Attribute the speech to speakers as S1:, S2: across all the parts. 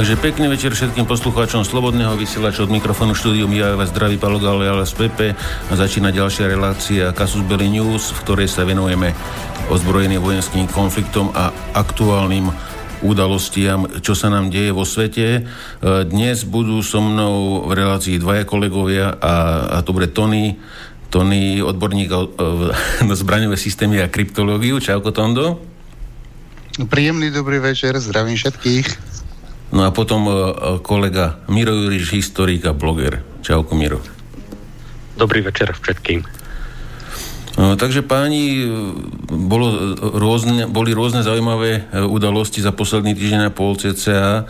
S1: Takže pekný večer všetkým poslucháčom Slobodného vysielača od mikrofónu štúdiu ja vás zdraví Palo Galeala z Pepe a začína ďalšia relácia Casus Belli News, v ktorej sa venujeme ozbrojeným vojenským konfliktom a aktuálnym udalostiam, čo sa nám deje vo svete. E, dnes budú so mnou v relácii dvaja kolegovia a, a to bude Tony, Tony, odborník na zbraňové systémy a kryptológiu. Čauko, Tondo.
S2: Príjemný dobrý večer, zdravím všetkých.
S1: No a potom e, e, kolega Miro Juriš, historik a bloger. Čauko, Miro.
S3: Dobrý večer všetkým.
S1: No, takže páni, e, bolo rôzne, boli rôzne zaujímavé udalosti za posledný týždeň a pol cca,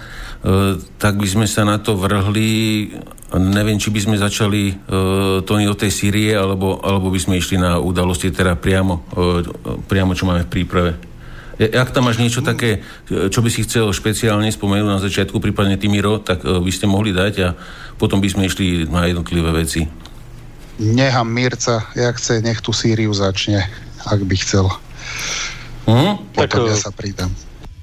S1: tak by sme sa na to vrhli. Neviem, či by sme začali Tony od tej Sýrie, alebo, alebo by sme išli na udalosti teda priamo, priamo čo máme v príprave. Ak tam máš niečo také, čo by si chcel špeciálne spomenúť na začiatku, prípadne ty Miro, tak e, by ste mohli dať a potom by sme išli na jednotlivé veci.
S2: Nechám Mirca, ja chce, nech tú Sýriu začne, ak by chcel.
S3: Hm?
S2: Potom tak, ja sa pridám.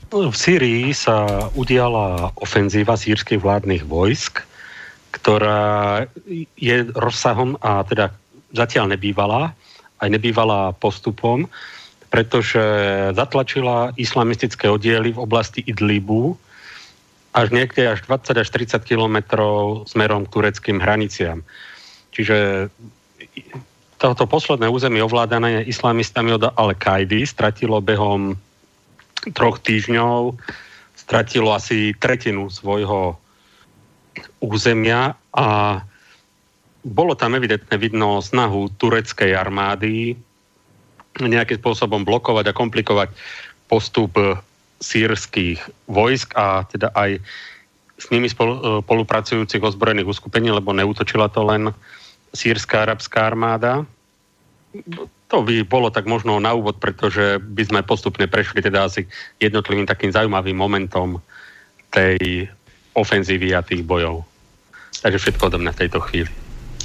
S3: V Sýrii sa udiala ofenzíva sírskych vládnych vojsk, ktorá je rozsahom a teda zatiaľ nebývalá, aj nebývalá postupom pretože zatlačila islamistické oddiely v oblasti Idlibu až niekde až 20 až 30 kilometrov smerom k tureckým hraniciam. Čiže toto posledné územie ovládané islamistami od Al-Kaidy stratilo behom troch týždňov stratilo asi tretinu svojho územia a bolo tam evidentne vidno snahu tureckej armády nejakým spôsobom blokovať a komplikovať postup sírskych vojsk a teda aj s nimi spolupracujúcich ozbrojených uskupení, lebo neútočila to len sírska arabská armáda. To by bolo tak možno na úvod, pretože by sme postupne prešli teda asi jednotlivým takým zaujímavým momentom tej ofenzívy a tých bojov. Takže všetko odo mňa v tejto chvíli.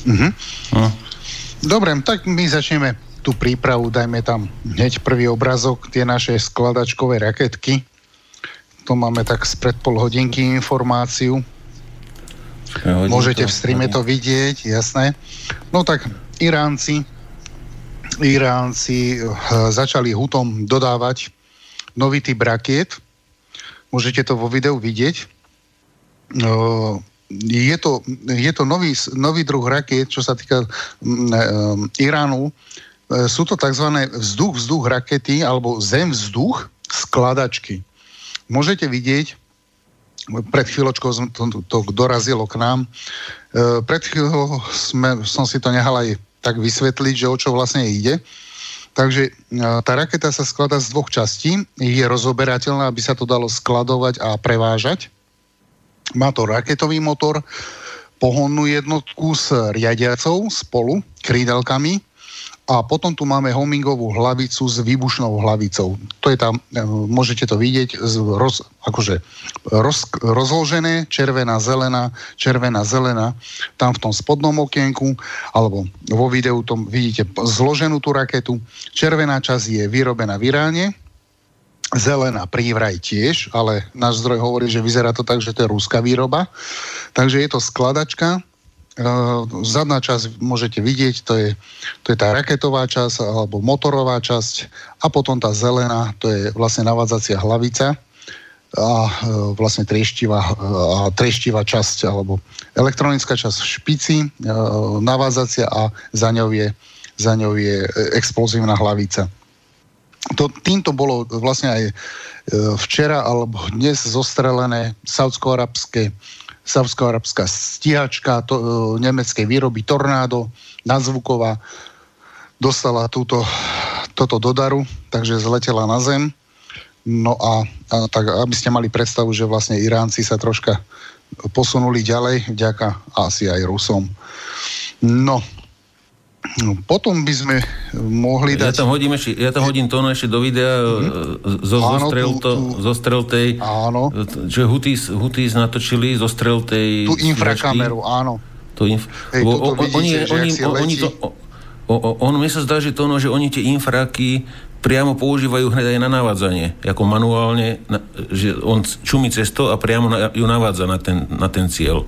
S2: Mm-hmm. No. Dobre, tak my začneme tú prípravu, dajme tam hneď prvý obrazok, tie naše skladačkové raketky. To máme tak spred pol hodinky informáciu. Môžete v streame to vidieť, jasné. No tak Iránci Iránci uh, začali hutom dodávať nový typ rakiet. Môžete to vo videu vidieť. Uh, je to, je to nový, nový druh rakiet, čo sa týka uh, Iránu. E, sú to tzv. vzduch-vzduch rakety alebo zem-vzduch skladačky. Môžete vidieť, pred chvíľočkou to, to dorazilo k nám, e, pred chvíľou sme, som si to nehal aj tak vysvetliť, že o čo vlastne ide. Takže e, tá raketa sa skladá z dvoch častí. Je rozoberateľná, aby sa to dalo skladovať a prevážať. Má to raketový motor, pohonnú jednotku s riadiacou spolu, krídelkami, a potom tu máme homingovú hlavicu s výbušnou hlavicou. To je tam, e, môžete to vidieť, roz, akože roz, rozložené, červená, zelená, červená, zelená, tam v tom spodnom okienku, alebo vo videu tom vidíte zloženú tú raketu. Červená časť je vyrobená v Iráne, zelená prívraj tiež, ale náš zdroj hovorí, že vyzerá to tak, že to je rúska výroba. Takže je to skladačka, zadná časť môžete vidieť, to je, to je tá raketová časť alebo motorová časť a potom tá zelená, to je vlastne navádzacia hlavica a uh, vlastne trieštivá, uh, trieštivá časť alebo elektronická časť v špici, navádzacia a za ňou je, za ňou je explozívna hlavica. To, týmto bolo vlastne aj včera alebo dnes zostrelené saudsko-arabské Savsko-arabská stíhačka to, e, nemeckej výroby Tornádo, nadzvuková, dostala túto, toto do daru, takže zletela na zem. No a, a tak, aby ste mali predstavu, že vlastne Iránci sa troška posunuli ďalej, vďaka asi aj Rusom. No, No, potom by sme mohli
S1: dať... Ja tam hodím, ešte, ja tam hodím to ešte do videa mm-hmm. zo, áno, zostrel, tú, to, tú... zostrel tej...
S2: Áno.
S1: Že Hutis, Hutis natočili zostrel tej...
S2: Tú infrakameru, áno.
S1: To inf... Hej, o, o, vidíte, oni, oni, oni, oni to, o, o, on mi sa zdá, že to ono, že oni tie infraky priamo používajú hneď aj na navádzanie, ako manuálne, že on čumí cesto a priamo ju navádza na ten, na ten cieľ.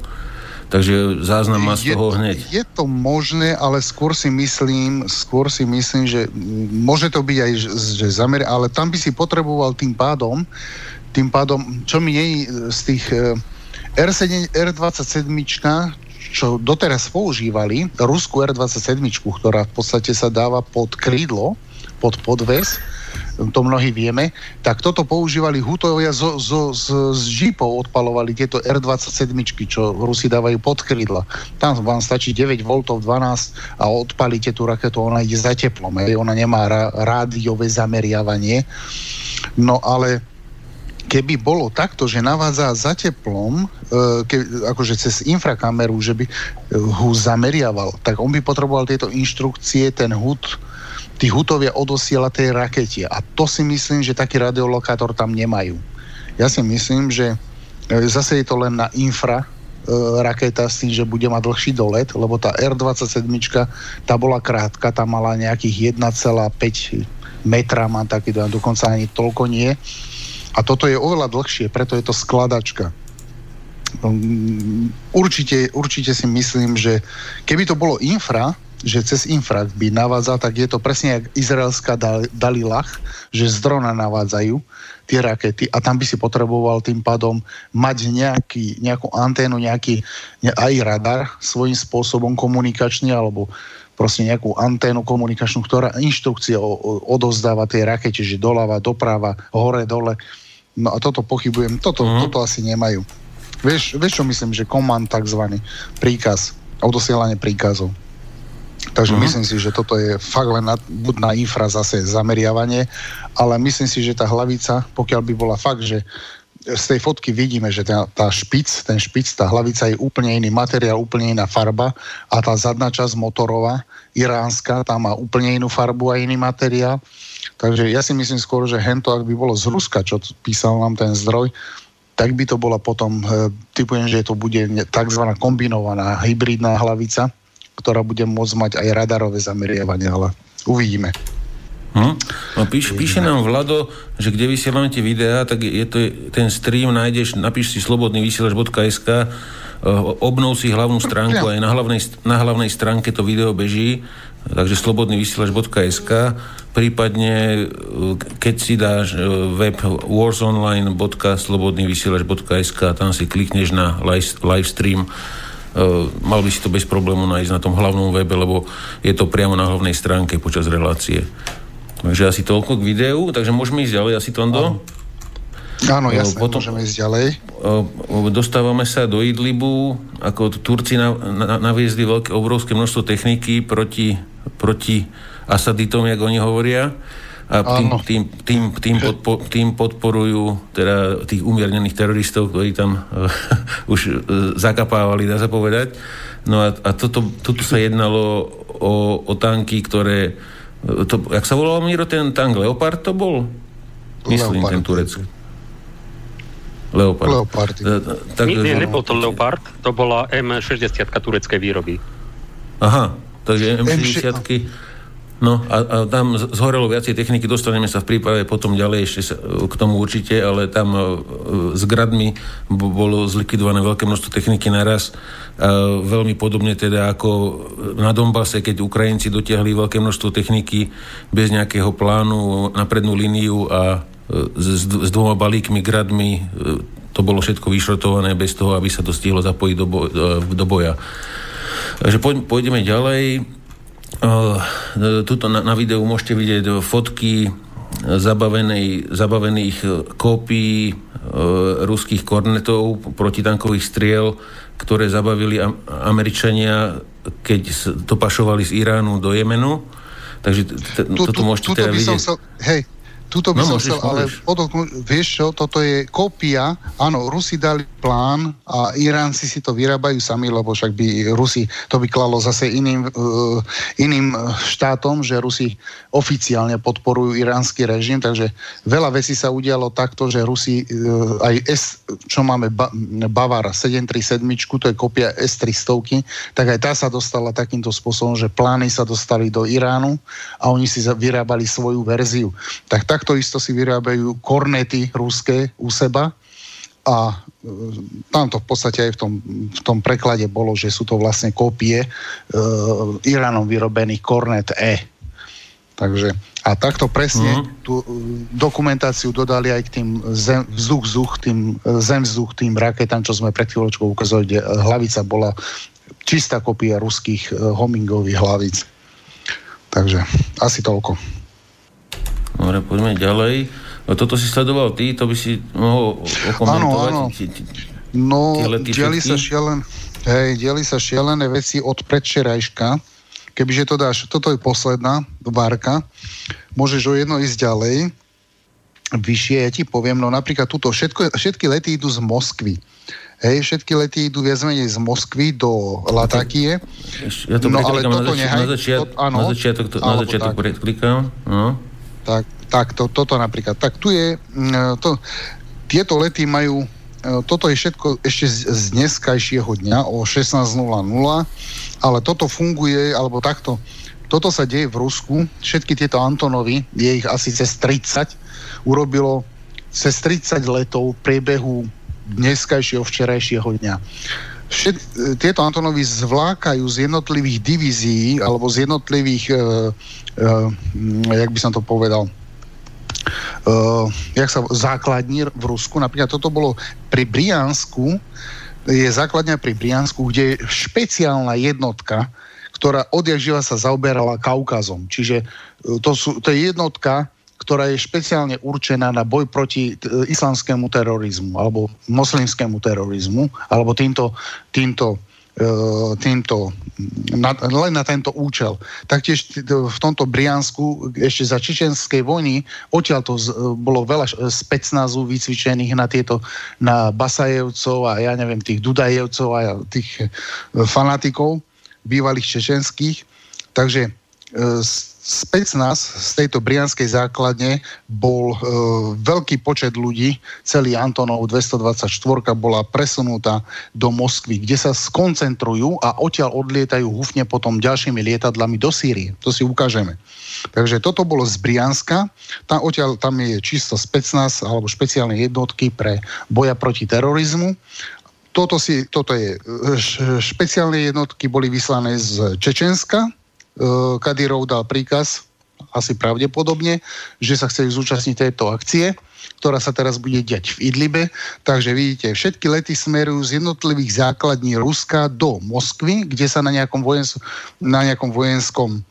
S1: Takže záznam má z toho hneď.
S2: Je to možné, ale skôr si myslím, skôr si myslím, že môže to byť aj že zamer, ale tam by si potreboval tým pádom, tým pádom, čo mi nie z tých eh, R7, R27, čo doteraz používali, ruskú R27, ktorá v podstate sa dáva pod krídlo, pod podves, to mnohí vieme, tak toto používali Hutovia zo, zo, z, z Jeepov odpalovali tieto R27, čo Rusi dávajú pod krídla. Tam vám stačí 9 V 12 a odpalíte tú raketu, ona ide za teplom, aj ona nemá rádiové zameriavanie. No ale keby bolo takto, že navádza za teplom, e, ke, akože cez infrakameru, že by ho zameriaval, tak on by potreboval tieto inštrukcie, ten hud, tí hutovia odosiela tej rakete. A to si myslím, že taký radiolokátor tam nemajú. Ja si myslím, že e, zase je to len na infra, e, raketa s tým, že bude mať dlhší dolet, lebo tá R-27 tá bola krátka, tá mala nejakých 1,5 metra, mám taký, dokonca ani toľko nie. A toto je oveľa dlhšie, preto je to skladačka. Určite, určite si myslím, že keby to bolo infra, že cez infrakt by navádzal, tak je to presne jak izraelská Dalilach, že z drona navádzajú tie rakety a tam by si potreboval tým pádom mať nejaký, nejakú anténu, nejaký aj radar svojím spôsobom komunikačný alebo proste nejakú anténu komunikačnú, ktorá inštrukcia odozdáva tej rakete, že doľava, doprava, hore, dole. No a toto pochybujem, toto, mm. toto asi nemajú. Vieš, vieš, čo myslím, že komand takzvaný, príkaz, odosielanie príkazov. Takže uh-huh. myslím si, že toto je fakt len na, buď na infra zase zameriavanie, ale myslím si, že tá hlavica, pokiaľ by bola fakt, že z tej fotky vidíme, že tá, tá špic, ten špic, tá hlavica je úplne iný materiál, úplne iná farba a tá zadná časť motorová, iránska, tam má úplne inú farbu a iný materiál. Takže ja si myslím skôr, že hento, ak by bolo z Ruska, čo písal nám ten zdroj, tak by to bola potom, e, typujem, že to bude tzv. kombinovaná hybridná hlavica, ktorá bude môcť mať aj radarové zameriavanie, ale uvidíme.
S1: Hm? No, píš, píše nám Vlado, že kde vysielame tie videá, tak je to ten stream, nájdeš, napíš si slobodný vysielač.sk, eh, obnov si hlavnú stránku, aj na hlavnej, na hlavnej stránke to video beží, takže slobodný vysielač.sk, prípadne eh, keď si dáš eh, web warsonline.slobodnyvysielač.sk, tam si klikneš na live, live stream mal by si to bez problému nájsť na tom hlavnom webe, lebo je to priamo na hlavnej stránke počas relácie. Takže asi toľko k videu, takže môžeme ísť ďalej, asi Tondo?
S2: Áno, jasne, Potom, môžeme ísť ďalej.
S1: Dostávame sa do Idlibu, ako Turci naviezli veľké, obrovské množstvo techniky proti, proti Asaditom, jak oni hovoria a tým, tým, tým, tým, podpo, tým podporujú teda tých umiernených teroristov, ktorí tam uh, už uh, zakapávali, dá sa povedať. No a, a toto, toto sa jednalo o, o tanky, ktoré uh, to, jak sa volal Miro, ten tank Leopard to bol? Myslím, Leopard. ten turecký.
S2: Leopard. Leopard.
S3: Tak, nie, nie, nebol to Leopard, to bola M60 tureckej výroby.
S1: Aha, takže M60 No a, a tam zhorelo viacej techniky, dostaneme sa v prípade potom ďalej ešte sa, k tomu určite, ale tam uh, s gradmi bolo zlikvidované veľké množstvo techniky naraz. Uh, veľmi podobne teda ako na Dombase, keď Ukrajinci dotiahli veľké množstvo techniky bez nejakého plánu na prednú líniu a uh, s, s dvoma balíkmi, gradmi, uh, to bolo všetko vyšrotované bez toho, aby sa to stihlo zapojiť do, uh, do boja. Takže pôjdeme ďalej. Uh, tuto na, na videu môžete vidieť fotky zabavenej, zabavených kópií uh, ruských kornetov protitankových striel, ktoré zabavili Američania, keď to pašovali z Iránu do Jemenu. Takže t- t- toto môžete teda vidieť.
S2: Sa, hej, tuto by no, som chcel, ale podotknúť, vieš čo, toto je kópia, áno, Rusi dali plán a Iránci si to vyrábajú sami, lebo však by Rusi, to by klalo zase iným, uh, iným štátom, že Rusi oficiálne podporujú iránsky režim, takže veľa vecí sa udialo takto, že Rusi uh, aj S, čo máme ba, Bavar 737, to je kópia S-300, tak aj tá sa dostala takýmto spôsobom, že plány sa dostali do Iránu a oni si vyrábali svoju verziu. Tak tak takto isto si vyrábajú kornety ruské u seba a e, tam to v podstate aj v tom, v tom preklade bolo, že sú to vlastne kópie e, Iránom vyrobených Kornet E. Takže a takto presne uh-huh. tú e, dokumentáciu dodali aj k tým zem, vzduch, vzduch, tým e, zem, vzduch, tým raketám, čo sme pred chvíľočkou ukázali, kde hlavica bola čistá kopia ruských homingových hlavíc. Takže asi toľko.
S1: Dobre, poďme ďalej. Toto si sledoval ty, to by si mohol okomentovať? Áno, áno.
S2: No, diali sa, šialen, hej, diali sa šialené veci od predšerajška. Kebyže to dáš, toto je posledná várka, môžeš o jedno ísť ďalej, vyššie, ja ti poviem, no napríklad túto, všetko, všetky lety idú z Moskvy. Hej, všetky lety idú viac menej z Moskvy do Latakie.
S1: Ja to no, ale toto na, zači- nehaj, na, začiat, to, áno, na začiatok, to, na začiatok klikám. No.
S2: Tak, tak to, toto napríklad. Tak tu je, mm, to, tieto lety majú, e, toto je všetko ešte z, z dneskajšieho dňa o 16.00, ale toto funguje, alebo takto, toto sa deje v Rusku, všetky tieto Antonovy, je ich asi cez 30, urobilo cez 30 letov v priebehu dneskajšieho, včerajšieho dňa. Všet, e, tieto Antonovy zvlákajú z jednotlivých divízií alebo z jednotlivých, e, e, jak by som to povedal, uh, jak sa, základní v Rusku. Napríklad toto bolo pri Briansku, je základňa pri Briansku, kde je špeciálna jednotka, ktorá odjak živa sa zaoberala Kaukazom. Čiže uh, to, sú, to je jednotka, ktorá je špeciálne určená na boj proti islamskému terorizmu alebo moslimskému terorizmu alebo týmto, týmto E, týmto, na, len na tento účel. Taktiež v tomto Briansku ešte za čečenskej vojny odtiaľ to z, bolo veľa specnazu vycvičených na tieto, na Basajevcov a ja neviem, tých Dudajevcov a tých e, fanatikov bývalých čečenských. Takže e, specnaz z tejto brianskej základne bol e, veľký počet ľudí, celý Antonov 224 bola presunutá do Moskvy, kde sa skoncentrujú a odtiaľ odlietajú húfne potom ďalšími lietadlami do Sýrie. To si ukážeme. Takže toto bolo z Brianska, tam, odtiaľ tam je čisto specnaz alebo špeciálne jednotky pre boja proti terorizmu toto, si, toto je, e, špeciálne jednotky boli vyslané z Čečenska, Kadyrov dal príkaz, asi pravdepodobne, že sa chce zúčastniť tejto akcie, ktorá sa teraz bude diať v Idlibe. Takže vidíte, všetky lety smerujú z jednotlivých základní Ruska do Moskvy, kde sa na nejakom, vojens- na nejakom vojenskom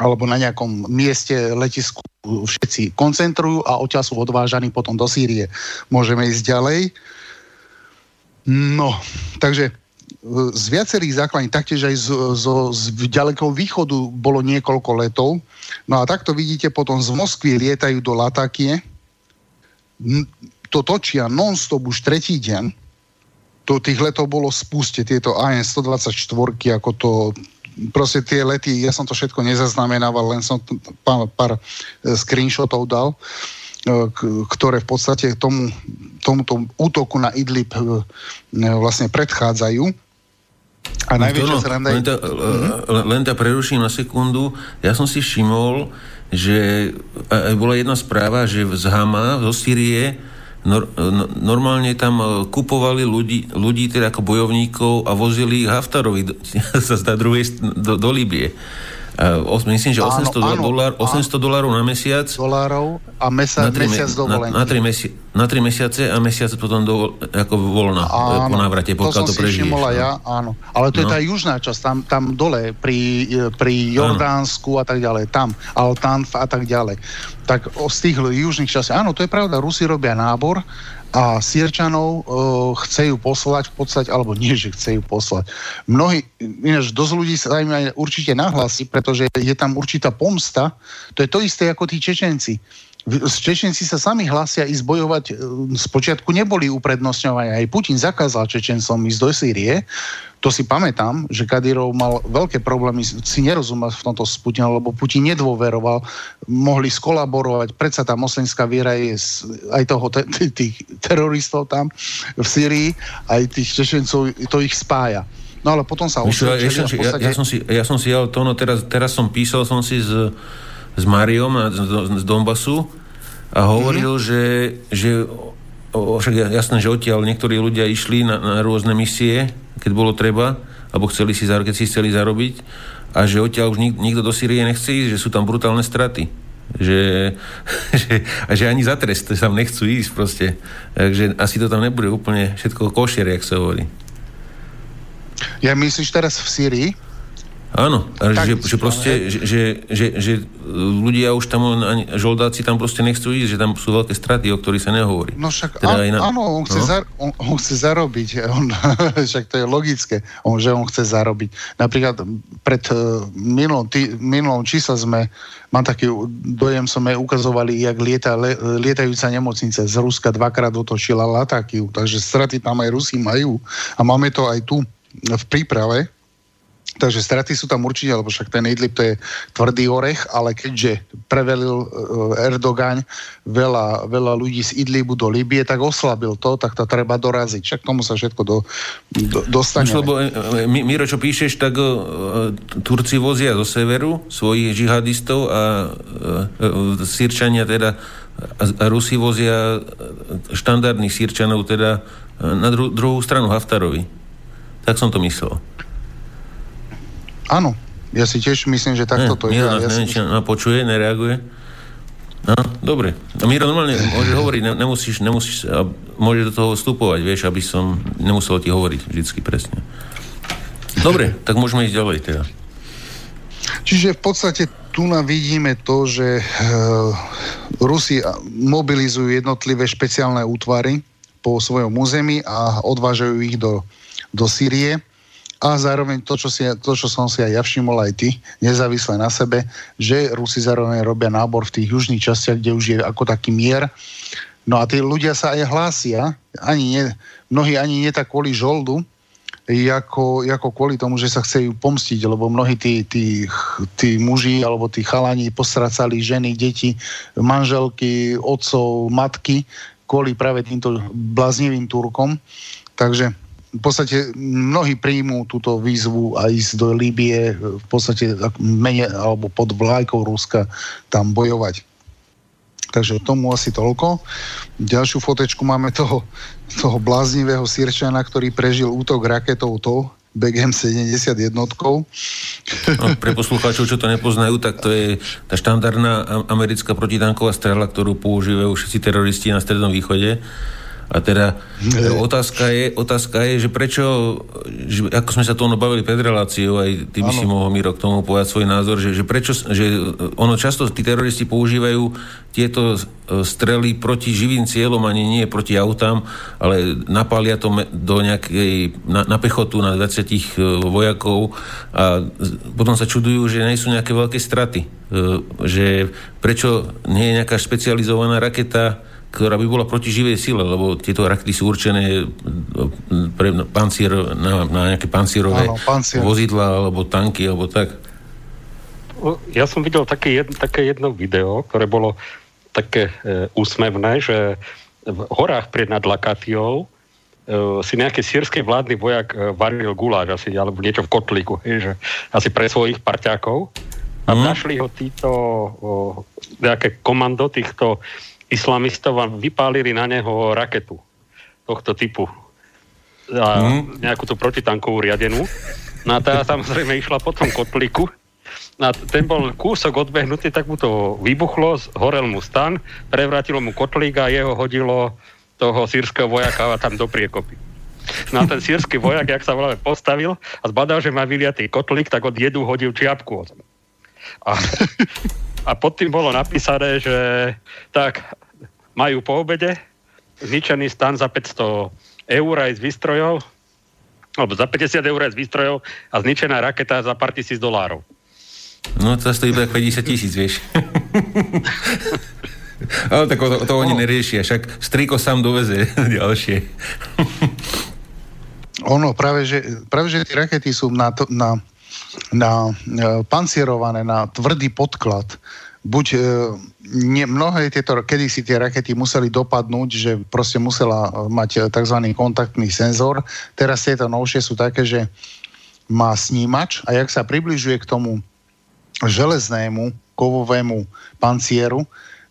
S2: alebo na nejakom mieste letisku všetci koncentrujú a odtiaľ sú odvážaní potom do Sýrie. Môžeme ísť ďalej. No, takže z viacerých základní, taktiež aj z, z, z ďalekého východu bolo niekoľko letov. No a takto vidíte, potom z Moskvy lietajú do Latakie. To točia non-stop už tretí deň. To tých letov bolo spuste, tieto AN-124, ako to proste tie lety, ja som to všetko nezaznamenával, len som pár, pár e, screenshotov dal, e, ktoré v podstate tomu, tomuto útoku na Idlib e, vlastne predchádzajú.
S1: A najväčšia no, sranda je... Len, tá, mm-hmm. len tá preruším na sekundu. Ja som si všimol, že bola jedna správa, že z Hama, zo Syrie, nor, no, normálne tam e, kupovali ľudí, ľudí teda ako bojovníkov a vozili ich Haftarovi do, do, do, do Libie. Uh, myslím, že 800, áno, áno, dolár, 800 dolárov na mesiac.
S2: Dolárov a mesa, na tri, mesiac dovolenky.
S1: Na, na, tri mesi, na tri mesiace a mesiac potom do, ako voľna áno, po návrate, pokiaľ to, to prežiješ.
S2: No. ja, áno. Ale to no. je tá južná časť, tam, tam dole, pri, pri Jordánsku áno. a tak ďalej, tam, Altanf a tak ďalej. Tak z tých južných častí, áno, to je pravda, Rusi robia nábor, a Sierčanov uh, chce ju poslať v podstate, alebo nie, že chce ju poslať. Mnohí, ináč dosť ľudí sa im aj určite nahlási, pretože je tam určitá pomsta. To je to isté ako tí Čečenci. Čečenci sa sami hlásia ísť bojovať, spočiatku e, neboli uprednostňovaní. Aj Putin zakázal Čečencom ísť do Sýrie. To si pamätám, že Kadyrov mal veľké problémy, si nerozumel v tomto s Putinom, lebo Putin nedôveroval, mohli skolaborovať, predsa tá moslimská viera je aj toho, tých teroristov tam v Sýrii, aj tých Čečencov, to ich spája. No ale potom sa
S1: osvedčili. Ja, ja, ja, ja, som si, ja som si, ja to, no teraz, teraz som písal som si s, s Mariom z, z Donbasu a hovoril, mm-hmm. že, že o, však jasné, že odtiaľ niektorí ľudia išli na, na rôzne misie, keď bolo treba, alebo chceli si, keď si chceli zarobiť a že odtiaľ už nik, nikto do Sýrie nechce ísť, že sú tam brutálne straty že, že, a že ani za trest tam nechcú ísť proste. Takže asi to tam nebude úplne všetko košer, jak sa hovorí.
S2: Ja myslíš teraz v Syrii?
S1: Áno, tak, že, že proste, že, že, že, že ľudia už tam, žoldáci tam proste nechcú ísť, že tam sú veľké straty, o ktorých sa nehovorí.
S2: No však teda á, na... áno, on chce, no? Zar, on, on chce zarobiť, on, však to je logické, on, že on chce zarobiť. Napríklad pred uh, minulom, tý, minulom čísla sme, mám taký dojem, sme ukazovali, jak lieta, le, lietajúca nemocnica z Ruska dvakrát otočila Latakiu, takže straty tam aj Rusi majú a máme to aj tu v príprave, Takže straty sú tam určite, lebo však ten Idlib to je tvrdý orech, ale keďže prevelil eh, Erdogan veľa, veľa ľudí z Idlibu do Libie, tak oslabil to, tak to treba doraziť. Však tomu sa všetko do, do, dostane.
S1: Lebo, eh, eh, Miro, čo píšeš, tak Turci vozia zo severu svojich žihadistov a Sýrčania teda a Rusi vozia štandardných Sýrčanov teda na dru- druhú stranu Haftarovi. Tak som to myslel.
S2: Áno, ja si tiež myslím, že takto to je.
S1: Ja neviem, či počuje, nereaguje. No, dobre. A Miro, normálne môžeš hovoriť, ne, nemusíš, nemusíš, a môže do toho vstupovať, vieš, aby som nemusel ti hovoriť vždycky presne. Dobre, tak môžeme ísť ďalej teda.
S2: Čiže v podstate tu nám vidíme to, že e, Rusi mobilizujú jednotlivé špeciálne útvary po svojom území a odvážajú ich do, do Sýrie a zároveň to, čo, si, to, čo som si aj ja všimol aj ty, nezávisle na sebe, že Rusi zároveň robia nábor v tých južných častiach, kde už je ako taký mier. No a tí ľudia sa aj hlásia, ani nie, mnohí ani nie tak kvôli žoldu, ako, ako kvôli tomu, že sa chcejú pomstiť, lebo mnohí tí, tí, tí muži alebo tí chalani postracali ženy, deti, manželky, otcov, matky kvôli práve týmto bláznivým Turkom. Takže v podstate mnohí príjmú túto výzvu a ísť do Líbie v podstate mene alebo pod vlajkou Ruska tam bojovať. Takže tomu asi toľko. Ďalšiu fotečku máme toho, toho bláznivého Sirčana, ktorý prežil útok raketou to, BGM 71. No,
S1: pre poslucháčov, čo to nepoznajú, tak to je tá štandardná americká protitanková strela, ktorú používajú všetci teroristi na Strednom východe a teda otázka je, otázka je, že prečo, že ako sme sa to ono bavili pred reláciou, aj ty by ano. si mohol Miro k tomu povedať svoj názor, že, že prečo, že ono často tí teroristi používajú tieto e, strely proti živým cieľom, ani nie proti autám, ale napália to do nejakej, na, na pechotu na 20 e, vojakov a potom sa čudujú, že nie sú nejaké veľké straty. E, že prečo nie je nejaká špecializovaná raketa ktorá by bola proti živej sile, lebo tieto rakety sú určené pre pancier, na, na nejaké pancierové Áno, pancier. vozidla alebo tanky alebo tak.
S3: Ja som videl také, jedno, také jedno video, ktoré bolo také e, úsmevné, že v horách pred nad Lakatiou e, si nejaký sírsky vládny vojak e, varil guláš asi, alebo niečo v kotlíku, hej, že asi pre svojich parťákov. A mm. našli ho títo o, nejaké komando týchto islamistov a vypálili na neho raketu tohto typu. A mm. nejakú tú protitankovú riadenú. No a tá samozrejme išla po tom kotliku. A ten bol kúsok odbehnutý, tak mu to vybuchlo, horel mu stan, prevrátilo mu kotlík a jeho hodilo toho sírskeho vojaka tam do priekopy. No a ten sírsky vojak, jak sa voláme, postavil a zbadal, že má vyliatý kotlík, tak od jedu hodil čiapku. A, a pod tým bolo napísané, že tak, majú po obede zničený stan za 500 eur aj z výstrojov, alebo za 50 eur aj z výstrojov a zničená raketa za pár tisíc dolárov.
S1: No to stojí iba 50 tisíc, vieš. Ale tak to, to oni neriešia, však striko sám doveze ďalšie.
S2: ono, práve že, práve, že tie rakety sú na, to, na, na, na pancierované, na tvrdý podklad. Buď e, nie, mnohé tieto, kedy si tie rakety museli dopadnúť, že proste musela mať tzv. kontaktný senzor. Teraz tieto novšie sú také, že má snímač a jak sa približuje k tomu železnému kovovému pancieru,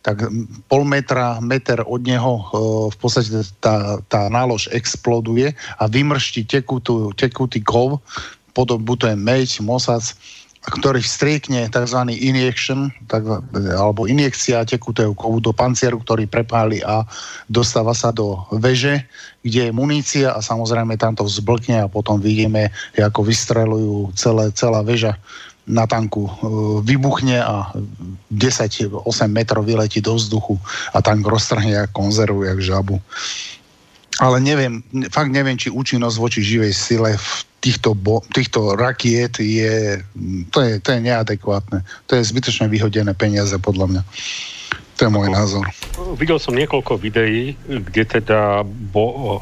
S2: tak pol metra, meter od neho e, v podstate tá, tá nálož exploduje a vymrští tekutú, tekutý kov, potom buď to je meď, mosac, ktorý striekne tzv. injection, tak, alebo injekcia tekutého kovu do pancieru, ktorý prepáli a dostáva sa do veže, kde je munícia a samozrejme tam to vzblkne a potom vidíme, ako vystrelujú celé, celá väža na tanku e, vybuchne a 10-8 metrov vyletí do vzduchu a tank roztrhne jak konzervu, jak žabu. Ale neviem, fakt neviem, či účinnosť voči živej sile v týchto, bo, týchto rakiet je to, je, to je neadekvátne. To je zbytočne vyhodené peniaze, podľa mňa. To je môj názor.
S3: Videl som niekoľko videí, kde teda bo,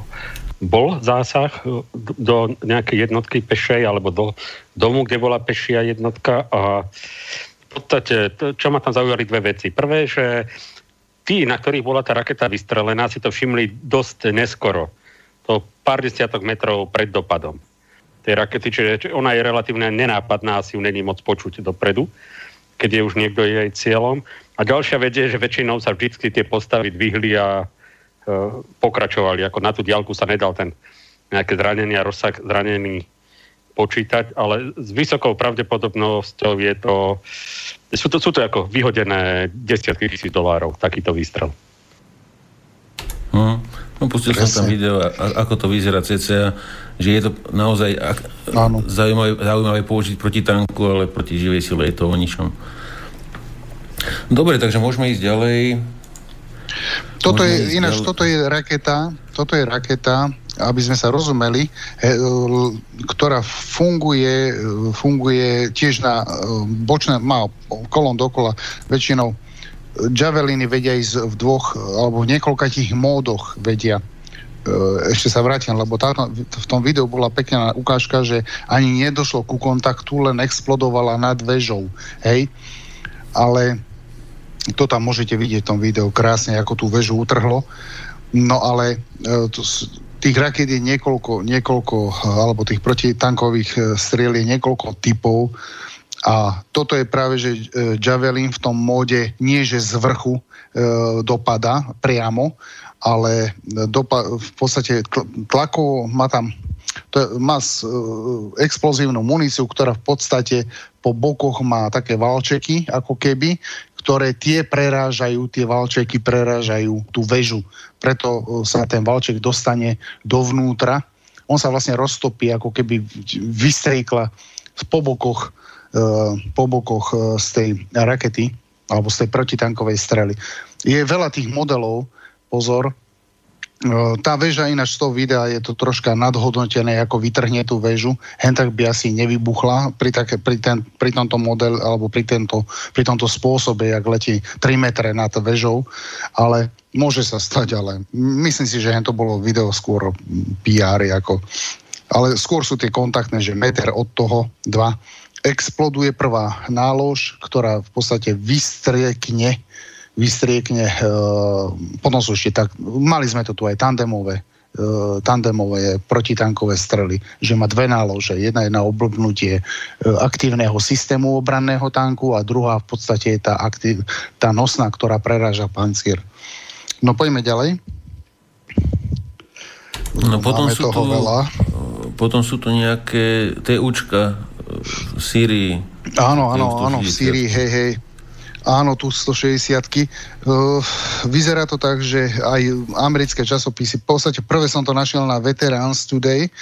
S3: bol zásah e, do nejakej jednotky pešej alebo do domu, kde bola pešia jednotka a v podstate, čo ma tam zaujali dve veci. Prvé, že tí, na ktorých bola tá raketa vystrelená, si to všimli dosť neskoro. To pár desiatok metrov pred dopadom tej rakety, čiže ona je relatívne nenápadná, asi ju není moc počuť dopredu, keď je už niekto jej cieľom. A ďalšia vec je, že väčšinou sa vždy tie postavy dvihli a E, pokračovali. Ako na tú diálku sa nedal ten nejaké zranenie a rozsah zranený počítať, ale s vysokou pravdepodobnosťou je to, sú to, sú to ako vyhodené desiatky tisíc dolárov, takýto výstrel.
S1: Hmm. No pustil Presne. som tam video, a, ako to vyzerá CCA, že je to naozaj ak, zaujímavé, zaujímavé použiť proti tanku, ale proti živej sile je to o ničom. Dobre, takže môžeme ísť ďalej.
S2: Toto je, ináč, toto je raketa, toto je raketa, aby sme sa rozumeli, he, ktorá funguje, funguje tiež na bočné, má kolón dokola, väčšinou Javeliny vedia ísť v dvoch alebo v niekoľkých módoch vedia ešte sa vrátim, lebo táto, v tom videu bola pekná ukážka, že ani nedošlo ku kontaktu, len explodovala nad vežou. Hej? Ale to tam môžete vidieť v tom videu krásne, ako tú väžu utrhlo. No ale e, to, tých raket je niekoľko, niekoľko, alebo tých protitankových e, striel je niekoľko typov a toto je práve, že e, Javelin v tom móde nie, že z vrchu e, dopada priamo, ale dopa- v podstate tlakovo má tam to má s, e, explozívnu muníciu, ktorá v podstate po bokoch má také valčeky, ako keby, ktoré tie prerážajú, tie valčeky prerážajú tú väžu. Preto e, sa ten valček dostane dovnútra. On sa vlastne roztopí, ako keby vystriekla po bokoch, e, po bokoch e, z tej rakety alebo z tej protitankovej strely. Je veľa tých modelov, pozor, tá väža ináč z toho videa je to troška nadhodnotené, ako vytrhne tú väžu. Hen tak by asi nevybuchla pri, také, pri, ten, pri tomto model, alebo pri, tento, pri tomto spôsobe, jak letí 3 metre nad väžou, ale môže sa stať, ale myslím si, že hen to bolo video skôr PR, ako, ale skôr sú tie kontaktné, že meter od toho, dva, exploduje prvá nálož, ktorá v podstate vystriekne vystriekne. E, potom sú ešte tak, mali sme to tu aj tandemové, e, tandemové protitankové strely, že má dve nálože. Jedna je na oblbnutie e, aktívneho systému obranného tanku a druhá v podstate je tá, aktív, tá nosná, ktorá preráža pancier. No poďme ďalej.
S1: No potom Máme sú, tu, veľa. potom sú tu nejaké TUčka v Sýrii.
S2: Áno, áno, áno, v Sýrii, hej, hej. Áno, tu 160 uh, Vyzerá to tak, že aj americké časopisy, v podstate prvé som to našiel na Veterans Today,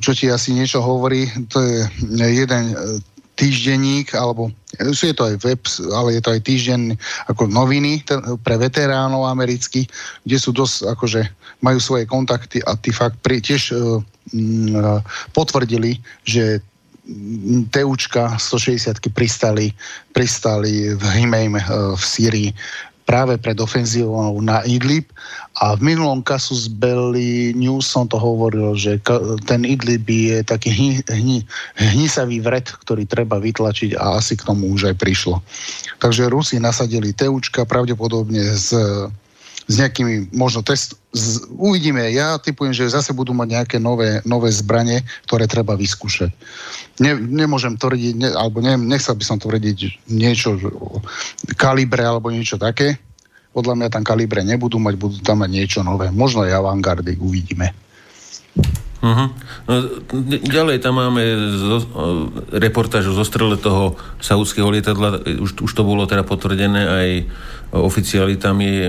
S2: čo ti asi niečo hovorí, to je jeden uh, týždenník, alebo je to aj web, ale je to aj týždeň ako noviny pre veteránov amerických, kde sú dosť, akože majú svoje kontakty a tí fakt pri, tiež uh, potvrdili, že TUčka 160 pristali, pristali v Himeim eh, v Sýrii. práve pred ofenzívou na Idlib a v minulom kasu z Belly News som to hovoril, že ten Idlib je taký hni, hni, hnisavý vred, ktorý treba vytlačiť a asi k tomu už aj prišlo. Takže Rusi nasadili Teučka pravdepodobne z s nejakými možno test... Uvidíme. Ja typujem, že zase budú mať nejaké nové, nové zbranie, ktoré treba vyskúšať. Ne, nemôžem tvrdiť, ne, alebo ne, nechcel by som tvrdiť niečo kalibre alebo niečo také. Podľa mňa tam kalibre nebudú mať, budú tam mať niečo nové. Možno aj avantgardy, uvidíme.
S1: Uh-huh. No, ďalej tam máme zo, reportáž o zostrele toho saudského lietadla. Už, už to bolo teda potvrdené aj oficialitami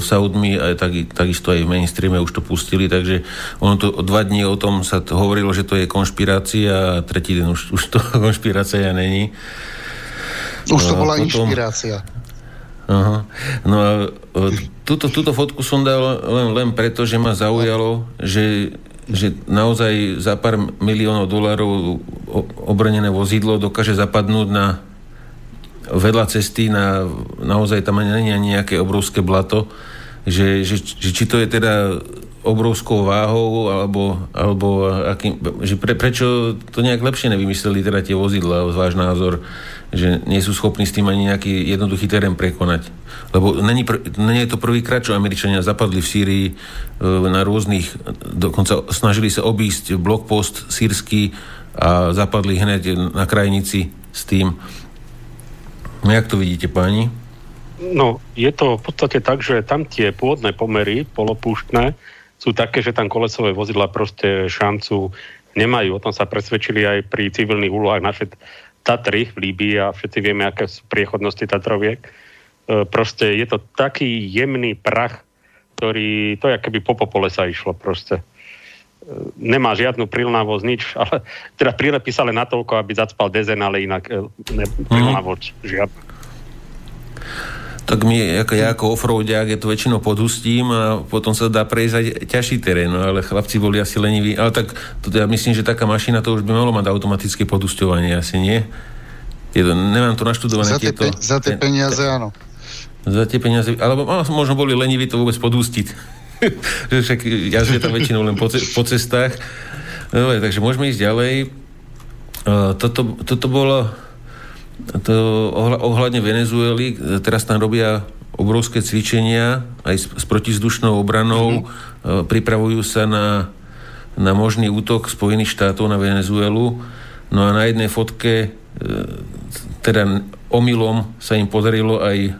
S1: Saudmi, aj tak, takisto aj v mainstreame už to pustili, takže ono to dva dní o tom sa to hovorilo, že to je konšpirácia a tretí deň už, už to konšpirácia není.
S2: Už to bola potom, inšpirácia.
S1: Aha. No a túto, túto fotku som dal len, len preto, že ma zaujalo, že že naozaj za pár miliónov dolárov obrnené vozidlo dokáže zapadnúť na vedľa cesty na, naozaj tam nie nejaké obrovské blato, že, že, že či to je teda obrovskou váhou, alebo, alebo akým, že pre, prečo to nejak lepšie nevymysleli teda tie vozidla, váš názor, že nie sú schopní s tým ani nejaký jednoduchý terén prekonať. Lebo není, pr- není to prvýkrát, čo Američania zapadli v Sýrii e, na rôznych, dokonca snažili sa obísť blokpost sírsky a zapadli hneď na krajnici s tým. No jak to vidíte, páni?
S3: No, je to v podstate tak, že tam tie pôvodné pomery polopúštne sú také, že tam kolesové vozidla proste šancu nemajú. O tom sa presvedčili aj pri civilných úlohách naše Tatry v Líbii a všetci vieme, aké sú priechodnosti Tatroviek. E, proste je to taký jemný prach, ktorý, to je keby po popole sa išlo proste. E, nemá žiadnu prilnavosť, nič, ale teda prilepí sa len natoľko, aby zacpal dezen, ale inak e, ne, prilnavosť žiadna
S1: tak my, ako ja ako offroadiak, je to väčšinou podustím a potom sa dá prejsť aj ťažší terén, no, ale chlapci boli asi leniví. Ale tak to, ja myslím, že taká mašina to už by malo mať automatické podusťovanie, asi nie? Je to, nemám to naštudované.
S2: Za tie, tieto, pe- za tie peniaze, áno.
S1: Za tie peniaze, alebo možno boli leniví to vôbec podustiť. že však jazdia tam väčšinou len po, po cestách. Dobre, takže môžeme ísť ďalej. Uh, toto, toto bolo to ohľadne Venezuely, teraz tam robia obrovské cvičenia aj s, s protizdušnou obranou, mm-hmm. pripravujú sa na, na možný útok Spojených štátov na Venezuelu. No a na jednej fotke e, teda omylom sa im podarilo aj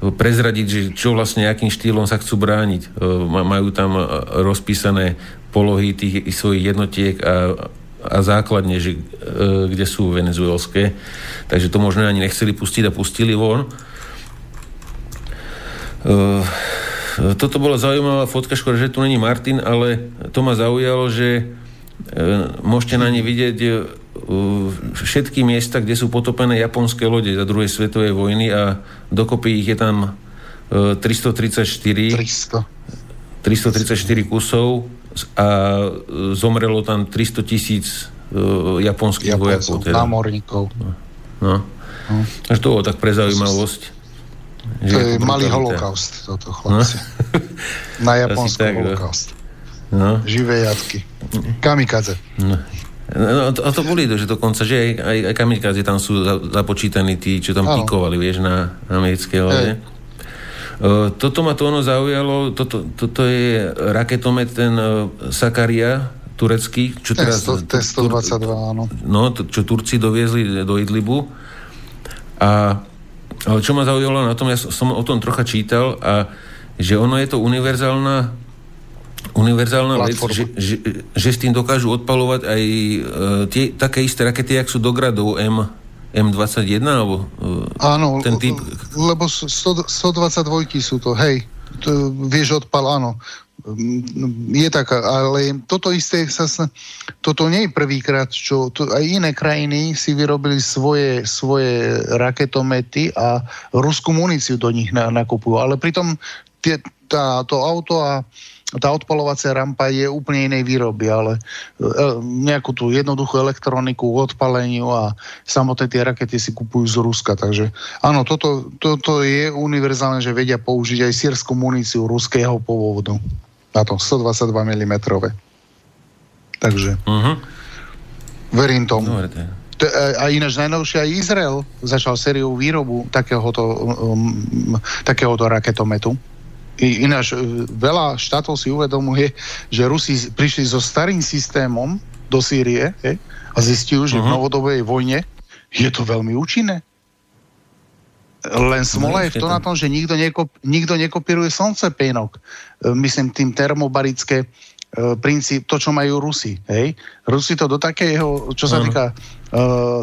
S1: prezradiť, že čo vlastne, akým štýlom sa chcú brániť. E, majú tam rozpísané polohy tých svojich jednotiek a a základne, že, e, kde sú venezuelské. Takže to možno ani nechceli pustiť a pustili von. E, toto bola zaujímavá fotka, škoda, že tu není Martin, ale to ma zaujalo, že e, môžete na ne vidieť všetky miesta, kde sú potopené japonské lode za druhej svetovej vojny a dokopy ich je tam 334. 300. 334 kusov a e, zomrelo tam 300 tisíc uh, japonských vojakov.
S2: Teda. námorníkov.
S1: No. no. no. Až to bolo tak pre zaujímavosť.
S2: To je malý holokaust, toto chlapci. No? Na tak, no. holokaust. No. Živé jatky. Kamikaze. No.
S1: No, to, a to boli, že dokonca, že aj, aj, aj kamikaze tam sú započítaní tí, čo tam ano. pikovali, vieš, na americké lode. Hey. E, toto ma to ono zaujalo, toto, toto je raketomet ten e, Sakaria, turecký, čo teraz...
S2: T-122, áno.
S1: No, to, čo Turci doviezli do Idlibu. A, ale čo ma zaujalo na tom, ja som o tom trocha čítal a že ono je to univerzálna univerzálna vec, že, že, že s tým dokážu odpalovať aj e, tie, také isté rakety, jak sú do gradov M, M21, alebo
S2: uh, áno, ten typ... lebo 100, 122 sú to, hej, to, vieš odpal, áno. Je tak, ale toto isté sa, toto nie je prvýkrát, čo to, aj iné krajiny si vyrobili svoje, svoje raketomety a ruskú muníciu do nich na, nakupujú, ale pritom tie, tá, to auto a tá odpalovacia rampa je úplne inej výroby, ale e, nejakú tú jednoduchú elektroniku k odpaleniu a samotné tie rakety si kupujú z Ruska. Takže áno, toto, toto je univerzálne, že vedia použiť aj sírskú muníciu ruského pôvodu. Na to 122 mm. Takže uh-huh. verím tomu. Dobre, a ináč najnovšie aj Izrael začal sériu výrobu takéhoto, um, takéhoto raketometu. Ináč e, veľa štátov si uvedomuje, že Rusi prišli so starým systémom do Sýrie je, a zistil, že uh-huh. v mhm. novodobej vojne je to veľmi účinné. Len smola je v tom na tom, že nikto, nekop, nikto nekopíruje slncepejnok. E, myslím tým termobarické E, princíp, to, čo majú Rusi. Hej? Rusi to do takého, čo sa týka uh,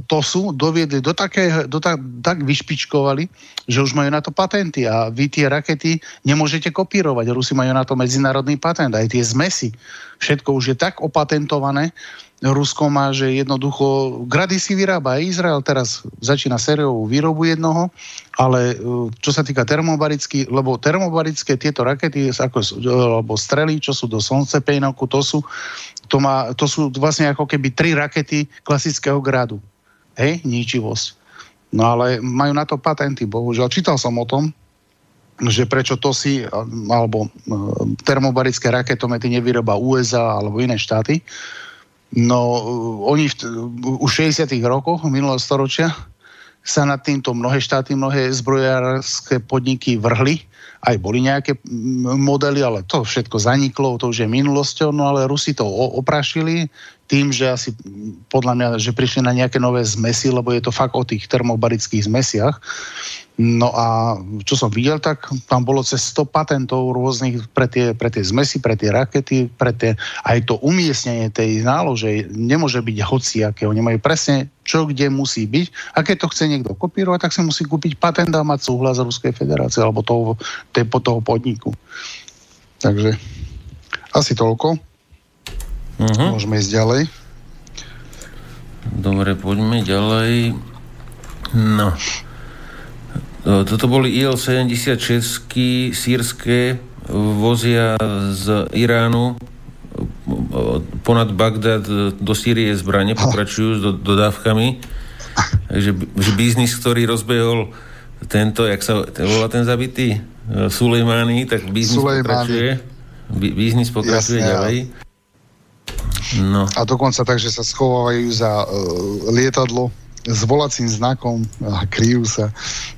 S2: TOSu, doviedli do takého, do tak, tak vyšpičkovali, že už majú na to patenty a vy tie rakety nemôžete kopírovať. Rusi majú na to medzinárodný patent, aj tie zmesy. Všetko už je tak opatentované, Rusko má, že jednoducho grady si vyrába aj Izrael, teraz začína sériovú výrobu jednoho, ale e, čo sa týka termobaricky, lebo termobarické tieto rakety, ako, alebo strely, čo sú do slncepejnoku, to sú, to, má, to sú vlastne ako keby tri rakety klasického gradu. Hej, ničivosť. No ale majú na to patenty, bohužiaľ. Čítal som o tom, že prečo to si, alebo e, termobarické raketomety nevyroba USA alebo iné štáty, No, oni v, už v 60. rokoch minulého storočia sa nad týmto mnohé štáty, mnohé zbrojárske podniky vrhli. Aj boli nejaké modely, ale to všetko zaniklo, to už je minulosťou, no ale Rusi to oprašili tým, že asi podľa mňa, že prišli na nejaké nové zmesy, lebo je to fakt o tých termobarických zmesiach. No a čo som videl, tak tam bolo cez 100 patentov rôznych pre tie, pre tie zmesy, pre tie rakety, pre tie, aj to umiestnenie tej nálože nemôže byť hociaké. Oni majú presne, čo kde musí byť. A keď to chce niekto kopírovať, tak si musí kúpiť patent a mať súhlas Ruskej federácie alebo toho, tej, toho podniku. Takže asi toľko. Uh-huh. Môžeme ísť ďalej.
S1: Dobre, poďme ďalej. No. E, toto boli IL-76 sírske vozia z Iránu e, ponad Bagdad do Sýrie zbranie, pokračujú s do, dodávkami. Takže že biznis, ktorý rozbehol tento, jak sa volá ten zabitý, e, Sulejmány, tak biznis Sulejmány. pokračuje. Biznis pokračuje Jasne, ďalej.
S2: No. A dokonca tak, že sa schovávajú za uh, lietadlo s volacím znakom a kryjú sa.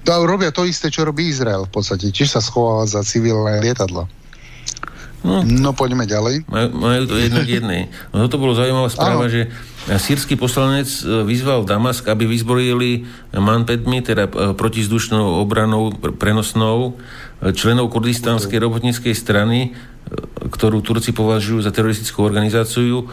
S2: To robia to isté, čo robí Izrael v podstate. Tiež sa schováva za civilné lietadla. No, no poďme ďalej.
S1: Majú, majú to jednak jednej. No to bolo zaujímavá správa, ano. že sírsky poslanec e, vyzval Damask, aby vyzbrojili manpedmi, teda e, protizdušnou obranou prenosnou e, členov kurdistánskej robotníckej strany, ktorú Turci považujú za teroristickú organizáciu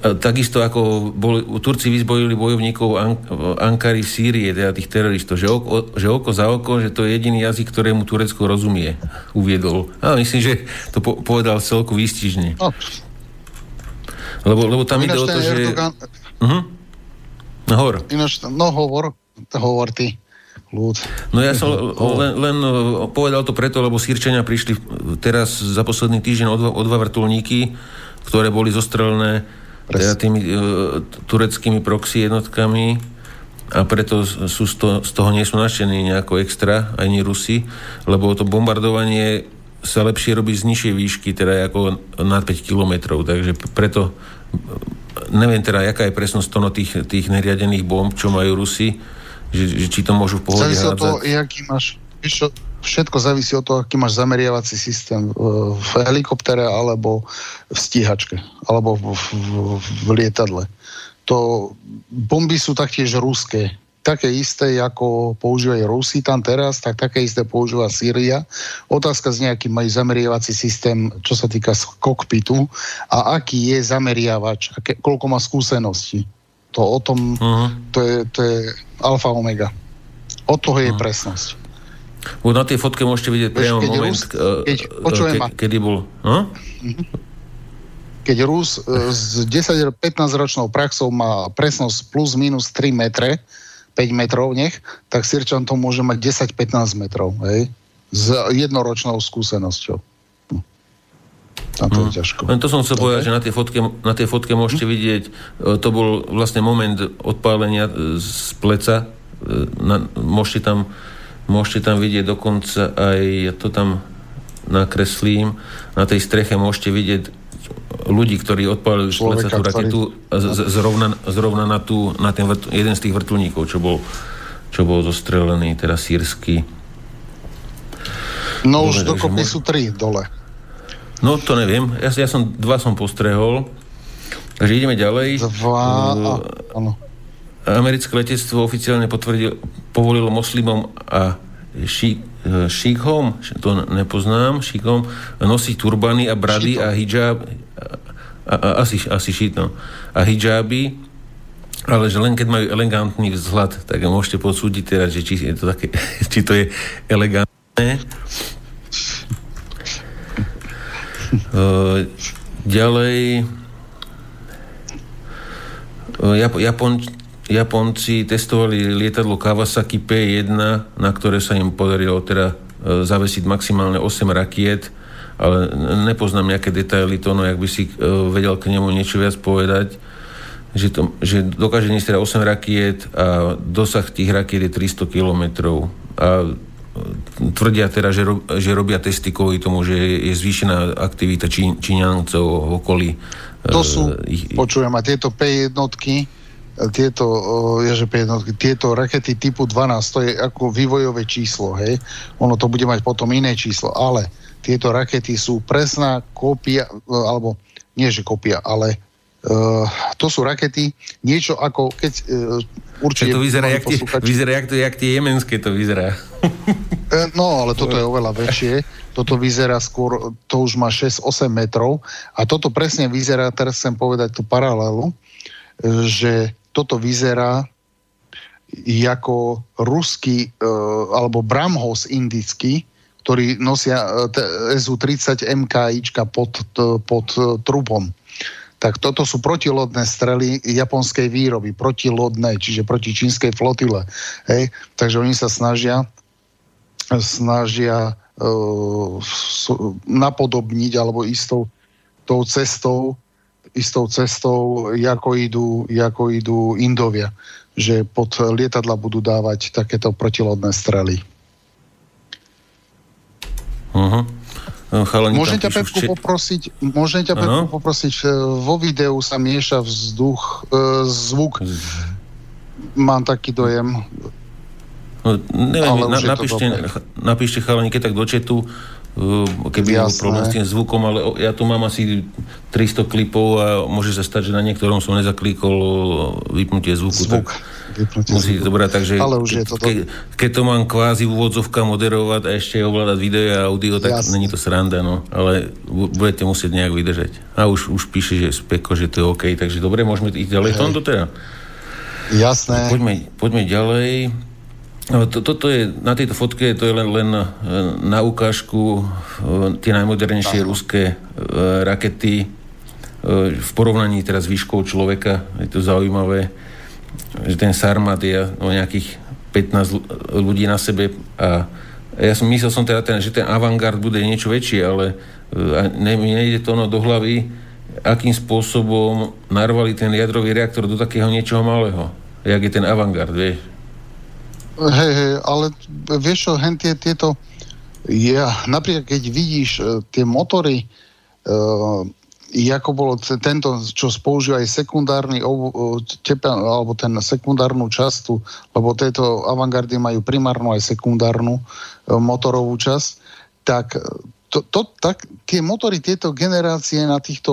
S1: takisto ako boli, Turci vyzbojili bojovníkov An- Ankary v Sýrie, teda tých teroristov, že oko, že oko za oko, že to je jediný jazyk, ktorému Turecko rozumie, uviedol. A myslím, že to po- povedal celku výstižne. No. Lebo, lebo tam ide o to, že... Erdogan... Uh-huh. No hovor.
S2: Ináč, no hovor, hovor ty. Ľud.
S1: No ja som len, len povedal to preto, lebo Sýrčania prišli teraz za posledný týždeň o dva, o dva vrtulníky, ktoré boli zostrelené teda tými uh, tureckými proxy jednotkami a preto sú z, to, z toho nie sú nadšení nejako extra, ani Rusi, lebo to bombardovanie sa lepšie robí z nižšej výšky, teda ako nad 5 kilometrov, takže preto neviem teda, aká je presnosť tono tých, tých neriadených bomb, čo majú Rusi, že, že či to môžu v pohode
S2: Závisí toho, jaký máš, všetko závisí od toho, aký máš zameriavací systém v helikoptere alebo v stíhačke alebo v, v, v lietadle. To bomby sú taktiež ruské. Také isté, ako používajú Rusi tam teraz, tak také isté používa Sýria. Otázka z nejaký majú zameriavací systém, čo sa týka kokpitu a aký je zameriavač, aké, koľko má skúseností. To o tom, uh-huh. to, je, to je alfa omega. Od toho uh-huh. je mhm. presnosť.
S1: Na tej fotke môžete vidieť priamo keď moment, Rus, keď, ke, kedy bol... No?
S2: Keď Rus e, s 10-15 ročnou praxou má presnosť plus minus 3 metre, 5 metrov nech, tak Sirčan to môže mať 10-15 metrov, hej? S jednoročnou skúsenosťou. Tam to je mhm. ťažko.
S1: Len to som chcel povedať, že na tej, fotke, na tej fotke môžete hm? vidieť, e, to bol vlastne moment odpálenia e, z pleca. E, na, môžete, tam, môžete tam vidieť dokonca aj, ja to tam nakreslím, na tej streche môžete vidieť ľudí, ktorí odpálili z pleca tú raketu zrovna, zrovna na, tú, na ten vrt, jeden z tých vrtulníkov, čo bol, čo bol zostrelený, teda sírsky.
S2: No už dokopy sú tri dole.
S1: No to neviem, ja, ja som, dva som postrehol. Takže ideme ďalej.
S2: Dva, uh, áno.
S1: Americké letectvo oficiálne potvrdil, povolilo moslimom a ší, e, šíkhom, to nepoznám, šíkhom, nosiť turbany a brady Šito. a hijab, a, a, asi, asi šít, no. A hijaby, ale že len keď majú elegantný vzhľad, tak môžete posúdiť teraz, že či je to, také, či to je elegantné. Uh, ďalej uh, Japon, Japonci testovali lietadlo Kawasaki P1, na ktoré sa im podarilo teda uh, zavesiť maximálne 8 rakiet, ale nepoznám nejaké detaily to, no jak by si vedel k nemu niečo viac povedať že, to, že dokáže niesť teda 8 rakiet a dosah tých rakiet je 300 km. A tvrdia teda, že, ro, že robia testy kvôli tomu, že je zvýšená aktivita Čí, Číňancov v okolí.
S2: To sú, ich, počujem, a tieto P jednotky, tieto, ježe P jednotky, tieto rakety typu 12, to je ako vývojové číslo, hej. Ono to bude mať potom iné číslo, ale tieto rakety sú presná kópia, uh, alebo nie že kópia, ale Uh, to sú rakety, niečo ako keď uh, určite...
S1: To vyzerá, jak tie, vyzerá jak, to, jak tie jemenské to vyzerá.
S2: Uh, no, ale toto je oveľa väčšie. Toto vyzerá skôr, to už má 6-8 metrov a toto presne vyzerá, teraz chcem povedať tú paralelu, že toto vyzerá ako ruský alebo Bramhos indický, ktorý nosia SU-30 MKIčka pod, pod trupom tak toto sú protilodné strely japonskej výroby, protilodné, čiže proti čínskej flotile. Hej? Takže oni sa snažia snažia uh, napodobniť alebo istou tou cestou istou cestou, ako idú, ako idú Indovia, že pod lietadla budú dávať takéto protilodné strely.
S1: Uh-huh.
S2: Chalani môžem ťa, Pepku, včet... poprosiť, môžem ťa, Pepku, poprosiť, e, vo videu sa mieša vzduch, e, zvuk. Mám taký dojem.
S1: No, neviem, na, napíšte, napíšte chalani, keď tak do četu, keby bol problém s tým zvukom, ale ja tu mám asi 300 klipov a môže sa stať, že na niektorom som nezaklíkol vypnutie zvuku.
S2: Zvuk.
S1: Tak Musí dobrať, takže
S2: Ale už je to
S1: ke, keď to mám kvázi úvodzovka moderovať a ešte ovládať video a audio, tak Jasne. není to sranda, no. Ale budete musieť nejak vydržať. A už, už píše, že speko, že to je OK, takže dobre, môžeme ísť ďalej v tomto teda.
S2: Jasné.
S1: Poďme, poďme ďalej. No, to, toto je, na tejto fotke to je len, len e, na ukážku e, tie najmodernejšie ruské e, rakety v porovnaní teraz výškou človeka. Je to zaujímavé že ten Sarmat je o nejakých 15 ľudí na sebe a ja som myslel som teda, ten, že ten avantgard bude niečo väčší, ale ne, nejde to ono do hlavy, akým spôsobom narvali ten jadrový reaktor do takého niečoho malého. Jak je ten avantgard, vieš?
S2: Hej, hej, ale vieš čo, hen tie, tieto ja, napríklad keď vidíš uh, tie motory uh, ako bolo tento, čo spoužíva aj sekundárny tepen, alebo ten sekundárnu častu, lebo tieto avantgardy majú primárnu aj sekundárnu e, motorovú časť, tak to, to, tak, tie motory, tieto generácie na týchto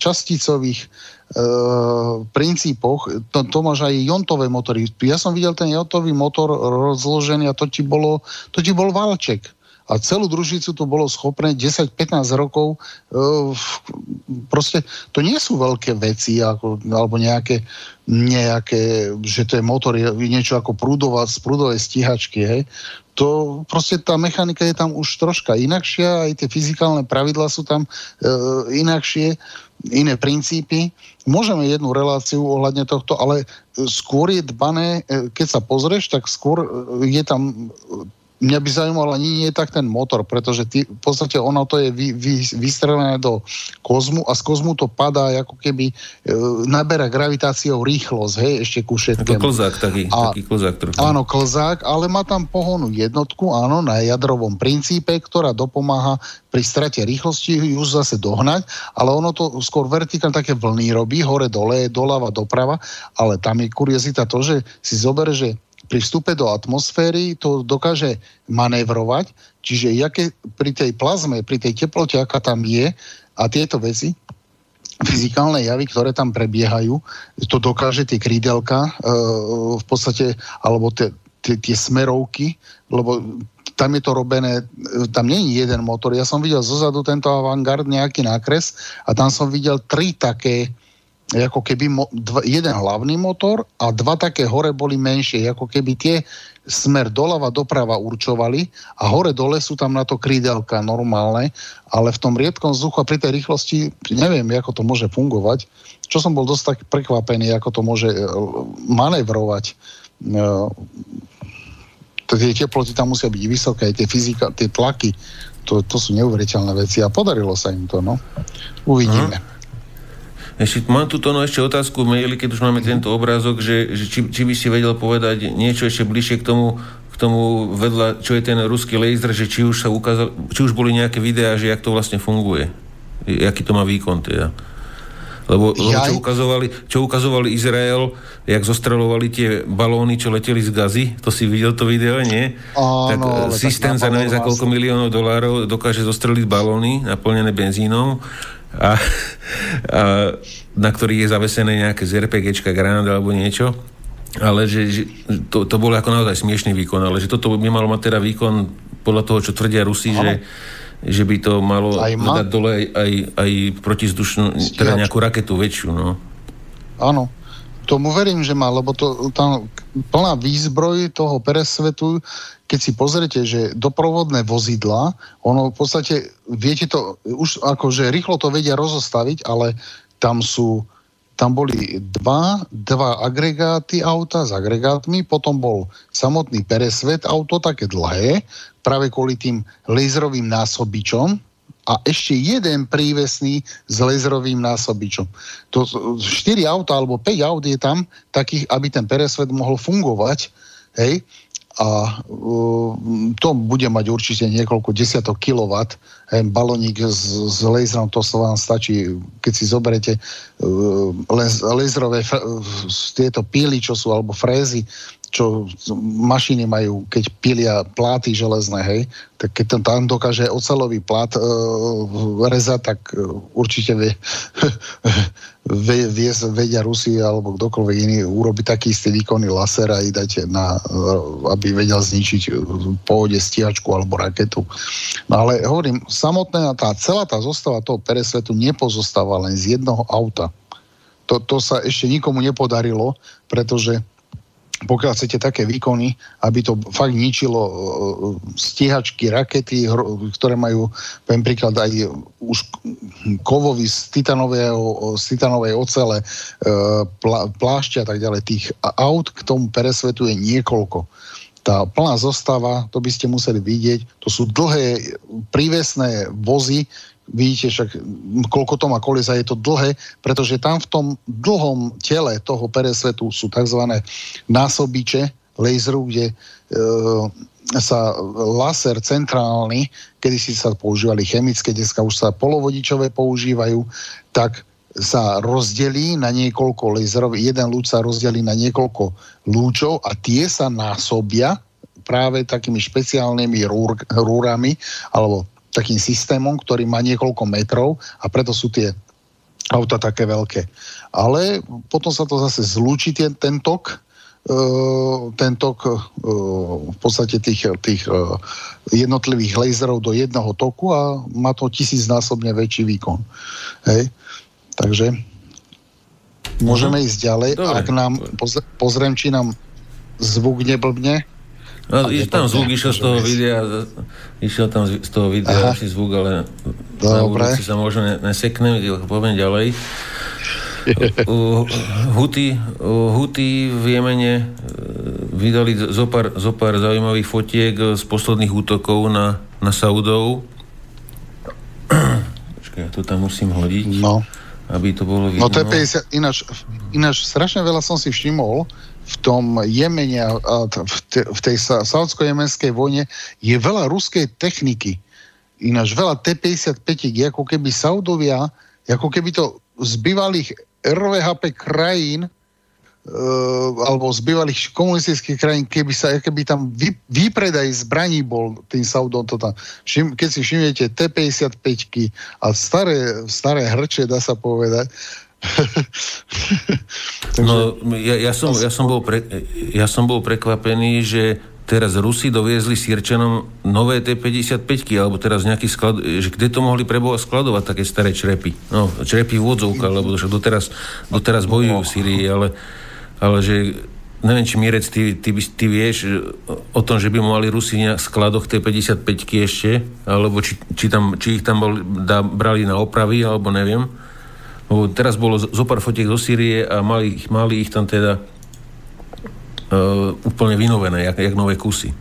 S2: časticových e, princípoch, to, to máš aj jontové motory. Ja som videl ten jontový motor rozložený a to ti, bolo, to ti bol valček a celú družicu to bolo schopné 10-15 rokov e, proste to nie sú veľké veci ako, alebo nejaké, nejaké, že to je motor, niečo ako prúdová, z prúdovej stíhačky, hej. To proste tá mechanika je tam už troška inakšia, aj tie fyzikálne pravidlá sú tam e, inakšie, iné princípy. Môžeme jednu reláciu ohľadne tohto, ale skôr je dbané, e, keď sa pozrieš, tak skôr e, je tam mňa by zaujímalo ani nie tak ten motor, pretože ty, v podstate ono to je vy, vy, vystrelené do kozmu a z kozmu to padá ako keby e, naberá gravitáciou rýchlosť, hej, ešte ku všetkému.
S1: Ako klzák taký, a, taký klzák trochu.
S2: Áno, klzák, ale má tam pohonu jednotku, áno, na jadrovom princípe, ktorá dopomáha pri strate rýchlosti ju zase dohnať, ale ono to skôr vertikálne také vlny robí, hore, dole, doľava, doprava, ale tam je kuriozita to, že si zober, že pri vstupe do atmosféry to dokáže manévrovať, čiže jaké pri tej plazme, pri tej teplote, aká tam je a tieto veci, fyzikálne javy, ktoré tam prebiehajú, to dokáže tie krídelka e, v podstate, alebo tie, tie, tie smerovky, lebo tam je to robené, tam nie je jeden motor. Ja som videl zozadu tento Avantgard nejaký nákres a tam som videl tri také ako keby mo, dva, jeden hlavný motor a dva také hore boli menšie, ako keby tie smer doľava doprava určovali a hore dole sú tam na to krídelka normálne, ale v tom riedkom vzduchu a pri tej rýchlosti neviem, ako to môže fungovať. Čo som bol dosť tak prekvapený, ako to môže e, manevrovať. E, tie teploty tam musia byť vysoké, tie fyzika, tie tlaky, to, to sú neuveriteľné veci a podarilo sa im to, no. Uvidíme. Aha.
S1: Ešte, mám tu no ešte otázku v maili, keď už máme tento obrázok, že, že či, či by si vedel povedať niečo ešte bližšie k tomu, k tomu vedľa, čo je ten ruský laser, že či už sa ukázal, či už boli nejaké videá, že jak to vlastne funguje. Jaký to má výkon teda. Lebo, lebo čo, ukazovali, čo ukazovali Izrael, jak zostrelovali tie balóny, čo leteli z gazy, to si videl to video, nie?
S2: Áno,
S1: tak eh, systém tak za neviem za koľko miliónov dolárov dokáže zostreliť balóny naplnené benzínom a, a na ktorých je zavesené nejaké z RPGčka, granát alebo niečo. Ale že, že to, to bol ako naozaj smiešný výkon, ale že toto by malo mať teda výkon podľa toho, čo tvrdia Rusi, že, že by to malo aj ma... dať dole aj, aj, aj protizdušnú, teda nejakú raketu väčšiu. No.
S2: Áno, tomu verím, že má, lebo to, tam plná výzbroj toho peresvetu keď si pozrete, že doprovodné vozidla, ono v podstate, viete to, už akože rýchlo to vedia rozostaviť, ale tam sú, tam boli dva, dva agregáty auta s agregátmi, potom bol samotný peresvet auto, také dlhé, práve kvôli tým laserovým násobičom, a ešte jeden prívesný s laserovým násobičom. To, 4 auta alebo 5 aut je tam takých, aby ten peresvet mohol fungovať. Hej? a uh, to bude mať určite niekoľko desiatok kilowatt. Hey, baloník s, s laserom, to sa vám stačí, keď si zoberete uh, laserové uh, tieto píly, čo sú, alebo frézy, čo mašiny majú, keď pilia pláty železné, hej, tak keď ten tam dokáže ocelový plát e, rezať, tak e, určite vie, vie, vie, vedia Rusi alebo kdokoľvek iný urobiť taký istý výkonný laser a dať na, e, aby vedel zničiť v pohode stíhačku alebo raketu. No ale hovorím, samotná tá celá tá zostava toho peresvetu nepozostáva len z jednoho auta. To, to sa ešte nikomu nepodarilo, pretože pokiaľ chcete také výkony, aby to fakt ničilo e, stíhačky, rakety, ktoré majú, poviem príklad, aj už kovový z, z titanovej ocele, e, plášťa a tak ďalej. Tých aut k tomu peresvetu je niekoľko. Tá plná zostava, to by ste museli vidieť, to sú dlhé prívesné vozy, vidíte však, koľko to má kolesa, je to dlhé, pretože tam v tom dlhom tele toho peresvetu sú tzv. násobiče laseru, kde e, sa laser centrálny, kedy si sa používali chemické, dneska už sa polovodičové používajú, tak sa rozdelí na niekoľko laserov, jeden lúč sa rozdelí na niekoľko lúčov a tie sa násobia práve takými špeciálnymi rúr, rúrami alebo takým systémom, ktorý má niekoľko metrov a preto sú tie auta také veľké. Ale potom sa to zase zlúči ten, ten tok, Uh, ten tok uh, v podstate tých, tých uh, jednotlivých laserov do jedného toku a má to tisícnásobne väčší výkon. Hej. Takže môžeme ísť ďalej. Dobre. Ak nám pozriem, či nám zvuk neblbne.
S1: No, je tam zvuk išiel z toho videa, išiel tam z toho videa asi zvuk, ale Dobre. na budúci sa možno neseknem, poviem ďalej. Huty, Huty v Jemene e, vydali zopár, zopár zaujímavých fotiek z posledných útokov na, na Saudov. Počkaj, ja to tam musím hodiť.
S2: No.
S1: Aby to bolo
S2: vidno. No to je 50, ináč, ináč strašne veľa som si všimol, v tom Jemene v, te, v tej saudsko-jemenskej vojne je veľa ruskej techniky. Ináč veľa T-55, ako keby Saudovia, ako keby to z bývalých RVHP krajín uh, alebo z bývalých komunistických krajín, keby, sa, keby tam vy, výpredaj zbraní bol tým Saudom, to tam, všim, keď si všimnete T-55 a staré, staré hrče, dá sa povedať,
S1: no, ja, ja, som, ja, som bol pre, ja som bol prekvapený, že teraz Rusi doviezli Sirčanom nové T-55, alebo teraz nejaký sklad, že kde to mohli preboha skladovať také staré črepy. No, črepy v vodzovka, lebo však doteraz, doteraz bojujú v Syrii, ale, ale že neviem, či Mirec, ty, ty, ty vieš o tom, že by mali Rusi v skladoch T-55 ešte, alebo či, či, tam, či ich tam bol, dá, brali na opravy, alebo neviem. Lebo teraz bolo zo pár fotiek zo Sýrie a mali, mali ich tam teda uh, úplne vynovené, jak, jak nové kusy.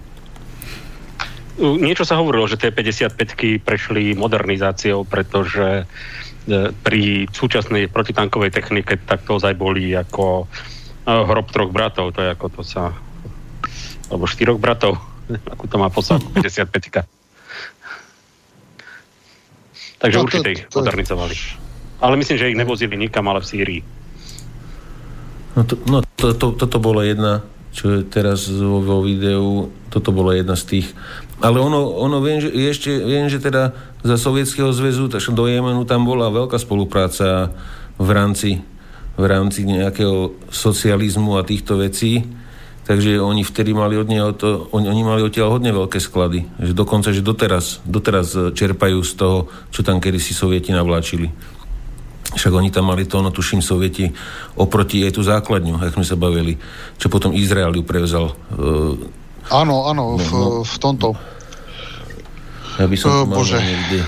S3: Niečo sa hovorilo, že tie 55 prešli modernizáciou, pretože e, pri súčasnej protitankovej technike tak to ozaj boli ako e, hrob troch bratov, to je ako to sa alebo štyroch bratov, ako to má posádku 55 Takže no, určite ich modernizovali. Ale myslím, že ich nevozili nikam, ale v Sýrii.
S1: No, to, no to, to, toto bolo jedna, čo je teraz vo, vo videu, toto bolo jedna z tých. Ale ono, ono viem, že, ešte, viem, že teda za Sovietskeho zväzu, takže do Jemenu tam bola veľká spolupráca v rámci, v rámci nejakého socializmu a týchto vecí. Takže oni vtedy mali od neho to, oni, oni mali odtiaľ hodne veľké sklady. Že dokonca, že doteraz, doteraz čerpajú z toho, čo tam kedysi sovieti navláčili. Však oni tam mali to, no tuším, sovieti oproti aj tú základňu, jak sme sa bavili, čo potom Izrael ju prevzal.
S2: Uh, áno, áno, no, v, no, v tomto.
S1: Ja by som to uh, Bože. Niekde.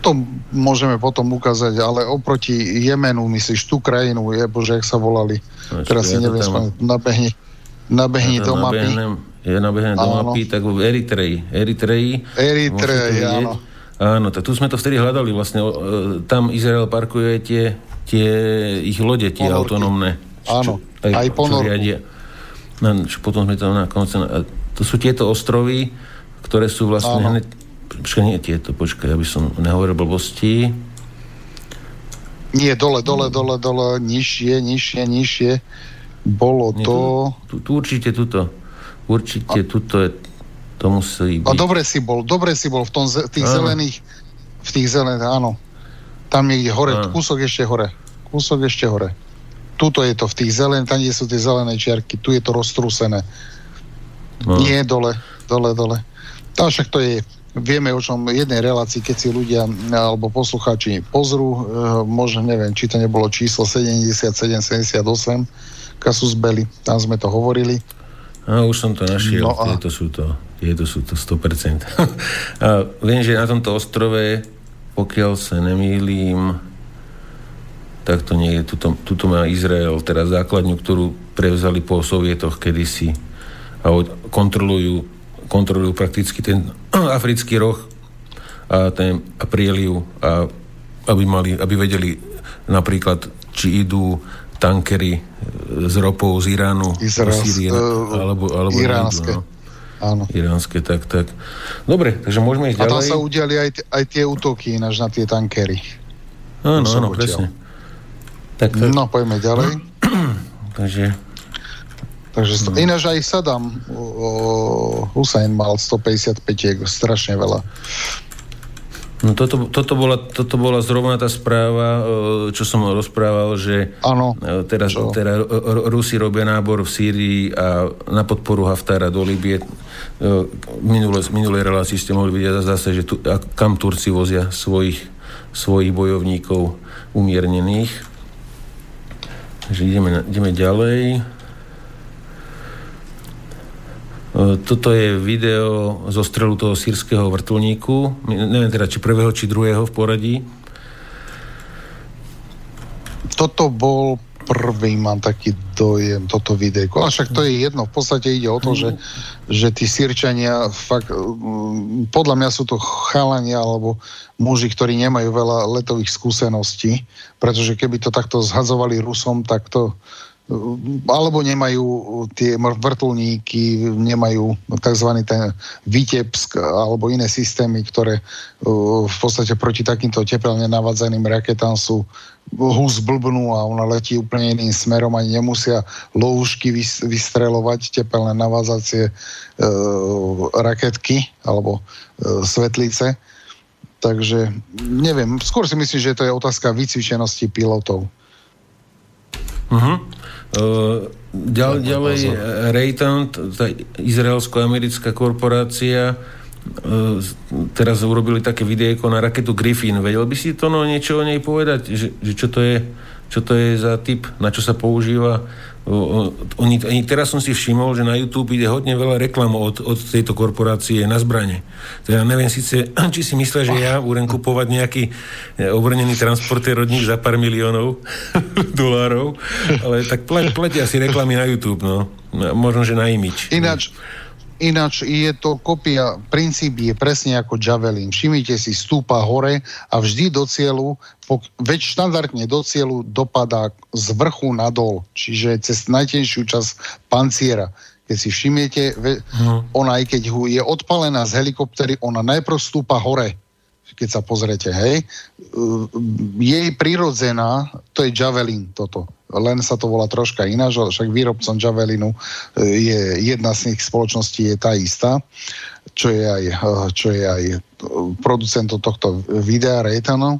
S2: To môžeme potom ukázať, ale oproti Jemenu, myslíš, tú krajinu, je, Bože, jak sa volali. No, Teraz si ja neviem, tam... nabehni, nabehni ja do mapy.
S1: Ja nabehnem do mapy, tak v Eritreji. Eritreji.
S2: Eritreji, áno.
S1: Áno, tak tu sme to vtedy hľadali vlastne. E, tam Izrael parkuje tie, tie ich lode, tie Ponorky. autonómne.
S2: Áno, čo, aj, aj ponorku. Riadia.
S1: No, čo potom sme to na konci... To sú tieto ostrovy, ktoré sú vlastne Áno. hneď... Počkaj, nie tieto, počkaj, aby som nehovoril blbosti.
S2: Nie, dole, dole, dole, dole, nižšie, nižšie, nižšie. Bolo nie, to...
S1: Tu, tu, tu určite tuto. Určite a... tuto je to musí byť.
S2: A dobre si bol, dobre si bol v, tom, v tých áno. zelených, v tých zelených, áno. Tam niekde hore, áno. kúsok ešte hore. Kúsok ešte hore. Tuto je to v tých zelených, tam, kde sú tie zelené čiarky, tu je to roztrúsené. No. Nie dole, dole, dole. Tam však to je, vieme o čom jednej relácii, keď si ľudia alebo poslucháči pozrú, e, možno neviem, či to nebolo číslo 77-78, Kasus Belli, tam sme to hovorili.
S1: A už som to našiel, no a... tieto sú to je to sú to 100%. a viem, že na tomto ostrove, pokiaľ sa nemýlim, tak to nie je, tuto, tuto má Izrael teraz základňu, ktorú prevzali po sovietoch kedysi a kontrolujú, kontrolujú prakticky ten africký roh a, ten, a prieliu a aby, mali, aby vedeli napríklad, či idú tankery z ropou z Iránu
S2: Izrael, do Sýrie, uh, alebo, alebo iránske. Nejdu, no.
S1: Áno. iránske, tak, tak. Dobre, takže môžeme ísť
S2: ďalej. A tam sa udiali aj, aj tie útoky ináč na tie tankery.
S1: Áno, áno, presne.
S2: Tak, tak. No, poďme ďalej.
S1: takže...
S2: Takže no. ináč aj Saddam o, Hussein mal 155, strašne veľa.
S1: No toto, toto, bola, toto bola zrovna tá správa, čo som rozprával, že
S2: ano,
S1: teraz, teraz Rusi robia nábor v Sýrii a na podporu Haftara do Libie. Minulé, minulej relácii ste mohli vidieť zase, že tu, kam Turci vozia svojich, svojich bojovníkov umiernených. Takže ideme, ideme ďalej. E, toto je video zo strelu toho sírskeho vrtulníku. Neviem teda, či prvého, či druhého v poradí.
S2: Toto bol prvý mám taký dojem toto videjko. A však to je jedno, v podstate ide o to, že, že tí sírčania fakt, podľa mňa sú to chalania alebo muži, ktorí nemajú veľa letových skúseností, pretože keby to takto zhadzovali Rusom, tak to alebo nemajú tie vrtulníky, nemajú tzv. ten Vitebsk alebo iné systémy, ktoré v podstate proti takýmto tepelne navádzeným raketám sú hus blbnú a ona letí úplne iným smerom, ani nemusia loužky vystrelovať tepelné navádzacie e, raketky alebo e, svetlice. Takže neviem, skôr si myslím, že to je otázka vycvičenosti pilotov.
S1: Uh-huh. Uh, ďal, ďalej Raytheon, tá izraelsko-americká korporácia, uh, teraz urobili také videjko na raketu Griffin. Vedel by si to no niečo o nej povedať? Že, že čo, to je, čo to je za typ, na čo sa používa? Oni, oni, teraz som si všimol, že na YouTube ide hodne veľa reklam od, od tejto korporácie na zbrane. Teda neviem síce, či si myslia, že ja budem kupovať nejaký e, obrnený transportér od nich za pár miliónov dolárov, ale tak pletia si reklamy na YouTube, no. Možno, že na imič.
S2: Ináč, Ináč je to kopia, princíp je presne ako Javelin. Všimnite si, stúpa hore a vždy do cieľu, veď štandardne do cieľu dopadá z vrchu nadol, čiže cez najtenšiu časť panciera. Keď si všimnete, hmm. ona aj keď je odpalená z helikoptery, ona najprv stúpa hore keď sa pozrete, hej. Jej prirodzená, to je Javelin toto len sa to volá troška ináč, však výrobcom Javelinu e, je jedna z nich spoločností je tá istá, čo je aj, e, čo je aj producentom tohto videa Raytheonov.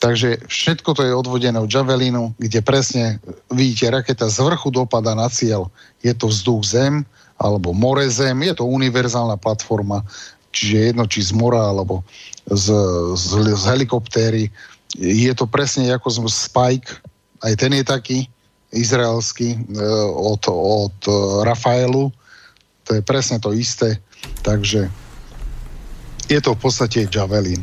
S2: Takže všetko to je odvodené od Javelinu, kde presne vidíte, raketa z vrchu dopada na cieľ. Je to vzduch zem, alebo more zem, je to univerzálna platforma, čiže jedno či z mora, alebo z, z, z helikoptéry. Je to presne ako z Spike, aj ten je taký izraelský e, od, od e, Rafaelu. To je presne to isté. Takže je to v podstate Javelin.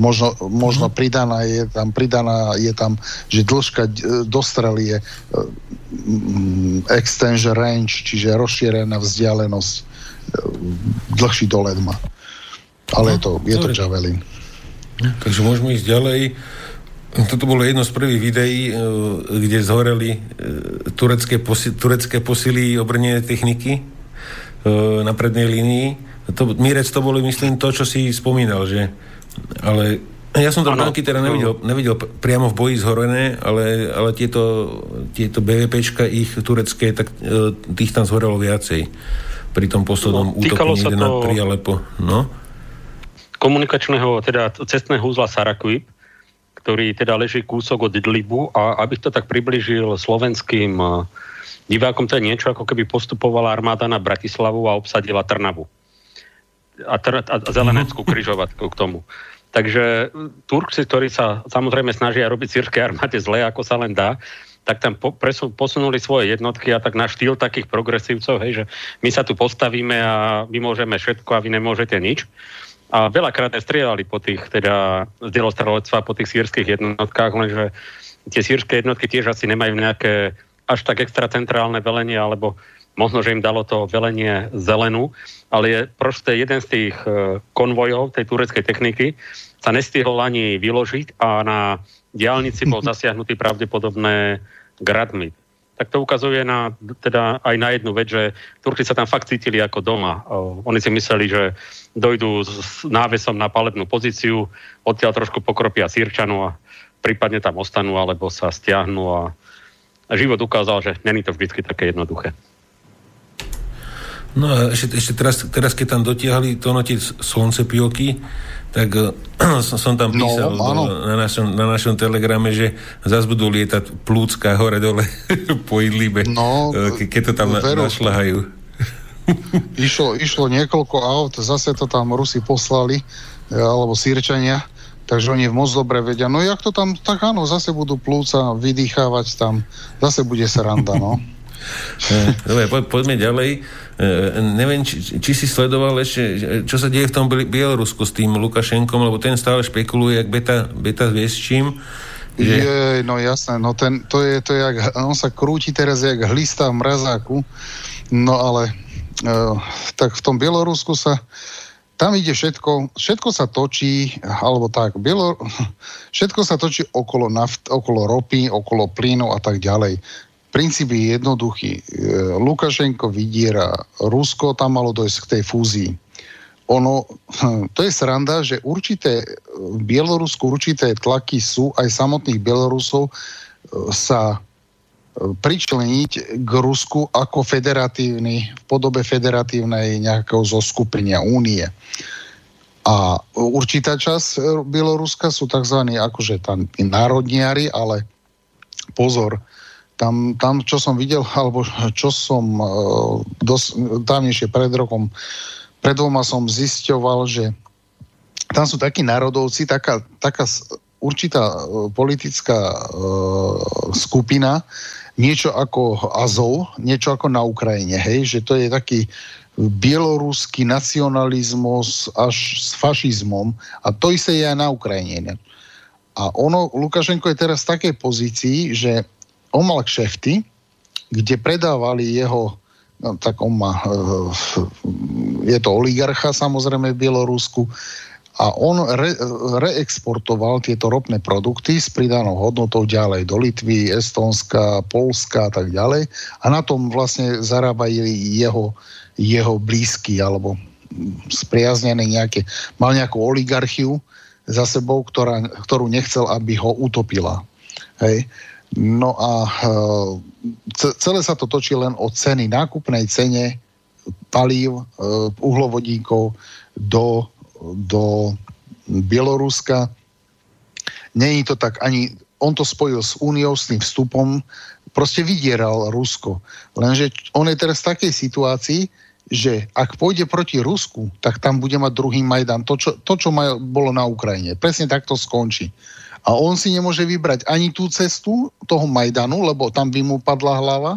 S2: Možno, možno mhm. pridaná je tam, pridaná je tam, že dĺžka e, dostrely je extension range, čiže rozšírená vzdialenosť dlhší dolet má. Ale je to, je to Javelin.
S1: Takže môžeme ísť ďalej. Toto bolo jedno z prvých videí, e, kde zhoreli e, turecké, posi- turecké posily obrnené techniky e, na prednej línii. To, Mirec to bolo, myslím, to, čo si spomínal, že... Ale ja som tam tanky teda nevidel, nevidel priamo v boji zhorené, ale, ale tieto, tieto BVPčka, ich turecké, tak tých tam zhorelo viacej pri tom poslednom no, útoku niekde na Prialepo. No?
S3: Komunikačného, teda cestného úzla Sarakuip, ktorý teda leží kúsok od Idlibu a aby to tak približil slovenským eh, divákom, to je niečo, ako keby postupovala armáda na Bratislavu a obsadila Trnavu. A, tr- a Zeleneckú križovatku k tomu. Takže Turci, ktorí sa samozrejme snažia robiť sírskej armáde zle, ako sa len dá, tak tam presu, posunuli svoje jednotky a tak na štýl takých progresívcov, hej, že my sa tu postavíme a my môžeme všetko a vy nemôžete nič. A veľakrát strieľali po tých, teda z dielostrelectva po tých sírskych jednotkách, lenže tie sírske jednotky tiež asi nemajú nejaké až tak extra centrálne velenie, alebo možno, že im dalo to velenie zelenú, ale je proste jeden z tých e, konvojov tej tureckej techniky. Sa nestihol ani vyložiť a na diálnici bol zasiahnutý pravdepodobné gradmi tak to ukazuje na, teda aj na jednu vec, že Turci sa tam fakt cítili ako doma. Oni si mysleli, že dojdú s návesom na palebnú pozíciu, odtiaľ trošku pokropia Sýrčanu a prípadne tam ostanú alebo sa stiahnu a, život ukázal, že není to vždy také jednoduché.
S1: No a ešte, ešte teraz, teraz, keď tam dotiahli to notiť slonce pilky, tak uh, som tam no, písal no, do, na, našom, na našom telegrame, že zase budú lietať plúcka hore-dole po Idlibe, no, ke, keď to tam veru, našľahajú.
S2: Išlo, išlo niekoľko aut, zase to tam Rusi poslali, alebo Sýrčania, takže oni moc dobre vedia. No jak to tam, tak áno, zase budú plúca vydýchávať tam, zase bude sranda, no.
S1: Dobre, po, poďme ďalej. E, neviem, či, či si sledoval ešte, čo sa deje v tom Bielorusku s tým Lukašenkom, lebo ten stále špekuluje, jak beta, beta s čím.
S2: Že... Je, no jasné, no ten, to je, to je jak, on sa krúti teraz jak hlista v mrazáku, no ale uh, tak v tom Bielorusku sa tam ide všetko, všetko sa točí, alebo tak, Bielo, všetko sa točí okolo naft, okolo ropy, okolo plynu a tak ďalej. Princíp je jednoduchý. E, Lukašenko vydiera Rusko, tam malo dojsť k tej fúzii. Ono, to je sranda, že určité, v Bielorusku určité tlaky sú, aj samotných Bielorusov e, sa pričleniť k Rusku ako federatívny, v podobe federatívnej nejakého zoskupenia únie. A určitá časť Bieloruska sú tzv. akože tam národniari, ale pozor, tam, tam čo som videl, alebo čo som uh, dos, dávnejšie pred rokom, pred dvoma som zisťoval, že tam sú takí národovci, taká, taká určitá uh, politická uh, skupina, niečo ako Azov, niečo ako na Ukrajine, hej, že to je taký bieloruský nacionalizmus až s fašizmom a to isté je aj na Ukrajine. Ne? A ono, Lukašenko je teraz v takej pozícii, že on mal kšefty, kde predávali jeho, no, tak on má, eh, je to oligarcha samozrejme v Bielorusku, a on re, reexportoval tieto ropné produkty s pridanou hodnotou ďalej do Litvy, Estónska, Polska a tak ďalej a na tom vlastne zarábajú jeho, jeho blízky alebo spriaznené nejaké, mal nejakú oligarchiu za sebou, ktorá, ktorú nechcel, aby ho utopila. Hej. No a e, celé sa to točí len o ceny, nákupnej cene palív, e, uhlovodíkov do do Bieloruska. Není to tak ani, on to spojil s úniou, s tým vstupom, proste vydieral Rusko. Lenže on je teraz v takej situácii, že ak pôjde proti Rusku, tak tam bude mať druhý Majdan. To, čo, to, čo maj, bolo na Ukrajine. Presne takto skončí. A on si nemôže vybrať ani tú cestu toho Majdanu, lebo tam by mu padla hlava,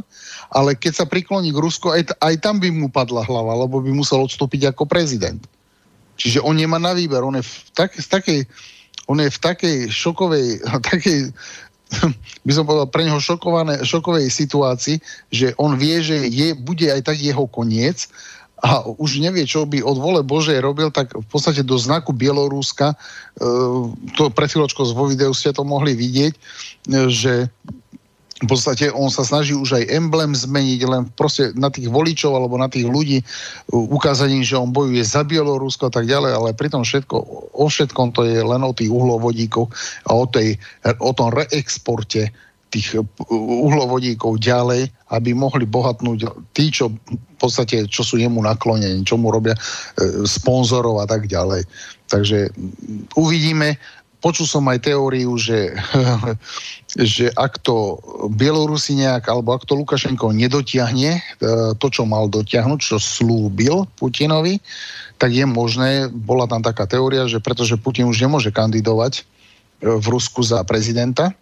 S2: ale keď sa prikloní k Rusku, aj, aj tam by mu padla hlava, lebo by musel odstúpiť ako prezident. Čiže on nemá na výber, on je v, tak, v takej, on je v takej šokovej, takej, by som povedal, pre neho šokované, šokovej situácii, že on vie, že je, bude aj tak jeho koniec a už nevie, čo by od vole Božej robil, tak v podstate do znaku Bieloruska, e, to pred chvíľočkou vo videu ste to mohli vidieť, e, že v podstate on sa snaží už aj emblém zmeniť, len proste na tých voličov alebo na tých ľudí ukázať že on bojuje za Bielorusko a tak ďalej, ale pri tom všetko, o všetkom to je len o tých uhlovodíkoch a o, tej, o tom reexporte tých uhlovodíkov ďalej, aby mohli bohatnúť tí, čo v podstate, čo sú jemu naklonení, čo mu robia e, sponzorov a tak ďalej. Takže uvidíme, počul som aj teóriu, že, že ak to Bielorusi nejak, alebo ak to Lukašenko nedotiahne, e, to, čo mal dotiahnuť, čo slúbil Putinovi, tak je možné, bola tam taká teória, že pretože Putin už nemôže kandidovať v Rusku za prezidenta,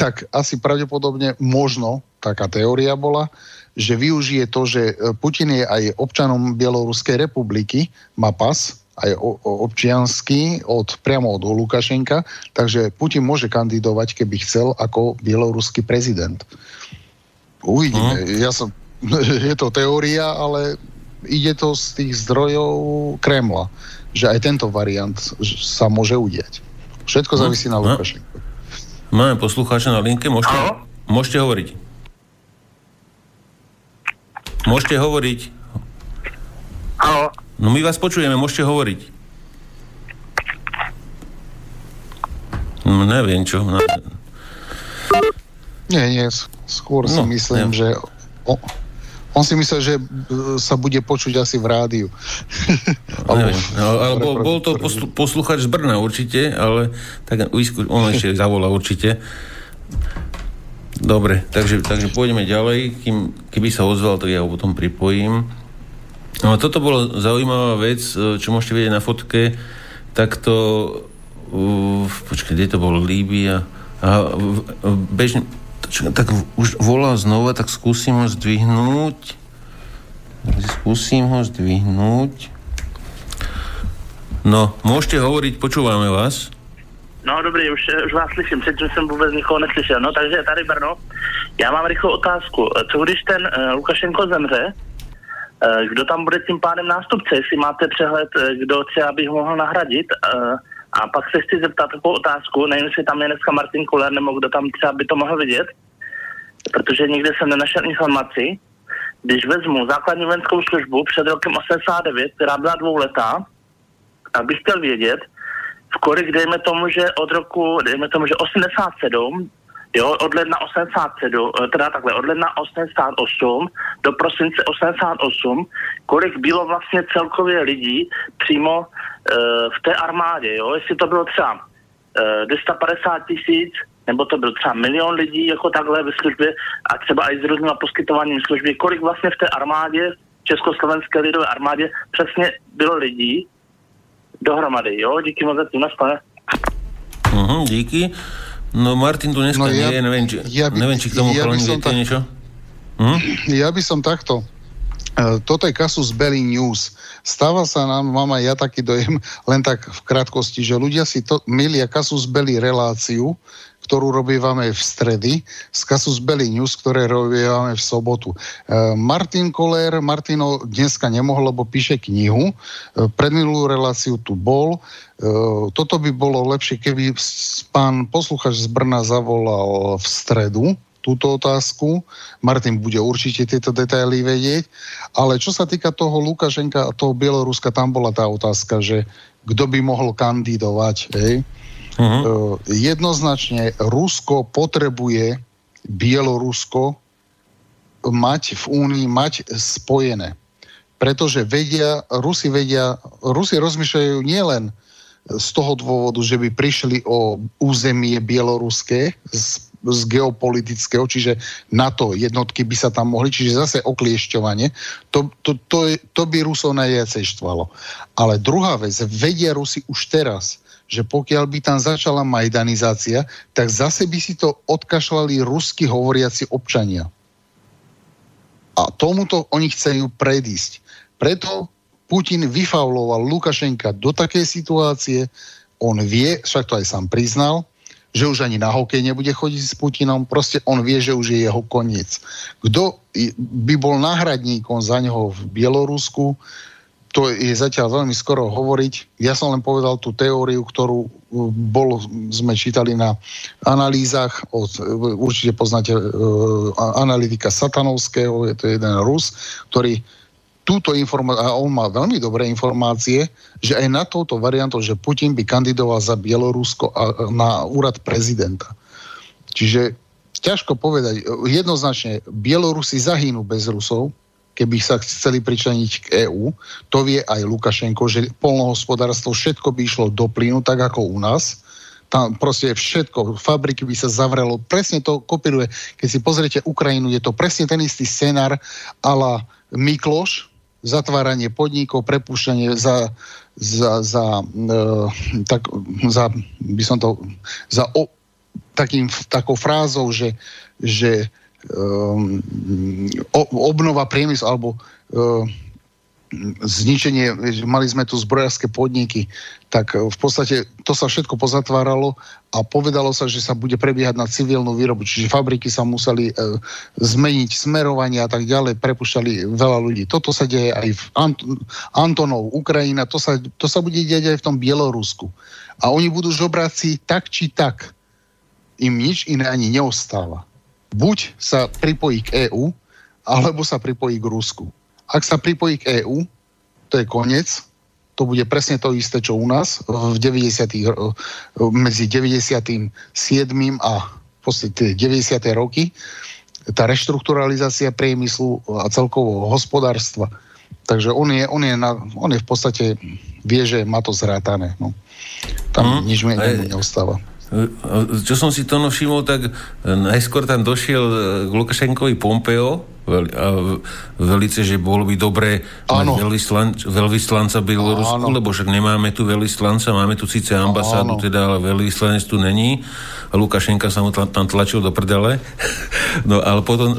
S2: tak asi pravdepodobne možno taká teória bola, že využije to, že Putin je aj občanom Bieloruskej republiky, má pas, aj občiansky od, priamo od Lukašenka, takže Putin môže kandidovať, keby chcel, ako bieloruský prezident. Uvidíme. Hmm. Ja som, je to teória, ale ide to z tých zdrojov Kremla, že aj tento variant sa môže udiať. Všetko hm. závisí na Lukašenku.
S1: Máme poslucháča na linke, môžete, môžete hovoriť. Môžete hovoriť.
S4: Halo.
S1: No my vás počujeme, môžete hovoriť. No neviem čo. No.
S2: Nie, nie, skôr no, si myslím, neviem. že on, on si myslel, že sa bude počuť asi v rádiu.
S1: Neviem, no, ale bol, to posluchač z Brna určite, ale tak on ešte zavolá určite. Dobre, takže, takže pôjdeme ďalej. Kým, keby sa ozval, tak ja ho potom pripojím. No, toto bolo zaujímavá vec, e, čo môžete vidieť na fotke. Takto, uh, počkaj, kde to bolo? Líbia. A bežne, tak už volá znova, tak skúsim ho zdvihnúť. Skúsim ho zdvihnúť. No, môžete hovoriť, počúvame vás.
S4: No dobrý, už, už vás slyším, předtím jsem vůbec nikoho neslyšel. No takže tady Brno, já mám rychlou otázku. Co když ten uh, Lukašenko zemře, uh, kdo tam bude tím pádem nástupce, jestli máte přehled, uh, kdo třeba bych mohl nahradit? Uh, a pak se chci zeptat takovou otázku, nevím, jestli tam je dneska Martin Kuler, nebo kdo tam třeba by to mohl vidět, protože nikde jsem nenašel informaci. Když vezmu základní vojenskou službu před rokem 89, která byla dvouletá, tak bych chtěl vědět, v kolik, dejme tomu, že od roku, dejme tomu, že 87, jo, od ledna 87, eh, teda takhle, od ledna 88 do prosince 88, kolik bylo vlastně celkově lidí přímo uh, v té armádě, jo, jestli to bylo třeba uh, 250 tisíc, nebo to byl třeba milion lidí jako takhle ve službě a třeba i s různým poskytováním služby, kolik vlastně v té armádě, Československé lidové armádě přesně bylo lidí, dohromady, jo? Díky moc za tým, naspane.
S1: Uh-huh, díky. No Martin tu dneska no, ja, nie je, neviem, či, ja by, neviem, či k tomu ja viete tak, niečo?
S2: Uh-huh? Ja by som takto. E, toto je kasus Belly News. Stáva sa nám, mám aj ja taký dojem, len tak v krátkosti, že ľudia si to milia kasus Belly reláciu, ktorú robívame v stredy, z Kasus Belli News, ktoré robívame v sobotu. E, Martin Koller, Martino dneska nemohol, lebo píše knihu. E, predminulú reláciu tu bol. E, toto by bolo lepšie, keby pán posluchač z Brna zavolal v stredu, túto otázku. Martin bude určite tieto detaily vedieť. Ale čo sa týka toho Lukašenka a toho Bieloruska, tam bola tá otázka, že kto by mohol kandidovať. Hej? Uh-huh. Jednoznačne Rusko potrebuje Bielorusko mať v Únii, mať spojené. Pretože vedia, Rusi vedia, Rusi rozmýšľajú nielen z toho dôvodu, že by prišli o územie bieloruské z, z geopolitického, čiže NATO jednotky by sa tam mohli, čiže zase okliešťovanie, to, to, to, to by Rusov najviacej štvalo. Ale druhá vec, vedia Rusi už teraz, že pokiaľ by tam začala majdanizácia, tak zase by si to odkašľali rusky hovoriaci občania. A tomuto oni chceli predísť. Preto Putin vyfauloval Lukašenka do takej situácie, on vie, však to aj sám priznal, že už ani na hokej nebude chodiť s Putinom, proste on vie, že už je jeho koniec. Kto by bol náhradníkom za neho v Bielorusku, to je zatiaľ veľmi skoro hovoriť. Ja som len povedal tú teóriu, ktorú uh, bol, sme čítali na analýzach, od, uh, určite poznáte uh, analytika Satanovského, je to jeden Rus, ktorý túto informáciu, a on má veľmi dobré informácie, že aj na touto variantou, že Putin by kandidoval za Bielorusko a, na úrad prezidenta. Čiže ťažko povedať, jednoznačne Bielorusi zahynú bez Rusov, keby sa chceli pričleniť k EÚ. To vie aj Lukašenko, že polnohospodárstvo všetko by išlo do plynu, tak ako u nás. Tam proste všetko, fabriky by sa zavrelo. Presne to kopíruje. Keď si pozriete Ukrajinu, je to presne ten istý scenár ala Mikloš, zatváranie podnikov, prepušťanie za, za, za, e, tak, za by som to, za o, takým, takou frázou, že, že obnova priemyslu alebo um, zničenie, mali sme tu zbrojárske podniky, tak v podstate to sa všetko pozatváralo a povedalo sa, že sa bude prebiehať na civilnú výrobu, čiže fabriky sa museli e, zmeniť smerovanie a tak ďalej, prepušťali veľa ľudí. Toto sa deje aj v Ant- Antonov, Ukrajina, to sa, to sa bude deť aj v tom Bielorusku. A oni budú žobráci tak či tak. Im nič iné ani neostáva buď sa pripojí k EÚ, alebo sa pripojí k Rusku. Ak sa pripojí k EÚ, to je koniec, to bude presne to isté, čo u nás v 90. medzi 97. a v podstate 90. roky tá reštrukturalizácia priemyslu a celkovo hospodárstva. Takže on je, on je, na, on je v podstate, vie, že má to zrátané. No. Tam hmm. nič menej neostáva.
S1: Čo som si to všimol, tak najskôr tam došiel k Lukašenkovi Pompeo v velice, že bolo by dobré mať veľvyslan, veľvyslanca Bielorusku, lebo však nemáme tu veľvyslanca, máme tu síce ambasádu, Áno. teda, ale veľvyslanec tu není. Lukašenka sa mu tam tlačil do prdele. No ale potom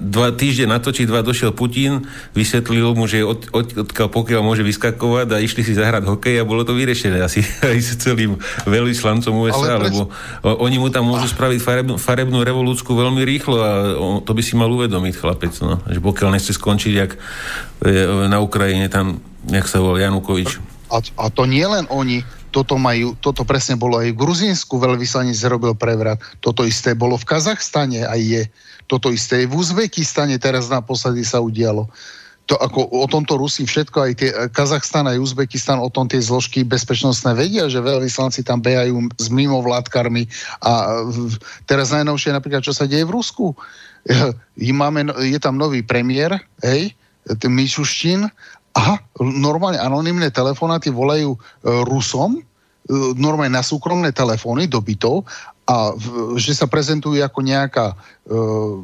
S1: dva týždne na to, či dva došiel Putin, vysvetlil mu, že od, od, odkiaľ pokiaľ môže vyskakovať a išli si zahrať hokej a bolo to vyriešené asi aj s celým veľvyslancom USA, ale lebo oni mu tam môžu spraviť farebnú, farebnú revolúciu veľmi rýchlo a to by si mal uvedomiť chlapec, no. že pokiaľ nechce skončiť jak na Ukrajine tam, jak sa volá Janukovič.
S2: A, a to nie len oni, toto, majú, toto presne bolo aj v Gruzínsku, veľvyslanec zrobil prevrat. Toto isté bolo v Kazachstane aj je. Toto isté je v Uzbekistane, teraz naposledy sa udialo. To, ako o tomto Rusi všetko, aj tie Kazachstan aj Uzbekistan, o tom tie zložky bezpečnostné vedia, že veľvyslanci tam behajú s mimovládkarmi a teraz najnovšie napríklad, čo sa deje v Rusku. Máme, je tam nový premiér, hej, Mišuštín a normálne anonimné telefonáty volajú e, Rusom, e, normálne na súkromné telefóny do bytov a že sa prezentujú ako nejaká uh,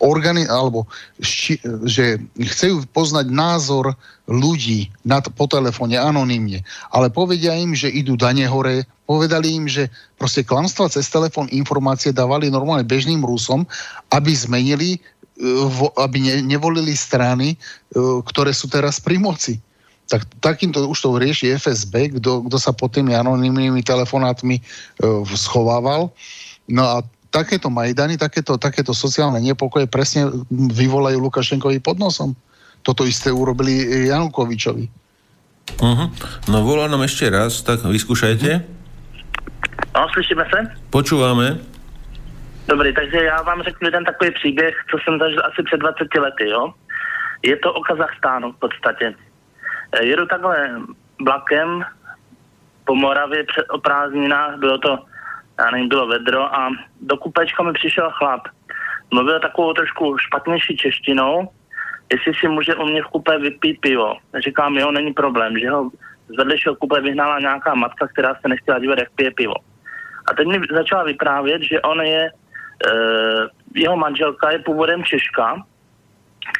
S2: organi- alebo ši- že chcú poznať názor ľudí na, po telefóne anonymne, ale povedia im, že idú dane hore, povedali im, že proste klamstva cez telefón informácie dávali normálne bežným Rusom, aby zmenili aby ne, nevolili strany, e, ktoré sú teraz pri moci. Tak, takýmto už to rieši FSB, kto, kto sa pod tými anonimnými telefonátmi uh, schovával. No a takéto Majdany, takéto, takéto sociálne nepokoje presne vyvolajú Lukašenkovi pod nosom. Toto isté urobili Janukovičovi.
S1: Uh-huh. No volá nám ešte raz, tak vyskúšajte.
S4: No, slyšíme sa?
S1: Počúvame.
S4: Dobrý, takže já vám řeknu jeden takový příběh, co jsem zažil asi před 20 lety, jo. Je to o Kazachstánu v podstatě. E, jedu takhle vlakem po Moravě před, o prázdninách, bylo to, já nevím, bylo vedro a do kupečka mi přišel chlap. Mluvil takovou trošku špatnější češtinou, jestli si může u mě v kupe vypít pivo. Říkám, jo, není problém, že ho z vedlejšího kupe vyhnala nějaká matka, která se nechtěla dívat, jak pije pivo. A teď mi začala vyprávět, že on je Eh, jeho manželka je původem Češka,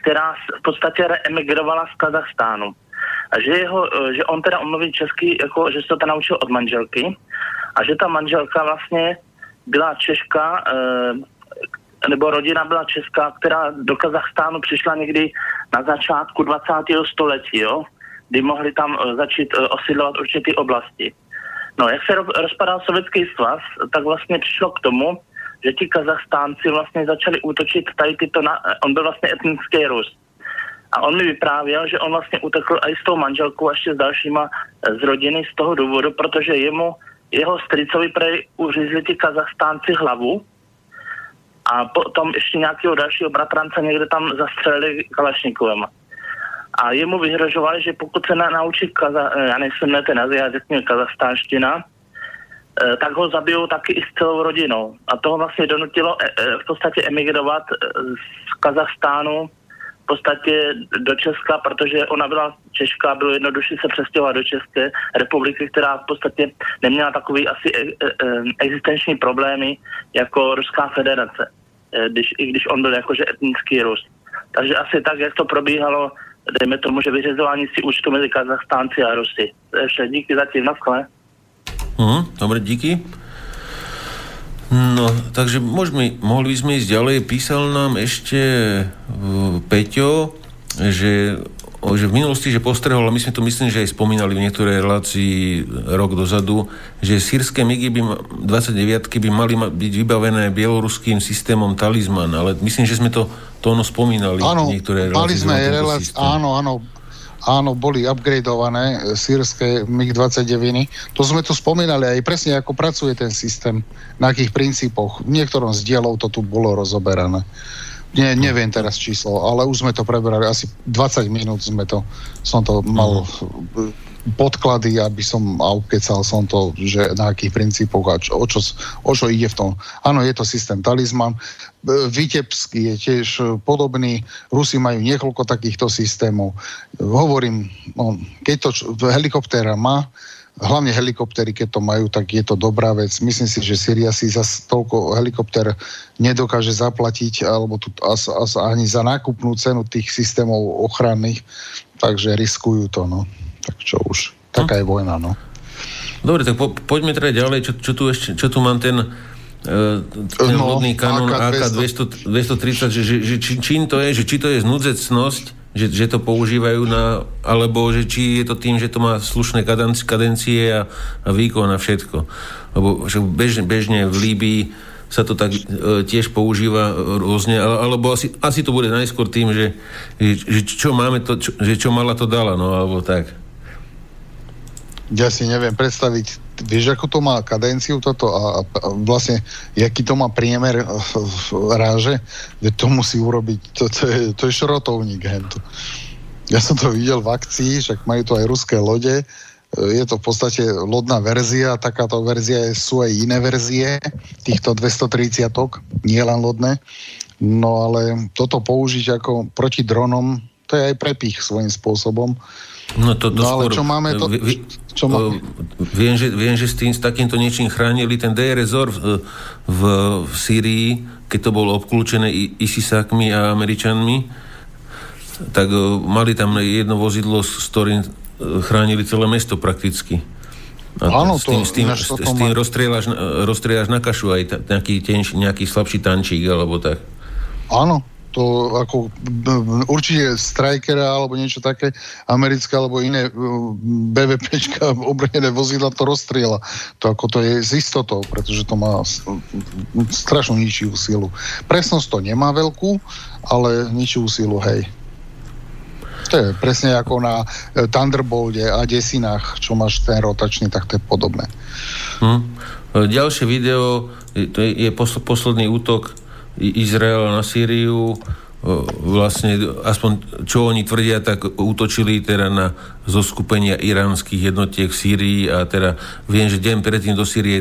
S4: která v podstatě reemigrovala z Kazachstánu. A že, jeho, eh, že on teda omluví česky, jako, že se to naučil od manželky a že ta manželka vlastně byla Češka, eh, nebo rodina byla česká, která do Kazachstánu přišla někdy na začátku 20. století, jo? kdy mohli tam začít osidlovat určitý oblasti. No, jak se rozpadal sovětský svaz, tak vlastně přišlo k tomu, že ti Kazachstánci vlastně začali útočit tady tyto, na, on byl vlastně etnický Rus. A on mi vyprávěl, že on vlastně utekl i s tou manželkou a ještě s dalšíma z rodiny z toho důvodu, protože jemu, jeho stricovi prej uřízli ti Kazachstánci hlavu a potom ještě nějakého dalšího bratrance někde tam zastřelili Kalašnikovem. A jemu vyhrožovali, že pokud se naučí kaza, já nejsem ne ten jazyk, kazachstánština, Eh, tak ho zabijou taky i s celou rodinou. A toho vlastně donutilo eh, eh, v podstatě emigrovat z Kazachstánu v podstatě do Česka, protože ona byla Češka, bylo jednodušší se přestěhovat do České republiky, která v podstatě neměla takový asi existenční problémy jako Ruská federace, když, i když on byl jakože etnický Rus. Takže asi tak, jak to probíhalo, dejme tomu, že vyřizování si účtu mezi Kazachstánci a Rusy. Vše. Díky zatím, naschle.
S1: Uh, dobre, díky. No, takže môžeme, mohli by sme ísť ďalej. Písal nám ešte uh, Peťo, že, že v minulosti, že postrehol, a my sme to myslím, že aj spomínali v niektorej relácii rok dozadu, že sírske MIGy by, 29 by mali byť vybavené bieloruským systémom Talizman, ale myslím, že sme to, to ono spomínali
S2: áno,
S1: v niektorej relácii.
S2: Mali sme relácii, áno, áno, áno, boli upgradeované e, sírske MiG-29. To sme tu spomínali aj presne, ako pracuje ten systém, na akých princípoch. V niektorom z dielov to tu bolo rozoberané. Nie, neviem teraz číslo, ale už sme to preberali. Asi 20 minút sme to, som to mal podklady, aby som a ukecal som to, že na akých princípoch a čo, o, čo, o čo ide v tom. Áno, je to systém talizman. Vitebský je tiež podobný. Rusi majú niekoľko takýchto systémov. Hovorím, no, keď to helikoptéra má, hlavne helikoptery, keď to majú, tak je to dobrá vec. Myslím si, že Syria si za toľko helikopter nedokáže zaplatiť, alebo tu as, as, ani za nákupnú cenu tých systémov ochranných, takže riskujú to, no. Tak čo už, taká hm. je vojna, no.
S1: Dobre, tak po, poďme teda ďalej, čo, čo, tu ešte, čo tu mám ten, e, ten no, kanón AK-230, že, že, že či, čím to je, že či to je znúdzecnosť, že, že to používajú na, alebo že či je to tým, že to má slušné kadencie a, a výkon a všetko. Lebo že bežne, bežne v Líbii sa to tak e, tiež používa rôzne, alebo asi, asi to bude najskôr tým, že, že, čo máme to, čo, že čo mala to dala, no alebo tak.
S2: Ja si neviem predstaviť vieš, ako to má kadenciu toto a, a vlastne, jaký to má priemer ráže, že to musí urobiť, to, to, je, to je šrotovník. Hento. Ja som to videl v akcii, však majú to aj ruské lode, je to v podstate lodná verzia, takáto verzia sú aj iné verzie týchto 230 nie len lodné, no ale toto použiť ako proti dronom, to je aj prepich svojím spôsobom.
S1: No, to, to
S2: no ale skôr, čo máme to... Vy, čo
S1: máme? Viem, že, viem, že s, tým, s takýmto niečím chránili ten DR Resort v, v, v Syrii, keď to bolo obklúčené ISISákmi a Američanmi, tak mali tam jedno vozidlo, s ktorým chránili celé mesto prakticky.
S2: A Áno,
S1: s tým, to, s tým, s, s tým rozstrieľaš, rozstrieľaš na kašu aj nejaký, tenš, nejaký slabší tančík alebo tak.
S2: Áno, to ako určite strajkera alebo niečo také americké alebo iné BVPčka obrnené vozidla to rozstriela. To ako to je z istotou, pretože to má strašnú ničivú silu. Presnosť to nemá veľkú, ale ničivú silu, hej. To je presne ako na e, Thunderbolde a desinách, čo máš ten rotačný, tak to je podobné.
S1: Hm. Ďalšie video, to je posledný útok Izrael na Sýriu, vlastne aspoň čo oni tvrdia, tak útočili teda na zoskupenia iránskych jednotiek v Sýrii a teda viem, že deň predtým do Sýrie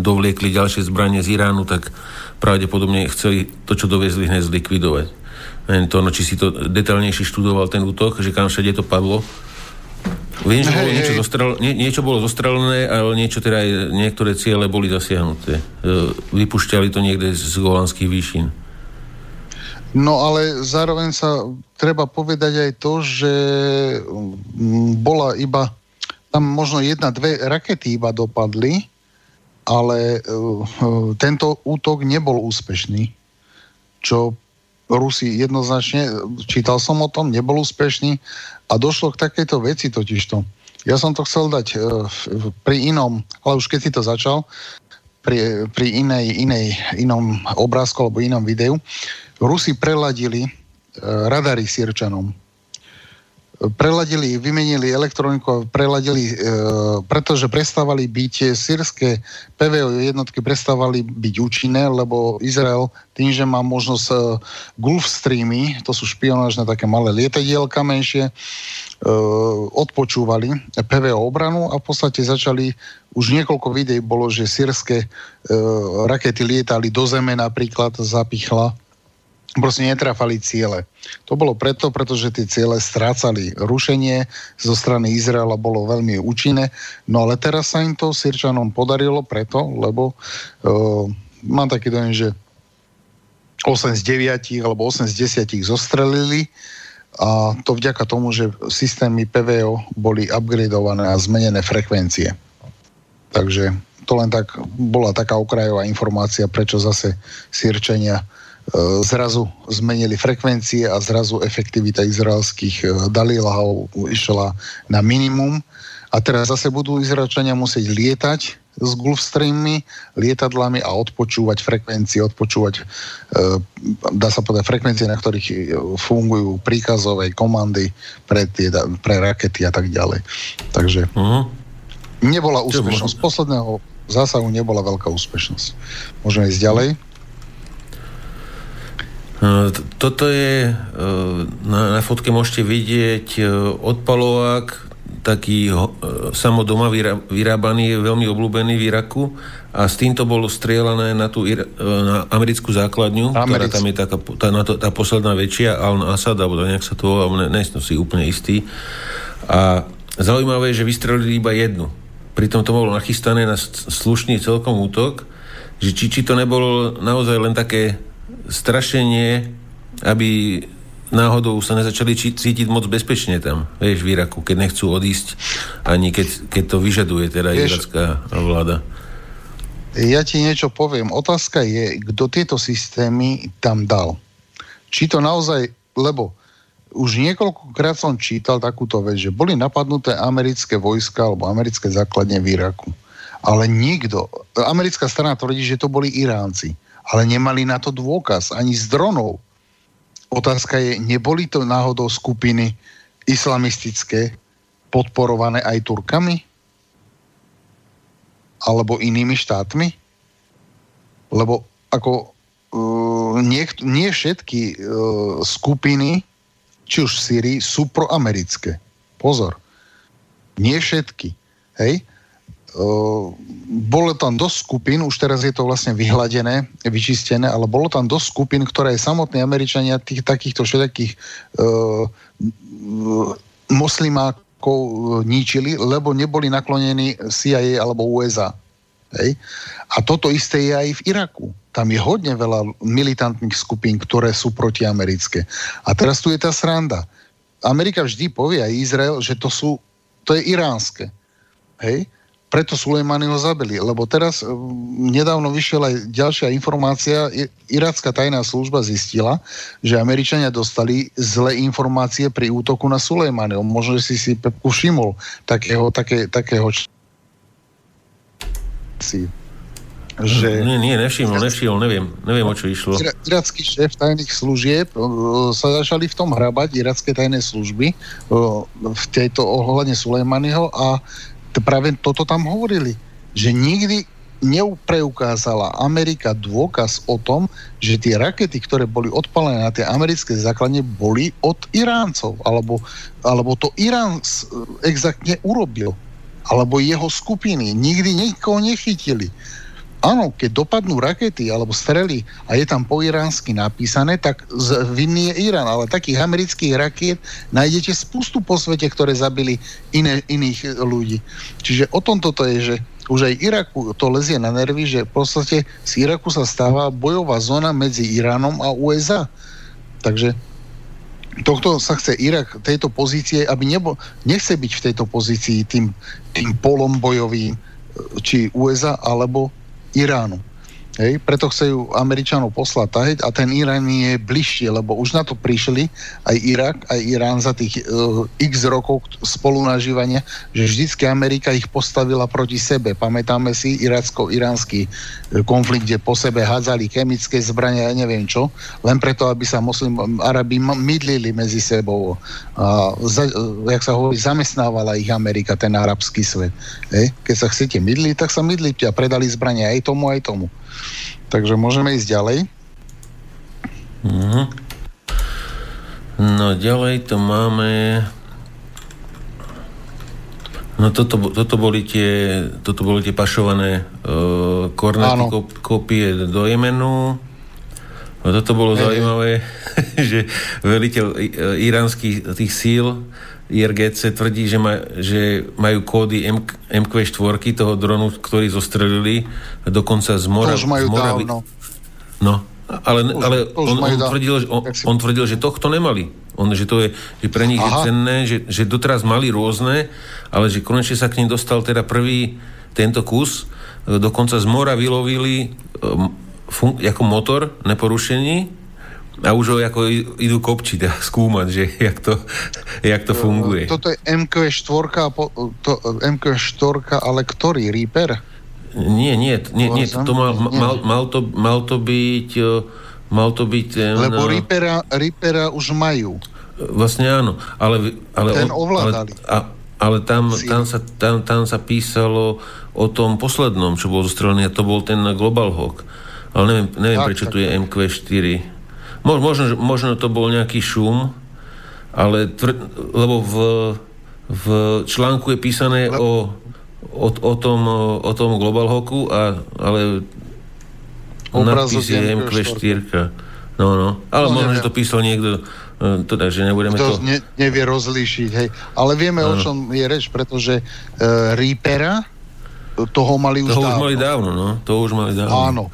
S1: dovliekli ďalšie zbranie z Iránu, tak pravdepodobne chceli to, čo doviezli, hneď zlikvidovať. Neviem to, no, či si to detaľnejšie študoval ten útok, že kam všade to padlo. Viem, že bolo niečo, zostrel, nie, niečo bolo zostrelené, ale niečo teda aj niektoré ciele boli zasiahnuté. E, vypušťali to niekde z golanských výšin.
S2: No ale zároveň sa treba povedať aj to, že mm, bola iba tam možno jedna, dve rakety iba dopadli, ale uh, tento útok nebol úspešný. Čo Rusi jednoznačne, čítal som o tom, nebol úspešný a došlo k takejto veci totižto. Ja som to chcel dať uh, pri inom, ale už keď si to začal, pri, pri inej, inej, inom obrázku alebo inom videu. Rusi preladili uh, radary Sirčanom. Preladili, vymenili elektroniku, preladili, e, pretože prestávali byť sírske PVO jednotky prestávali byť účinné, lebo Izrael tým, že má možnosť e, Gulfstreamy, to sú špionážne také malé lietadielka menšie, Eh, odpočúvali PVO obranu a v podstate začali, už niekoľko videí bolo, že sírske uh, rakety lietali do zeme napríklad, zapichla, proste netrafali ciele. To bolo preto, pretože tie ciele strácali rušenie zo strany Izraela bolo veľmi účinné, no ale teraz sa im to Sirčanom podarilo preto, lebo uh, mám taký dojem, že 8 z 9 alebo 8 z 10 zostrelili a to vďaka tomu, že systémy PVO boli upgradeované a zmenené frekvencie. Takže to len tak bola taká okrajová informácia, prečo zase sírčania e, zrazu zmenili frekvencie a zrazu efektivita izraelských e, dalilahov išla na minimum. A teraz zase budú Izraelčania musieť lietať s Gulfstreamy, lietadlami a odpočúvať frekvencie, odpočúvať, e, dá sa povedať, frekvencie, na ktorých e, fungujú príkazové komandy pre, tie, pre rakety a tak ďalej. Takže uh-huh. nebola úspešnosť. Posledného zásahu nebola veľká úspešnosť. Môžeme ísť ďalej.
S1: E, toto je, na, na fotke môžete vidieť odpalovák taký uh, samodoma vyrábaný, je veľmi obľúbený v Iraku a s týmto bolo strieľané na tú na americkú základňu, Americk. ktorá tam je taká, tá, na to, tá posledná väčšia, Al-Assad, alebo nejak sa to volá, ne som si úplne istý. A zaujímavé je, že vystrelili iba jednu. pritom to bolo nachystané na slušný celkom útok, že či, či to nebolo naozaj len také strašenie, aby náhodou sa nezačali cítiť moc bezpečne tam, vieš, v Iraku, keď nechcú odísť, ani keď, keď to vyžaduje teda vieš, iracká vláda.
S2: Ja ti niečo poviem. Otázka je, kto tieto systémy tam dal. Či to naozaj, lebo už niekoľkokrát som čítal takúto vec, že boli napadnuté americké vojska alebo americké základne v Iraku. Ale nikto, americká strana tvrdí, že to boli Iránci, ale nemali na to dôkaz ani z dronov. Otázka je, neboli to náhodou skupiny islamistické, podporované aj Turkami? Alebo inými štátmi? Lebo ako uh, nie, nie všetky uh, skupiny či už v Syrii, sú proamerické. Pozor. Nie všetky. Hej? Uh, bolo tam dosť skupín, už teraz je to vlastne vyhladené, vyčistené, ale bolo tam dosť skupín, ktoré samotní Američania tých takýchto všetkých uh, moslimákov ničili, lebo neboli naklonení CIA alebo USA. Hej? A toto isté je aj v Iraku. Tam je hodne veľa militantných skupín, ktoré sú protiamerické. A teraz tu je tá sranda. Amerika vždy povie aj Izrael, že to sú, to je iránske. Hej? Preto Sulejmany ho zabili. Lebo teraz nedávno vyšiel aj ďalšia informácia. Iracká tajná služba zistila, že Američania dostali zlé informácie pri útoku na Sulejmany. Možno, že si si Pepku všimol takého, také, takého
S1: že... Nie, nie, nevšimol, nevšimol, neviem, neviem, o čo išlo.
S2: Iracký šéf tajných služieb sa začali v tom hrabať, iracké tajné služby v tejto ohľadne Sulejmanyho a práve toto tam hovorili, že nikdy neupreukázala Amerika dôkaz o tom, že tie rakety, ktoré boli odpalené na tie americké základne, boli od Iráncov, alebo, alebo to Irán exaktne urobil, alebo jeho skupiny. Nikdy nikoho nechytili áno, keď dopadnú rakety alebo strely a je tam po iránsky napísané, tak vinný je Irán, ale takých amerických rakiet nájdete spustu po svete, ktoré zabili iné, iných ľudí. Čiže o tom toto je, že už aj Iraku to lezie na nervy, že v podstate z Iraku sa stáva bojová zóna medzi Iránom a USA. Takže tohto sa chce Irak tejto pozície, aby nebo, nechce byť v tejto pozícii tým, tým polom bojovým, či USA alebo Iránu. Hej, preto chcú Američanov poslať taheť a ten Irán je bližšie, lebo už na to prišli aj Irak, aj Irán za tých uh, x rokov spolunažívania, že vždycky Amerika ich postavila proti sebe. Pamätáme si iracko-iránsky uh, konflikt, kde po sebe hádzali chemické zbrania, ja neviem čo, len preto, aby sa muslim, Arabi mydlili medzi sebou. A za, uh, jak sa hovorí, zamestnávala ich Amerika, ten arabský svet. Hej? Keď sa chcete mydliť, tak sa mydlite a predali zbrania aj tomu, aj tomu. Takže môžeme ísť ďalej.
S1: Mm-hmm. No ďalej to máme... No toto, toto, boli tie, toto boli tie pašované uh, kornety kop, kopie do Jemenu. No toto bolo zaujímavé, že veliteľ iránskych tých síl IRGC tvrdí, že, ma, že majú kódy M, MQ4 toho dronu, ktorý zostrelili dokonca z mora.
S2: To už majú
S1: z mora,
S2: dávno.
S1: No, ale, už, ale on, on, tvrdil, on, on tvrdil, že tohto nemali. On, že to je, že pre nich Aha. je cenné, že, že doteraz mali rôzne, ale že konečne sa k ním dostal teda prvý tento kus. Dokonca z mora vylovili um, fun- ako motor neporušení a už ho ako idú kopčiť a skúmať, že jak to, jak to funguje.
S2: Toto je MQ4, to, MQ4, ale ktorý? Reaper?
S1: Nie, nie, nie, nie to, to mal, mal, mal, to, mal to byť mal to byť ten,
S2: Lebo Reapera, Reapera už majú.
S1: Vlastne áno, ale... ale
S2: ten ovládali.
S1: Ale, a, ale tam, tam, sa, tam, tam sa písalo o tom poslednom, čo bol zostrelený, a to bol ten Global Hawk. Ale neviem, neviem tak, prečo tak, tu je MQ4. Možno, možno to bol nejaký šum, ale tvr- lebo v, v článku je písané o, o, o, tom, o tom Global Hawku, a, ale nadpis je MQ4. No, no. Ale no, možno, neviem. že to písal niekto, e, teda, že nebudeme to...
S2: Ne, nevie rozlíšiť, hej. Ale vieme, ano. o čom je reč, pretože uh, Reapera toho mali už
S1: toho
S2: dávno.
S1: už mali dávno, no. To už mali dávno.
S2: Áno,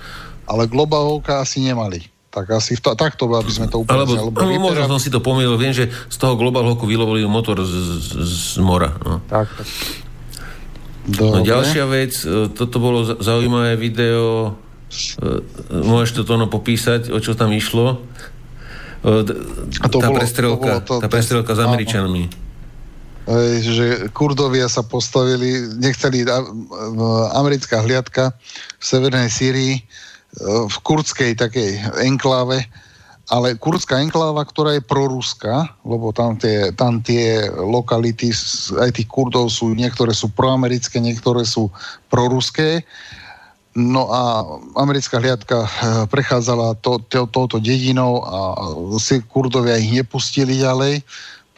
S2: ale Global Hawka asi nemali. Tak asi v to, takto, aby sme to
S1: Alebo,
S2: upresnili.
S1: alebo možno som si to pomýlil. Viem, že z toho Global Hawku vylovili motor z, z, z mora. No.
S2: Tak, tak.
S1: No, ďalšia vec, e, toto bolo za- zaujímavé video, e, môžeš to Tono popísať, o čo tam išlo? E,
S2: A to
S1: tá
S2: bolo-
S1: prestrelka,
S2: to bolo to-
S1: tá prestrelka s
S2: áno.
S1: Američanmi.
S2: Ej, že Kurdovia sa postavili, nechceli americká hliadka v severnej Sýrii e, v kurdskej takej enkláve, ale kurdská enkláva, ktorá je proruská, lebo tam tie, tam tie lokality, aj tých Kurdov sú, niektoré sú proamerické, niektoré sú proruské. No a americká hliadka eh, prechádzala to, to, touto dedinou a si Kurdovia ich nepustili ďalej.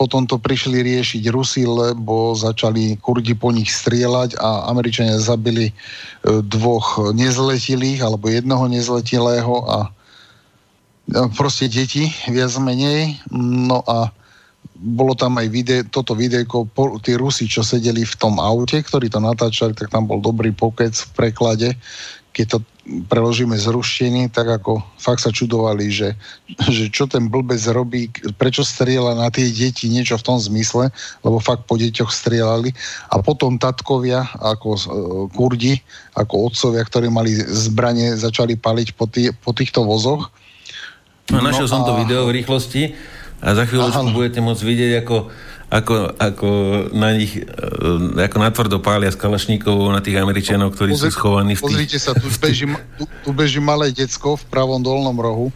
S2: Potom to prišli riešiť Rusi, lebo začali Kurdi po nich strieľať a Američania zabili e, dvoch nezletilých alebo jednoho nezletilého a proste deti, viac menej. No a bolo tam aj video, toto videjko, tí Rusi, čo sedeli v tom aute, ktorí to natáčali, tak tam bol dobrý pokec v preklade. Keď to preložíme z ruštiny, tak ako fakt sa čudovali, že, že čo ten blbec robí, prečo strieľa na tie deti, niečo v tom zmysle, lebo fakt po deťoch strieľali. A potom tatkovia, ako e, kurdi, ako otcovia, ktorí mali zbranie, začali paliť po, tý, po týchto vozoch.
S1: No, našiel som to
S2: a-
S1: video v rýchlosti a za chvíľočku
S2: Áno.
S1: budete môcť vidieť, ako, ako, ako na nich e, ako natvrdo pália z kalašníkov na tých Američanov, ktorí sú
S2: Pozri-
S1: schovaní v tých...
S2: Pozrite sa, tu beží, tu, tu beží malé decko v pravom dolnom rohu.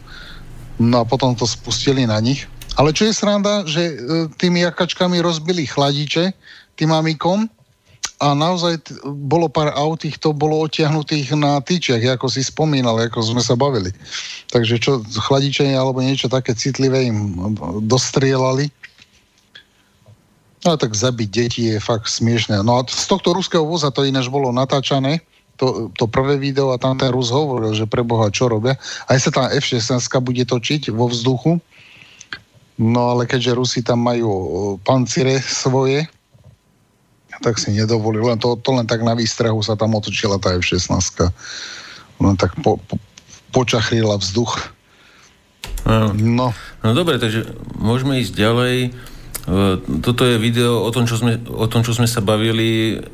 S2: No a potom to spustili na nich. Ale čo je sranda, že e, tými jakačkami rozbili chladiče tým amikom a naozaj t- bolo pár aut, to bolo odtiahnutých na tyčiach, ako si spomínal, ako sme sa bavili. Takže čo, chladiče alebo niečo také citlivé im dostrielali. No tak zabiť deti je fakt smiešné. No a z tohto ruského voza to ináč bolo natáčané, to, to prvé video a tam ten Rus hovoril, že pre Boha čo robia. Aj sa tam F-16 bude točiť vo vzduchu, no ale keďže Rusi tam majú pancire svoje, tak si nedovolil. Len to, to len tak na výstrahu sa tam otočila tá F-16. Len tak po, po, počachrila vzduch. No,
S1: No dobre, takže môžeme ísť ďalej. E, Toto je video o tom, čo sme, o tom, čo sme sa bavili. E,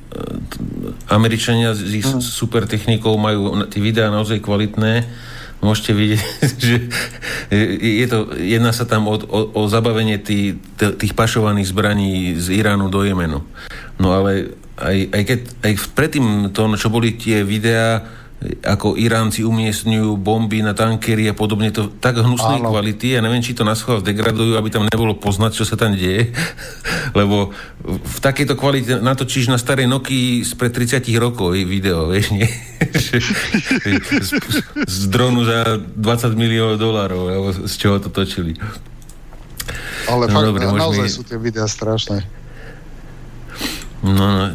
S1: Američania s ich super technikou majú tie videá naozaj kvalitné. Môžete vidieť, že je to, jedná sa tam o, o, o zabavenie tý, t- tých pašovaných zbraní z Iránu do Jemenu. No ale aj, aj, keď, aj predtým to, čo boli tie videá, ako Iránci umiestňujú bomby na tankery a podobne, to tak hnusnej
S2: Áno.
S1: kvality, ja neviem, či to na schvál degradujú, aby tam nebolo poznať, čo sa tam deje, lebo v takejto kvalite natočíš na starej Nokii spred 30 rokov video, vieš, nie? Z, z dronu za 20 miliónov dolárov, alebo z čoho to točili.
S2: ale
S1: No
S2: fakt,
S1: dobre,
S2: na-
S1: môžeme
S2: naozaj
S1: ísť.
S2: sú tie videá strašné.
S1: No, no,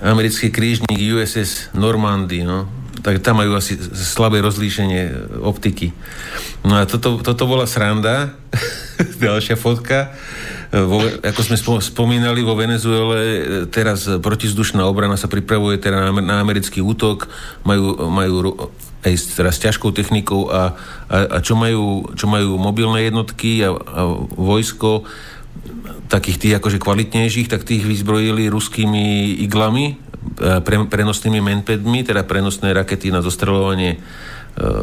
S1: americký krížnik USS Normandy, no, tak tam majú asi slabé rozlíšenie optiky. No a toto, toto bola sranda, ďalšia fotka. Vo, ako sme spo, spomínali, vo Venezuele e, teraz protizdušná obrana sa pripravuje teda na, na americký útok, majú, majú aj s, teraz s ťažkou technikou a, a, a čo, majú, čo majú mobilné jednotky a, a vojsko, takých tých akože kvalitnejších, tak tých vyzbrojili ruskými iglami, e, pre, prenosnými menpedmi, teda prenosné rakety na zostreľovanie e,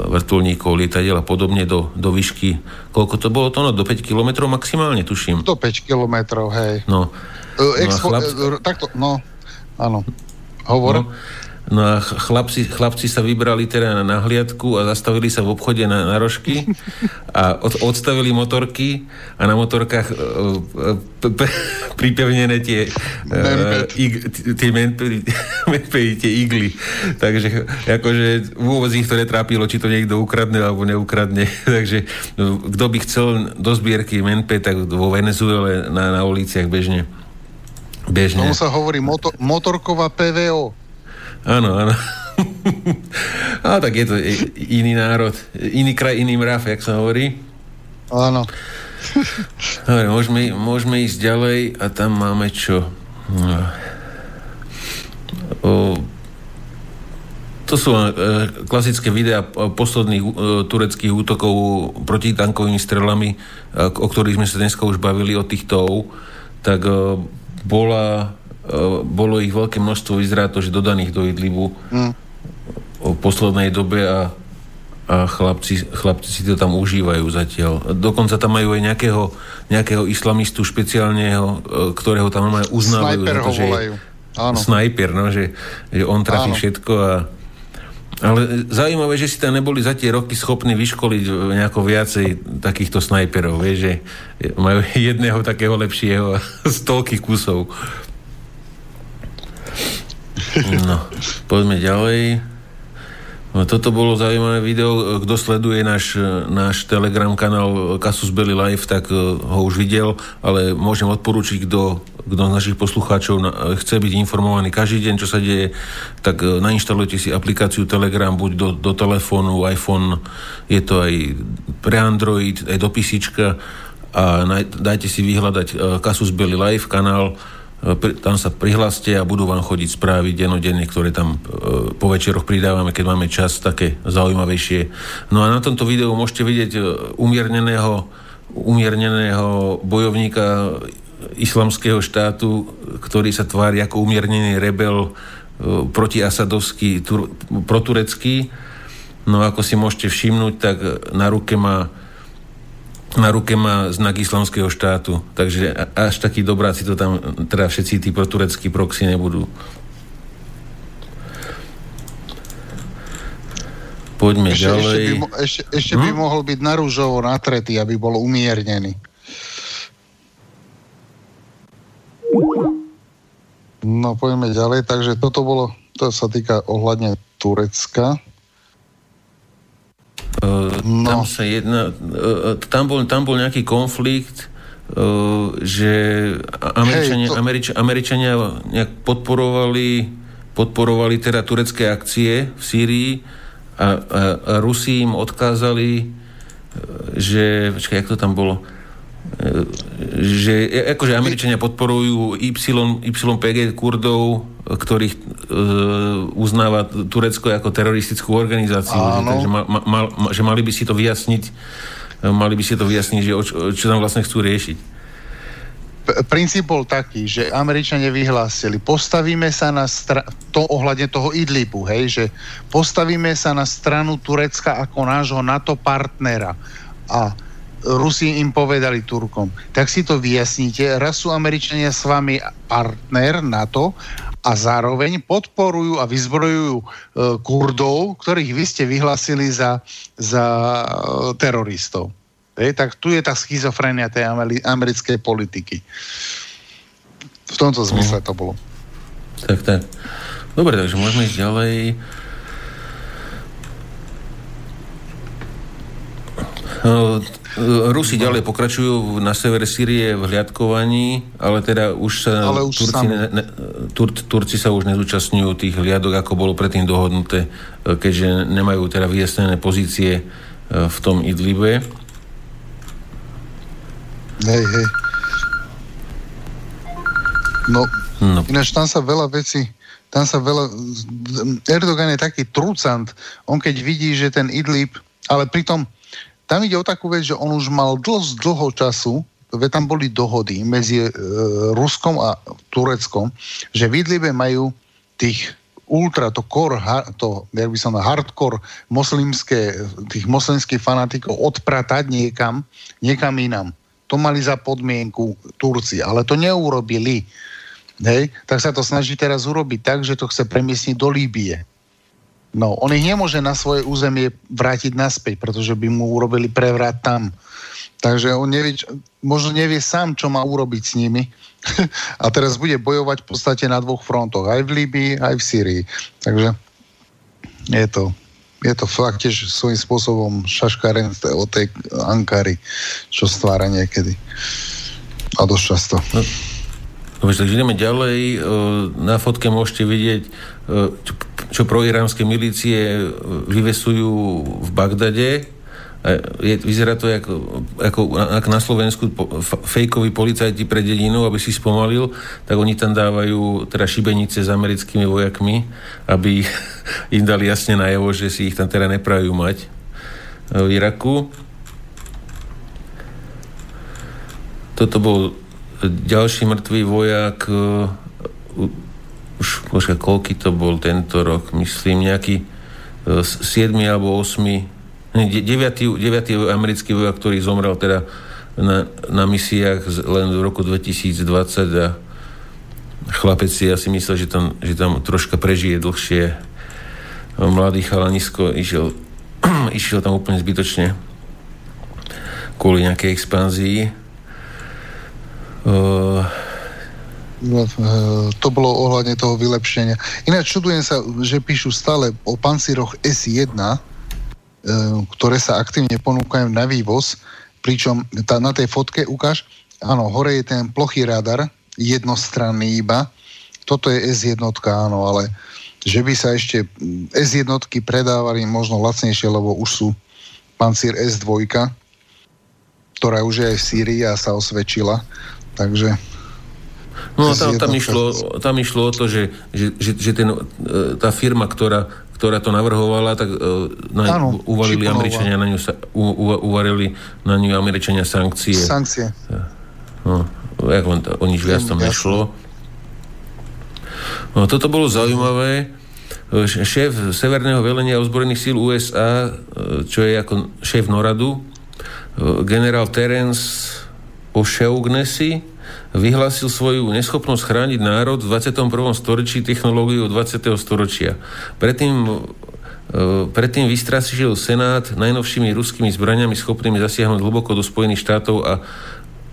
S1: vrtulníkov, lietadiel a podobne do, do výšky. Koľko to bolo to? No, do 5 kilometrov maximálne, tuším.
S2: Do 5 kilometrov, hej.
S1: No,
S2: Uh,
S1: No
S2: expo,
S1: chlap-
S2: uh, takto, no, áno. Hovor.
S1: no, no a ch- chlapci, chlapci sa vybrali teda na nahliadku a zastavili sa v obchode na, na rožky a od, odstavili motorky a na motorkách e, e, p- p- pripevnené tie, e, ig, tie menpedy, tie igly. Takže akože vôbec ich to netrápilo, či to niekto ukradne alebo neukradne. Takže no, kto by chcel do zbierky menped, tak vo Venezuele na, na uliciach bežne. Bežne.
S2: Tomu sa hovorí moto, motorková PVO.
S1: Áno, áno. A tak je to iný národ, iný kraj, iný mrav, jak sa hovorí.
S2: Áno.
S1: Dobre, môžeme, môžeme ísť ďalej a tam máme čo? No. O, To sú e, klasické videá posledných e, tureckých útokov protitankovými strelami, e, o ktorých sme sa dneska už bavili, o týchto tak bola, bolo ich veľké množstvo, vyzerá to, že dodaných do Idlibu mm. v poslednej dobe a, a chlapci, chlapci si to tam užívajú zatiaľ. Dokonca tam majú aj nejakého, nejakého islamistu špeciálneho, ktorého tam uznávajú.
S2: Snajper ho volajú.
S1: Áno. Snajper, no, že, že on trafí Áno. všetko a ale zaujímavé, že si tam neboli za tie roky schopní vyškoliť nejako viacej takýchto snajperov, vieš, že majú jedného takého lepšieho z toľkých kusov. No, poďme ďalej. No, toto bolo zaujímavé video. Kto sleduje náš, náš telegram kanál Kasus Belly Live, tak eh, ho už videl, ale môžem odporúčiť, kto, kto z našich poslucháčov chce byť informovaný každý deň, čo sa deje, tak eh, nainštalujte si aplikáciu Telegram buď do, do telefónu, iPhone, je to aj pre Android, aj do písička a dajte si vyhľadať Kasus eh, Belly Live kanál tam sa prihláste a budú vám chodiť správy denodenne, ktoré tam e, po večeroch pridávame, keď máme čas, také zaujímavejšie. No a na tomto videu môžete vidieť e, umierneného, umierneného bojovníka islamského štátu, ktorý sa tvári ako umiernený rebel proti Asadovský, tur, proturecký. No ako si môžete všimnúť, tak na ruke má na ruke má znak islamského štátu, takže až takí dobráci to tam, teda všetci tí protureckí proxy nebudú. Poďme
S2: ešte,
S1: ďalej.
S2: Ešte by, ešte, ešte hm? by mohol byť na rúžovo natretý, aby bol umiernený. No poďme ďalej, takže toto bolo, to sa týka ohľadne Turecka.
S1: No. Tam sa jedna, e, e, tam bol, tam bol nejaký konflikt, e, že Američania, Hej, to... Američ, Američania nejak podporovali, podporovali teda turecké akcie v Sýrii a, a, a Rusi im odkázali, že, počkaj, jak to tam bolo, že akože Američania podporujú y, YPG Kurdov ktorých e, uznáva Turecko ako teroristickú organizáciu. Že, takže ma, ma, ma, že mali by si to vyjasniť, e, mali by si to vyjasniť, že o, čo tam vlastne chcú riešiť.
S2: P- princíp bol taký, že Američania vyhlásili, postavíme sa na stra- to ohľadne toho Idlibu, hej, že postavíme sa na stranu Turecka ako nášho NATO partnera. A Rusi im povedali Turkom, tak si to vyjasnite, raz sú Američania s vami partner NATO a zároveň podporujú a vyzbrojujú e, Kurdov, ktorých vy ste vyhlasili za, za e, teroristov. E, tak tu je tá schizofrenia tej americkej politiky. V tomto zmysle to bolo.
S1: Tak, tak. Dobre, takže môžeme ísť ďalej. No, Rusi ďalej pokračujú na severe Sýrie v hliadkovaní, ale teda už sa ale už Turci, ne, ne, Tur, Turci sa už nezúčastňujú tých hliadok, ako bolo predtým dohodnuté, e, keďže nemajú teda vyjasnené pozície e, v tom Idlibe.
S2: Hej, hej. No, no. ináč tam sa veľa vecí tam sa veľa... Erdogan je taký trucant. On keď vidí, že ten Idlib, ale pritom tam ide o takú vec, že on už mal dlho, dlho času, veď tam boli dohody medzi e, Ruskom a Tureckom, že v Idlibe majú tých ultra, to core, to, jak by som na hardcore moslimské, tých moslimských fanatikov odpratať niekam, niekam inám. To mali za podmienku Turci, ale to neurobili. Hej? Tak sa to snaží teraz urobiť tak, že to chce premiesniť do Líbie. No, on ich nemôže na svoje územie vrátiť naspäť, pretože by mu urobili prevrat tam. Takže on nevie, možno nevie sám, čo má urobiť s nimi. a teraz bude bojovať v podstate na dvoch frontoch. Aj v Líbii, aj v Syrii. Takže je to, je to fakt tiež svojím spôsobom šaškaren od tej Ankary, čo stvára niekedy. A dosť často. No.
S1: Dobre, takže ideme ďalej. Na fotke môžete vidieť čo proiránske milície vyvesujú v Bagdade. je, vyzerá to ako, ako, ako na Slovensku po, fejkoví policajti pre dedinu, aby si spomalil, tak oni tam dávajú teda šibenice s americkými vojakmi, aby im dali jasne najavo, že si ich tam teda neprajú mať v Iraku. Toto bol ďalší mŕtvý vojak už možno koľky to bol tento rok, myslím nejaký 7 alebo 8 9. 9. americký vojak, ktorý zomrel teda na, na misiách len v roku 2020 a chlapec si asi myslel, že tam, že tam troška prežije dlhšie. Mladý chalanisko išiel, išiel tam úplne zbytočne kvôli nejakej expanzii. Uh,
S2: to bolo ohľadne toho vylepšenia. Ináč čudujem sa, že píšu stále o pancíroch S1, Eh, ktoré sa aktívne ponúkajú na vývoz, pričom tá, na tej fotke ukáž, áno, hore je ten plochý radar, jednostranný iba, toto je S1, áno, ale že by sa ešte mm, S1 predávali možno lacnejšie, lebo už sú pancír S2, ktorá už je aj v Sýrii a sa osvedčila, takže
S1: No tam, tam, išlo, tam išlo o to, že, že, že, že ten, eh, tá firma, ktorá ktorá to navrhovala, tak uh, na, Áno, uvalili Američania na ňu, u, u, uvalili na ňu Američania sankcie.
S2: Sankcie.
S1: No, jak on, o nič viac tam nešlo. No, toto bolo zaujímavé. Šéf Severného velenia ozbrojených síl USA, e, čo je ako šéf Noradu, e, generál Terence O'Shaughnessy, vyhlásil svoju neschopnosť chrániť národ v 21. storočí technológiu 20. storočia. Predtým e, Predtým vystrašil Senát najnovšími ruskými zbraniami schopnými zasiahnuť hlboko do Spojených štátov a,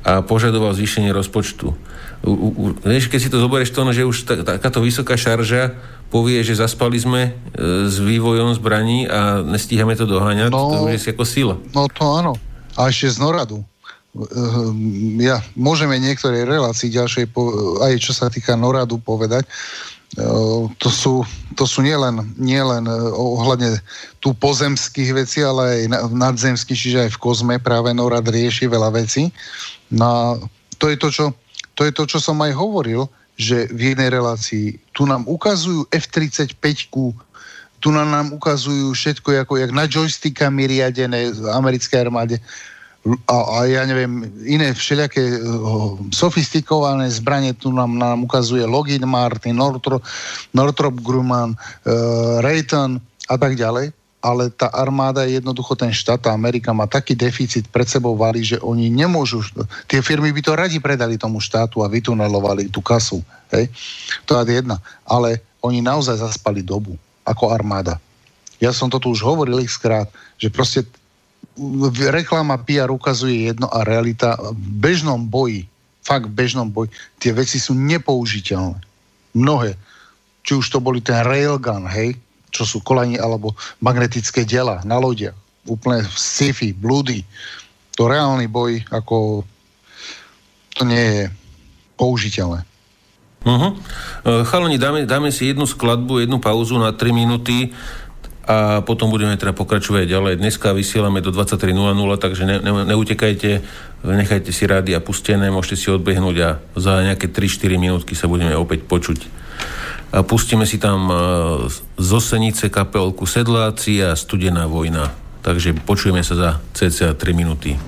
S1: a požadoval zvýšenie rozpočtu. U, u, vieš, keď si to zoberieš to, že už ta, takáto vysoká šarža povie, že zaspali sme e, s vývojom zbraní a nestíhame to doháňať, no, to už je ako sila.
S2: No to áno. A ešte z Noradu. Ehm, ja, môžeme niektoré relácii ďalšej, aj čo sa týka Noradu povedať, ehm, to sú, to sú nielen, nielen e, ohľadne tu pozemských vecí, ale aj nadzemských, čiže aj v kozme práve Norad rieši veľa vecí. No to je to, čo, to je to, čo som aj hovoril, že v jednej relácii tu nám ukazujú F-35 tu nám, nám ukazujú všetko, ako jak na joystickami riadené v americkej armáde a, a ja neviem, iné všelijaké uh, sofistikované zbranie, tu nám, nám ukazuje Lockheed Martin, Northrop, Northrop Grumman, uh, Rayton a tak ďalej, ale tá armáda, jednoducho ten štát, tá Amerika má taký deficit pred sebou valí, že oni nemôžu, tie firmy by to radi predali tomu štátu a vytunelovali tú kasu, hej? To je jedna. Ale oni naozaj zaspali dobu, ako armáda. Ja som to tu už hovoril ich skrát, že proste reklama PR ukazuje jedno a realita v bežnom boji, fakt v bežnom boji, tie veci sú nepoužiteľné. Mnohé. Či už to boli ten railgun, hej, čo sú kolani alebo magnetické diela na lodiach. Úplne sci-fi, blúdy. To reálny boj, ako to nie je použiteľné.
S1: Uh-huh. Chalani, dáme, dáme si jednu skladbu, jednu pauzu na 3 minúty a potom budeme teda pokračovať ďalej. Dneska vysielame do 23.00, takže ne, ne, neutekajte, nechajte si rády a pustené, môžete si odbehnúť a za nejaké 3-4 minútky sa budeme opäť počuť. A pustíme si tam e, z Osenice kapelku Sedláci a Studená vojna. Takže počujeme sa za cca 3 minúty.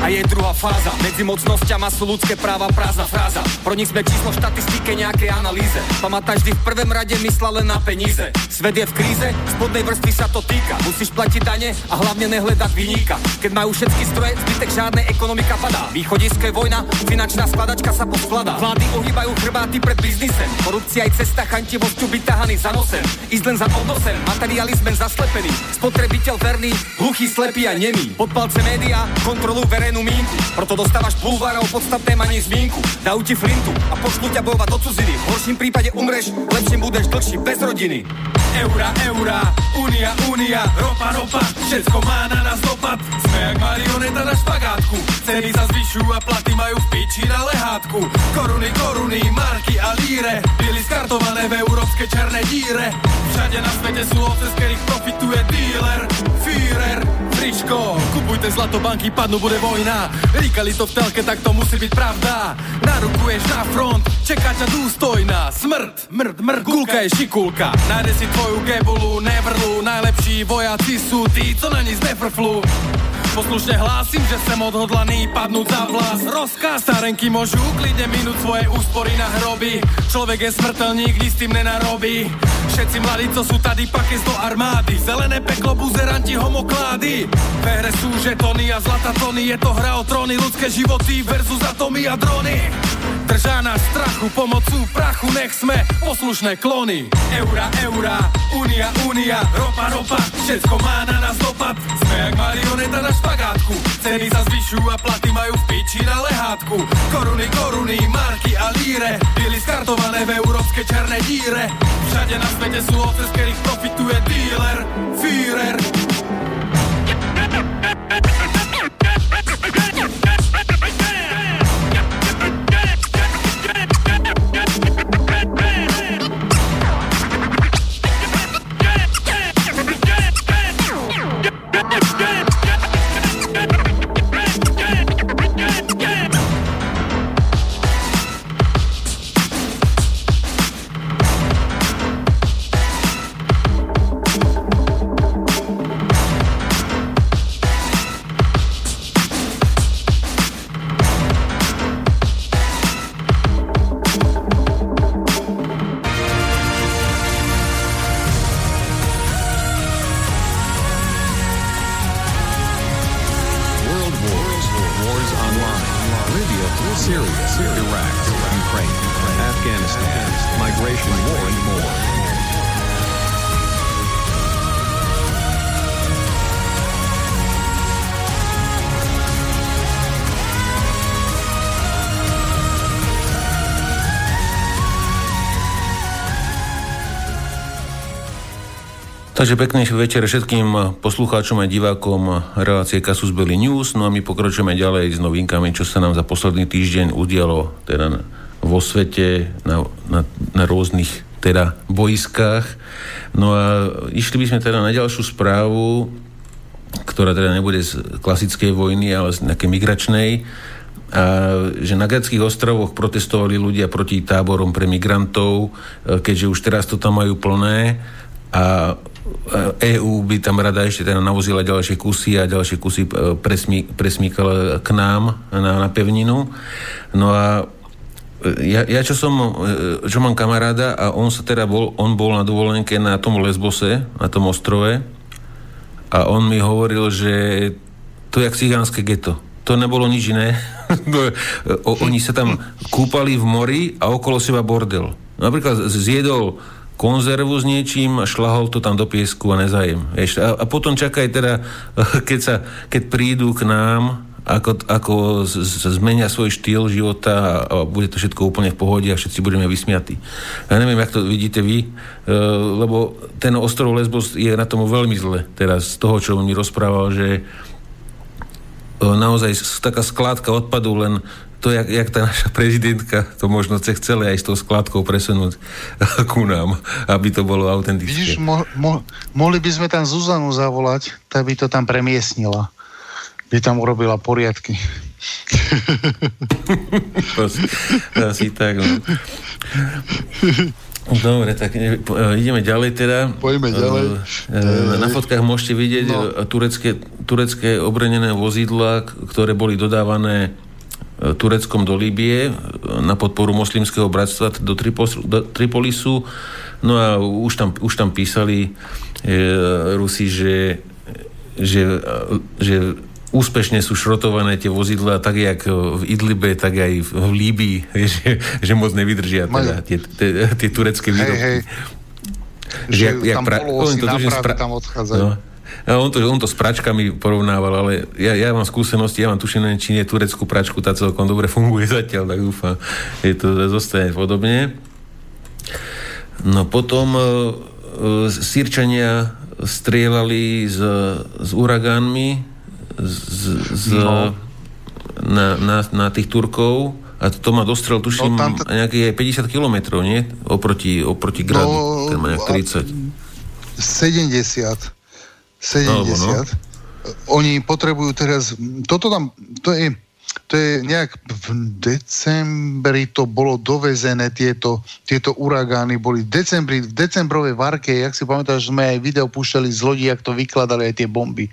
S1: A je druhá fáza. Medzi mocnosťama sú ľudské práva, prázdna fráza. Pro nich sme číslo v štatistike nejakej analýze. Pamätáš vždy v prvom rade myslela len na peníze. Svet je v kríze, spodnej vrstvy sa to týka. Musíš platiť dane a hlavne nehľadať vyníka Keď majú všetky stroje, zbytek žiadnej ekonomika padá. Východisko je vojna, finančná skladačka sa poskladá Vlády ohýbajú chrbáty pred biznisem. Korupcia aj cesta chantivosťu byť tahaný za nosem. Ísť len za odnosem, materializmen zaslepený. Spotrebiteľ verný, hluchý, slepý a nemý. Pod palce média, kontrolu verejný
S5: červenú mínku Proto dostávaš bulvárov podstatné manie zmínku Dajú ti flintu a pošlú ťa bojovať do cudziny. V horším prípade umreš, lepším budeš dlhší bez rodiny.
S6: Eura, eura, unia, unia, ropa, ropa. Všetko má na nás dopad. Sme jak marioneta na špagátku. Ceny sa zvyšujú a platy majú v piči na lehátku. Koruny, koruny, marky a líre. Byli skartované v európske černé díre. Všade na svete sú ovce, z ktorých profituje dealer. Führer, Friško Kupujte zlato, banky, padnú, bude vojna. Ríkali to v telke, tak to musí byť pravda. Narukuješ na front, čeká ťa dôstojná Smrt, mrd, mrd, gulka. Je šikulka. Nájde si tvoju gebulu, nevrlu Najlepší vojaci sú tí, co na nic nefrflu Poslušne hlásim, že sem odhodlaný padnúť za vlas. Rozkaz Starenky môžu klidne minúť svoje úspory na hroby. Človek je smrteľník, nic tým nenarobí. Všetci mladí, co sú tady, pakes do armády. Zelené peklo, buzeranti, homoklády. V hre sú žetony a zlata tony. Je to hra o tróny, ľudské životy versus atomy a drony nás strachu, pomocou prachu Nech sme poslušné klony. Eura, eura, unia, unia Ropa, ropa, všetko má na nás dopad. Sme jak marioneta na špagátku. Ceny sa zvyšujú a platy majú v piči na lehátku. Koruny, koruny, marky a líre Byli skartované v európske černé díre. Všade na svete sú ovce, z ktorých profituje dealer Führer
S1: Takže pekný večer všetkým poslucháčom a divákom relácie Kasus Belli News. No a my pokračujeme ďalej s novinkami, čo sa nám za posledný týždeň udialo teda vo svete, na, na, na rôznych teda boiskách. No a išli by sme teda na ďalšiu správu, ktorá teda nebude z klasickej vojny, ale z nejakej migračnej. A že na greckých ostrovoch protestovali ľudia proti táborom pre migrantov, keďže už teraz to tam majú plné a EÚ by tam rada ešte teda navozila ďalšie kusy a ďalšie kusy e, presmí, k nám na, na pevninu. No a e, ja, ja čo som, e, čo mám kamaráda a on sa teda bol, on bol na dovolenke na tom Lesbose, na tom ostrove a on mi hovoril, že to je jak cigánske geto. To nebolo nič iné. Oni sa tam kúpali v mori a okolo seba bordel. Napríklad zjedol konzervu s niečím a šlahol to tam do piesku a nezajem. A, a potom čakaj teda, keď, sa, keď prídu k nám, ako, ako z, z, zmenia svoj štýl života a, a bude to všetko úplne v pohode a všetci budeme vysmiatí. Ja neviem, jak to vidíte vy, e, lebo ten ostrov Lesbos je na tom veľmi zle teraz z toho, čo on mi rozprával, že e, naozaj taká skládka odpadu len to, jak, jak tá naša prezidentka to možno chce chcela aj s tou skladkou presunúť ku nám, aby to bolo autentické.
S2: Vidíš, mo, mo, mohli by sme tam Zuzanu zavolať, tak by to tam premiesnila. By tam urobila poriadky.
S1: asi, asi tak. No. Dobre, tak e, ideme ďalej teda.
S2: Pojďme ďalej.
S1: E, na fotkách môžete vidieť no. turecké, turecké obrenené vozidla, ktoré boli dodávané Tureckom do Líbie na podporu moslimského bratstva do, Tripos, do Tripolisu. No a už tam, už tam písali e, Rusi, že, že, že úspešne sú šrotované tie vozidla tak jak v Idlibe, tak aj v Líbii, že, že moc nevydržia teda tie, tie, tie turecké výrobky. Hej, hej.
S2: Že, že jak, jak tam pra, oni to spra- tam odchádzajú. No,
S1: on to, on to s pračkami porovnával, ale ja, ja mám skúsenosti, ja mám tušené, či nie tureckú pračku, tá celkom dobre funguje zatiaľ, tak dúfam, že to zostane podobne. No potom e, e, Sýrčania strieľali s, s uragánmi z, z, no. na, na, na tých Turkov a to má dostrel, tuším, no, tam t- nejaké 50 kilometrov, nie? Oproti, oproti gradu. No, ten má nejak 30.
S2: 70. 70. No, no. Oni potrebujú teraz... Toto tam... To je to je nejak v decembri to bolo dovezené, tieto, tieto uragány boli v decembri, v decembrovej varke, jak si pamätáš, sme aj video púšťali z lodí, jak to vykladali aj tie bomby.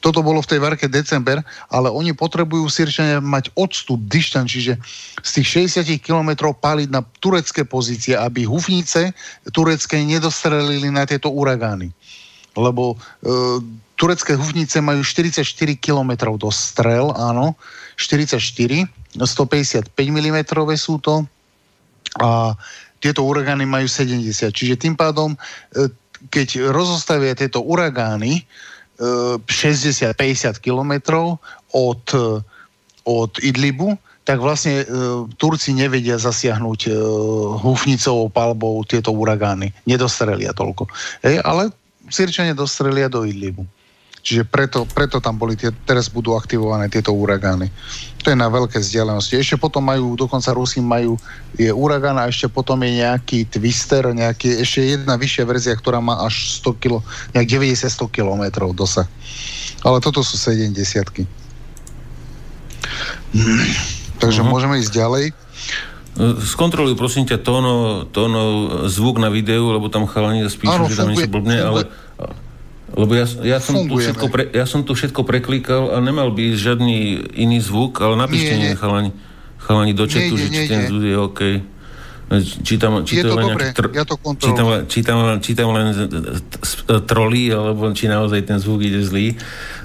S2: Toto bolo v tej varke december, ale oni potrebujú Sirčania mať odstup, dištan, čiže z tých 60 kilometrov paliť na turecké pozície, aby hufnice turecké nedostrelili na tieto uragány. Lebo e, turecké hufnice majú 44 kilometrov do strel, áno, 44, 155 mm sú to a tieto uragány majú 70. Čiže tým pádom, e, keď rozostavia tieto uragány 60-50 e, kilometrov od, od Idlibu, tak vlastne e, Turci nevedia zasiahnuť e, húfnicovou palbou tieto uragány. Nedostrelia toľko. Hej, ale Sirčania dostrelia do Idlibu. Čiže preto, preto tam boli tie, teraz budú aktivované tieto uragány. To je na veľké vzdialenosti. Ešte potom majú, dokonca Rusi majú, je uragán a ešte potom je nejaký twister, nejaký, ešte jedna vyššia verzia, ktorá má až 100 kilo, nejak 90-100 kilometrov dosah. Ale toto sú 70 hmm. Takže uh-huh. môžeme ísť ďalej.
S1: Skontroluj prosím ťa tóno, tóno zvuk na videu, lebo tam chalani spíšu, že tam niečo blbne, ale lebo ja, ja, som tu všetko pre, ja som tu všetko preklikal a nemal by žiadny iný zvuk, ale napíšte nie, nie. chalani, chalani do četu, že či ten zvuk je OK. Čítam,
S2: to, to dobré, tr- ja to čítam,
S1: čítam, čítam len troly, alebo či naozaj ten zvuk ide zlý,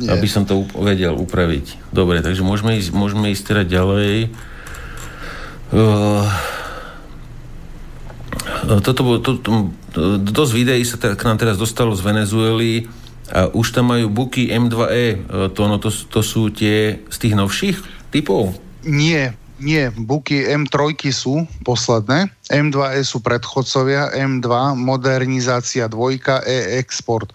S1: Nie. aby som to vedel upraviť. Dobre, takže môžeme ísť, môžeme ísť teda ďalej. Uh, toto bolo, to, to, dosť videí sa k nám teraz dostalo z Venezuely a už tam majú buky M2E. E, to, no, to, to sú tie z tých novších typov?
S2: Nie, nie, buky M3 sú posledné, M2E sú predchodcovia, M2 modernizácia dvojka, E export.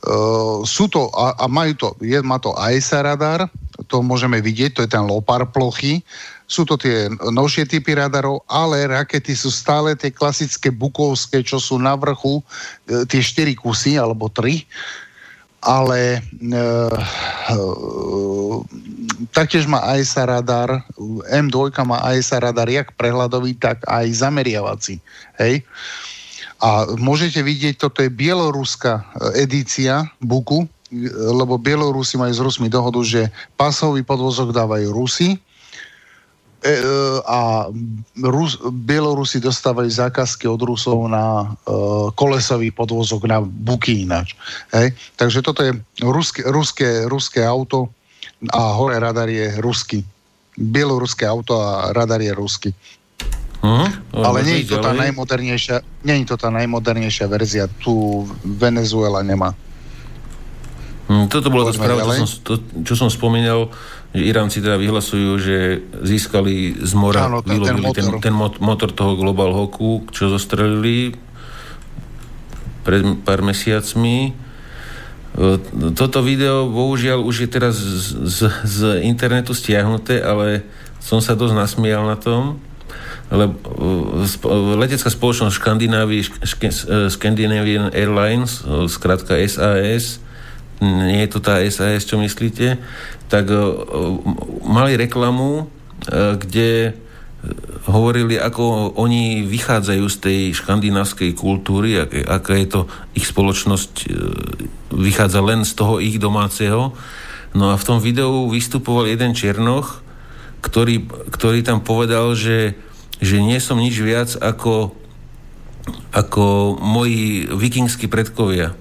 S2: Uh, sú to, a, a majú to, je, má to AESA radar, to môžeme vidieť, to je ten lopar plochy, sú to tie novšie typy radarov, ale rakety sú stále tie klasické bukovské, čo sú na vrchu, e, tie 4 kusy alebo 3 ale e, e, taktiež má AESA radar, M2 má AESA radar jak prehľadový, tak aj zameriavací. Hej? A môžete vidieť, toto je bieloruská e, edícia Buku, lebo Bielorusi majú s Rusmi dohodu, že pasový podvozok dávajú Rusi, E, e, a Rus, Bielorusi dostávajú zákazky od Rusov na uh, kolesový podvozok na buky ináč. Hej? Takže toto je ruské, ruské, ruské auto a hore radar je ruský. Bieloruské auto a radar je ruský. Uh-huh. Ale nie je to tá najmodernejšia, nie je to tá najmodernejšia verzia. Tu Venezuela nemá.
S1: Hmm, toto bolo to správa, čo som, to, čo som spomínal Iránci teda vyhlasujú, že získali z mora, Áno, ten, ten, motor. ten, ten motor toho Global Hawku, čo zostrelili pred pár mesiacmi. E, toto video bohužiaľ už je teraz z, z, z internetu stiahnuté, ale som sa dosť nasmial na tom, lebo e, letecká spoločnosť Scandinavian Airlines, zkrátka SAS, nie je to tá SAS, čo myslíte, tak uh, mali reklamu, uh, kde hovorili, ako oni vychádzajú z tej škandinávskej kultúry, ak, aká je to ich spoločnosť, vychádza len z toho ich domáceho. No a v tom videu vystupoval jeden Černoch, ktorý, ktorý tam povedal, že, že nie som nič viac ako, ako moji vikingskí predkovia.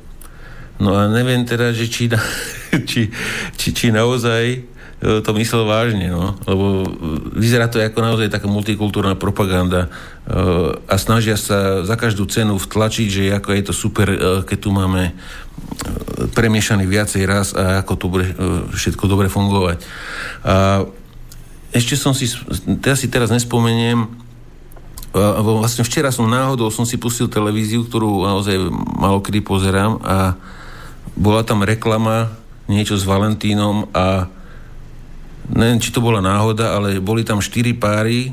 S1: No a neviem teda, že či, či, či, či naozaj to myslel vážne, no. Lebo vyzerá to ako naozaj taká multikultúrna propaganda a snažia sa za každú cenu vtlačiť, že ako je to super, keď tu máme premiešaný viacej raz a ako to bude všetko dobre fungovať. A ešte som si, teraz si teraz nespomeniem, vlastne včera som náhodou som si pustil televíziu, ktorú naozaj malo kedy pozerám a bola tam reklama niečo s Valentínom a neviem, či to bola náhoda, ale boli tam štyri páry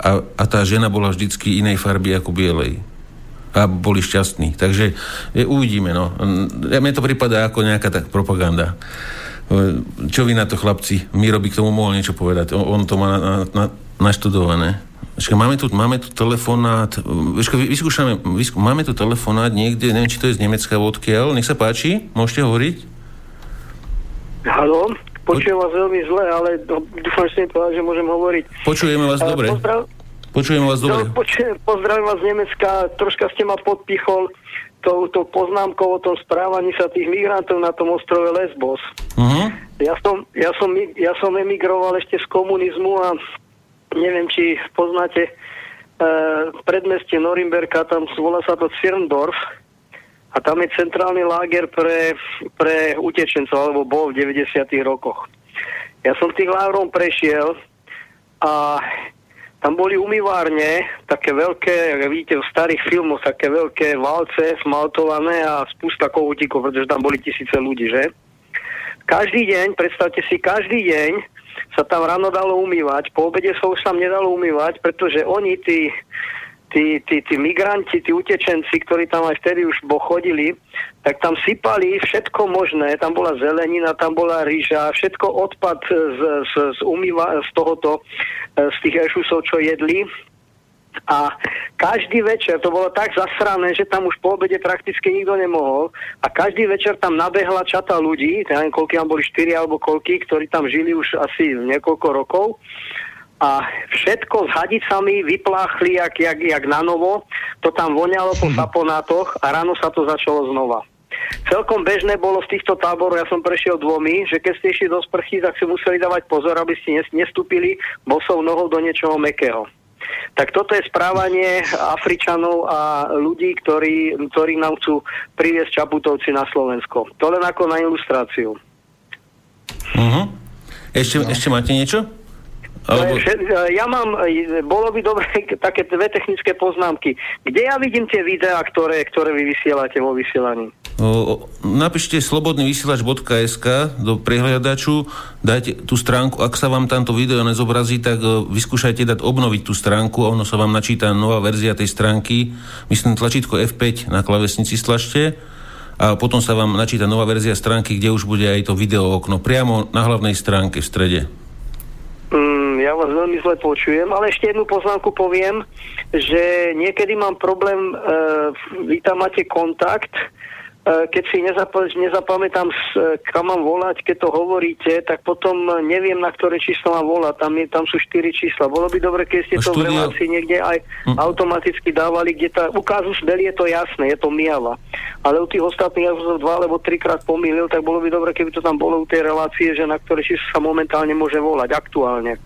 S1: a, a tá žena bola vždycky inej farby ako bielej. A boli šťastní. Takže je, uvidíme, no. Ja, mne to prípada ako nejaká tak propaganda. Čo vy na to, chlapci? Miro by k tomu mohol niečo povedať. On, on to má na, na, naštudované. Počkaj, máme tu, máme tu telefonát, Počkaj, vyskúšame, vyskú, máme tu telefonát niekde, neviem, či to je z Nemecka, odkiaľ, nech sa páči, môžete hovoriť?
S7: Haló, počujem vás veľmi zle, ale dúfam, že mi povedať, že môžem hovoriť.
S1: Počujeme vás dobre. Pozdrav... Počujeme vás dobre.
S7: No, počujem, pozdravím vás z Nemecka, troška ste ma podpichol touto poznámkou o tom správaní sa tých migrantov na tom ostrove Lesbos. Uh-huh. Ja, som, ja, som, ja som emigroval ešte z komunizmu a neviem, či poznáte e, predmestie Norimberka, tam volá sa to Cirndorf a tam je centrálny láger pre, pre utečencov, alebo bol v 90. rokoch. Ja som tých lágrom prešiel a tam boli umývárne, také veľké, jak vidíte v starých filmoch, také veľké valce smaltované a spústa kohutíkov, pretože tam boli tisíce ľudí, že? Každý deň, predstavte si, každý deň sa tam ráno dalo umývať, po obede sa už tam nedalo umývať, pretože oni, tí, tí, tí, tí migranti, tí utečenci, ktorí tam aj vtedy už chodili, tak tam sypali všetko možné, tam bola zelenina, tam bola rýža, všetko odpad z, z, z, umýva, z tohoto, z tých ešusov, čo jedli, a každý večer, to bolo tak zasrané, že tam už po obede prakticky nikto nemohol a každý večer tam nabehla čata ľudí, neviem koľky tam boli, štyri alebo koľky, ktorí tam žili už asi niekoľko rokov a všetko s hadicami vypláchli jak, jak, jak na novo, to tam voňalo po saponátoch a ráno sa to začalo znova. Celkom bežné bolo v týchto táboroch, ja som prešiel dvomi, že keď ste išli do sprchy, tak si museli dávať pozor, aby ste nestúpili bosou nohou do niečoho mekého. Tak toto je správanie Afričanov a ľudí, ktorí, ktorí nám chcú priviesť Čaputovci na Slovensko. To len ako na ilustráciu.
S1: Uh-huh. Ešte, no. ešte máte niečo?
S7: Alebo... Ja mám, bolo by dobre také dve technické poznámky. Kde ja vidím tie videá, ktoré, ktoré vy vysielate vo vysielaní?
S1: O, napíšte slobodnyvysielač.sk do prehliadaču, dajte tú stránku, ak sa vám tamto video nezobrazí, tak vyskúšajte dať obnoviť tú stránku a ono sa vám načíta nová verzia tej stránky. Myslím tlačítko F5 na klavesnici stlačte a potom sa vám načíta nová verzia stránky, kde už bude aj to video okno priamo na hlavnej stránke v strede.
S7: Mm, vás veľmi zle počujem, ale ešte jednu poznámku poviem, že niekedy mám problém, e, vy tam máte kontakt, E, keď si nezap- nezapamätám, e, kam mám volať, keď to hovoríte, tak potom neviem, na ktoré číslo mám volať. Tam, je, tam sú štyri čísla. Bolo by dobre, keď ste to v relácii niekde aj hm. automaticky dávali, kde tá ukázu smel je to jasné, je to miava. Ale u tých ostatných ja som dva alebo trikrát pomýlil, tak bolo by dobre, keby to tam bolo u tej relácie, že na ktoré číslo sa momentálne môže volať aktuálne.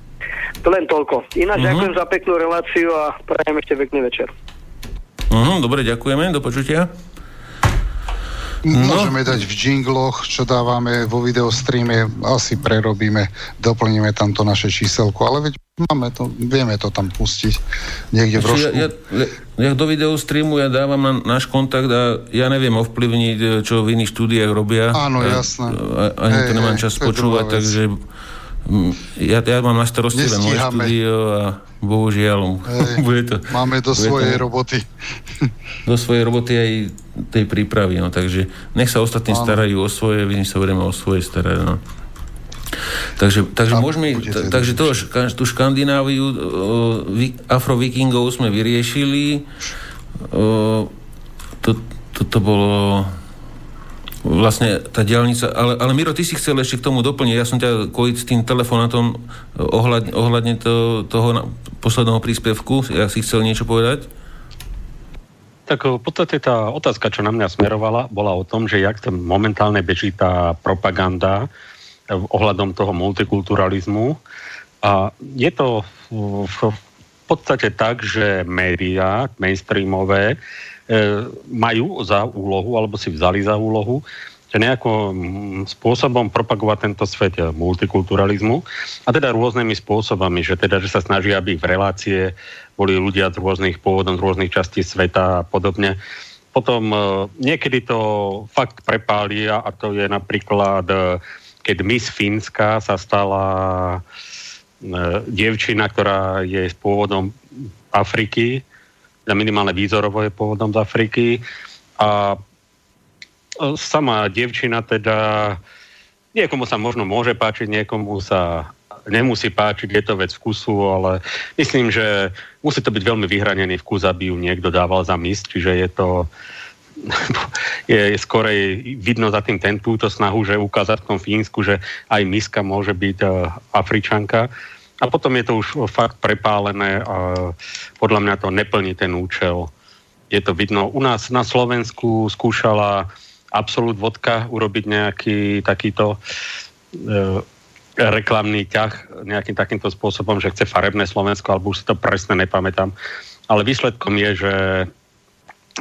S7: To len toľko. Ináč uh-huh. ďakujem za peknú reláciu a prajem ešte pekný večer.
S1: Uh-huh, dobre, ďakujeme. Do počutia.
S2: No. Môžeme dať v jingloch, čo dávame vo videostreame, asi prerobíme, doplníme tam to naše číselko, ale veď máme to, vieme to tam pustiť niekde v rožku.
S1: Ja, ja, ja do videostreamu ja dávam na náš kontakt a ja neviem ovplyvniť, čo v iných štúdiách robia.
S2: Áno, jasné.
S1: A, ani hey, to nemám čas hey, počúvať, takže ja, ja mám na starosti len moje štúdio a bohužiaľ
S2: hey, bude to, máme do svojej to, roboty.
S1: Do svojej roboty aj tej prípravy, no, takže nech sa ostatní Áno. starajú o svoje, my sa budeme o svoje starať, no. Takže, takže, môžeme, t- takže to, tú Škandináviu afrovikingov sme vyriešili. O, to, toto bolo vlastne tá diálnica, ale, ale Miro, ty si chcel ešte k tomu doplniť, ja som ťa kvôli tým telefonátom ohľadne, ohľadne to, toho posledného príspevku, ja si chcel niečo povedať?
S3: Tak v podstate tá otázka, čo na mňa smerovala, bola o tom, že jak tam momentálne beží tá propaganda ohľadom toho multikulturalizmu. A je to v, podstate tak, že médiá mainstreamové majú za úlohu, alebo si vzali za úlohu, že nejakým spôsobom propagovať tento svet multikulturalizmu a teda rôznymi spôsobami, že teda, že sa snažia, aby v relácie boli ľudia z rôznych pôvodov, z rôznych častí sveta a podobne. Potom e, niekedy to fakt prepáli a to je napríklad, e, keď Miss Fínska sa stala dievčina, ktorá je s pôvodom Afriky, minimálne výzorovo je pôvodom z Afriky a sama dievčina teda niekomu sa možno môže páčiť, niekomu sa nemusí páčiť, je to vec vkusu, ale myslím, že musí to byť veľmi vyhranený vkus, aby ju niekto dával za mis, čiže je to je, je skorej vidno za tým ten, túto snahu, že ukázať v tom Fínsku, že aj miska môže byť uh, Afričanka. A potom je to už fakt prepálené a podľa mňa to neplní ten účel. Je to vidno. U nás na Slovensku skúšala Absolut Vodka urobiť nejaký takýto e, reklamný ťah nejakým takýmto spôsobom, že chce farebné Slovensko, alebo už si to presne nepamätám. Ale výsledkom je, že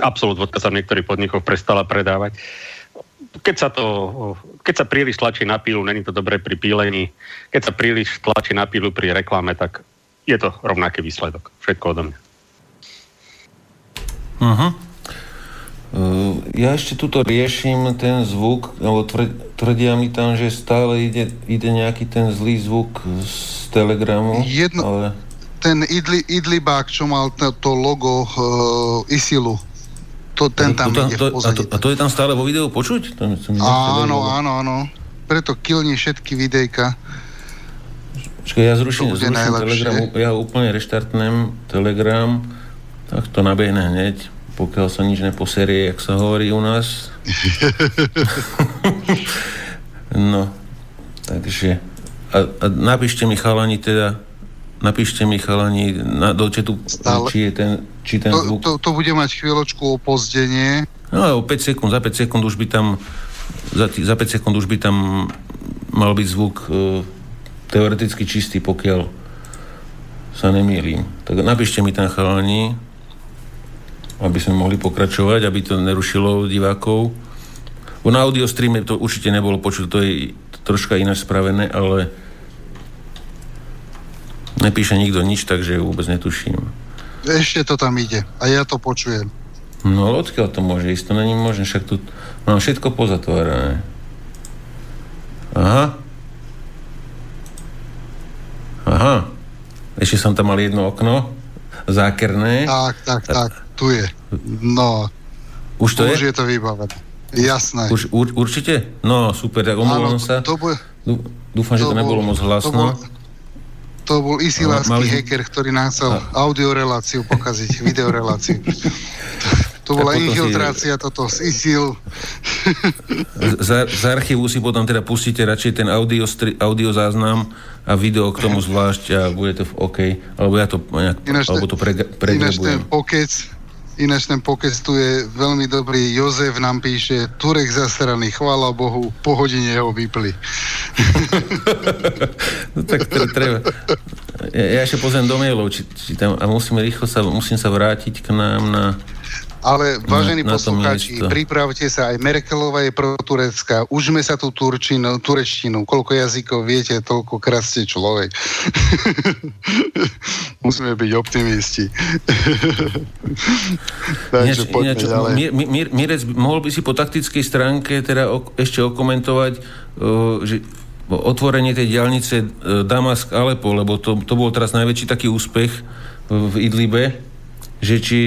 S3: Absolut Vodka sa v niektorých podnikoch prestala predávať. Keď sa, to, keď sa príliš tlačí na pílu, není to dobré pri pílení. Keď sa príliš tlačí na pílu pri reklame, tak je to rovnaký výsledok. Všetko odo mňa.
S1: Uh-huh. Uh, ja ešte tuto riešim ten zvuk, lebo tvrdia mi tam, že stále ide, ide nejaký ten zlý zvuk z Telegramu.
S2: Jedno, ale... Ten idli, Idlibák, čo mal to, to logo uh, ISILu, to, ten tam to, ide
S1: to, a, to, a to je tam stále vo videu počuť? To,
S2: to áno, áno, áno. Preto kilni všetky videjka.
S1: Počkaj, ja zruším, zruším Telegram, ja úplne reštartnem Telegram, tak to nabehne hneď pokiaľ sa nič neposerie, jak sa hovorí u nás. no, takže a, a napíšte mi chalani teda napíšte mi chalani na, do četu, Stále. či je ten, či ten
S2: to,
S1: zvuk...
S2: To, to bude mať chvíľočku opozdenie.
S1: No, o 5 sekúnd, za 5 sekúnd už by tam za, za 5 sekúnd už by tam mal byť zvuk e, teoreticky čistý, pokiaľ sa nemýlim. Tak napíšte mi tam chalani, aby sme mohli pokračovať, aby to nerušilo divákov. Na audio streame to určite nebolo počuť, to je troška ináč spravené, ale nepíše nikto nič, takže vôbec netuším.
S2: Ešte to tam ide a ja to počujem.
S1: No odkiaľ to môže ísť? To není možné, však tu mám všetko pozatvárané. Aha. Aha. Ešte som tam mal jedno okno zákerné.
S2: Tak, tak, tak tu je. No.
S1: Už to
S2: už
S1: je?
S2: je to vybavené. Jasné.
S1: Už ur, určite? No, super, tak omluvám sa.
S2: To bol,
S1: Dúfam, že to, to nebolo moc hlasno. To bol,
S2: to bol isilársky mali... hacker, ktorý nám chcel a... audioreláciu pokaziť, videoreláciu. To bola infiltrácia si... toto z ISIL.
S1: Z, z archívu si potom teda pustíte radšej ten audio, stri, audio záznam a video k tomu zvlášť a bude to v OK. Alebo ja to nejak, ináč alebo to pre, pregrebujem. Ináč
S2: ten pokec, Ináč ten pokec tu je veľmi dobrý. Jozef nám píše, Turek zasraný, chvála Bohu, po hodine ho vypli.
S1: no tak treba. Ja, ja ešte pozriem do mailov, či, či tam, a musím rýchlo sa, musím sa vrátiť k nám na
S2: ale vážení na, poslucháči, pripravte sa, aj Merkelová je proturecká. Užme sa tú turčinu, turečtinu. Koľko jazykov viete, toľko krásne človek. Musíme byť optimisti.
S1: Takže poďme ináč, ďalej. Mirec, mohol by si po taktickej stránke teda ok, ešte okomentovať, uh, že otvorenie tej diálnice uh, Damask-Alepo, lebo to, to bol teraz najväčší taký úspech v Idlibe že, či,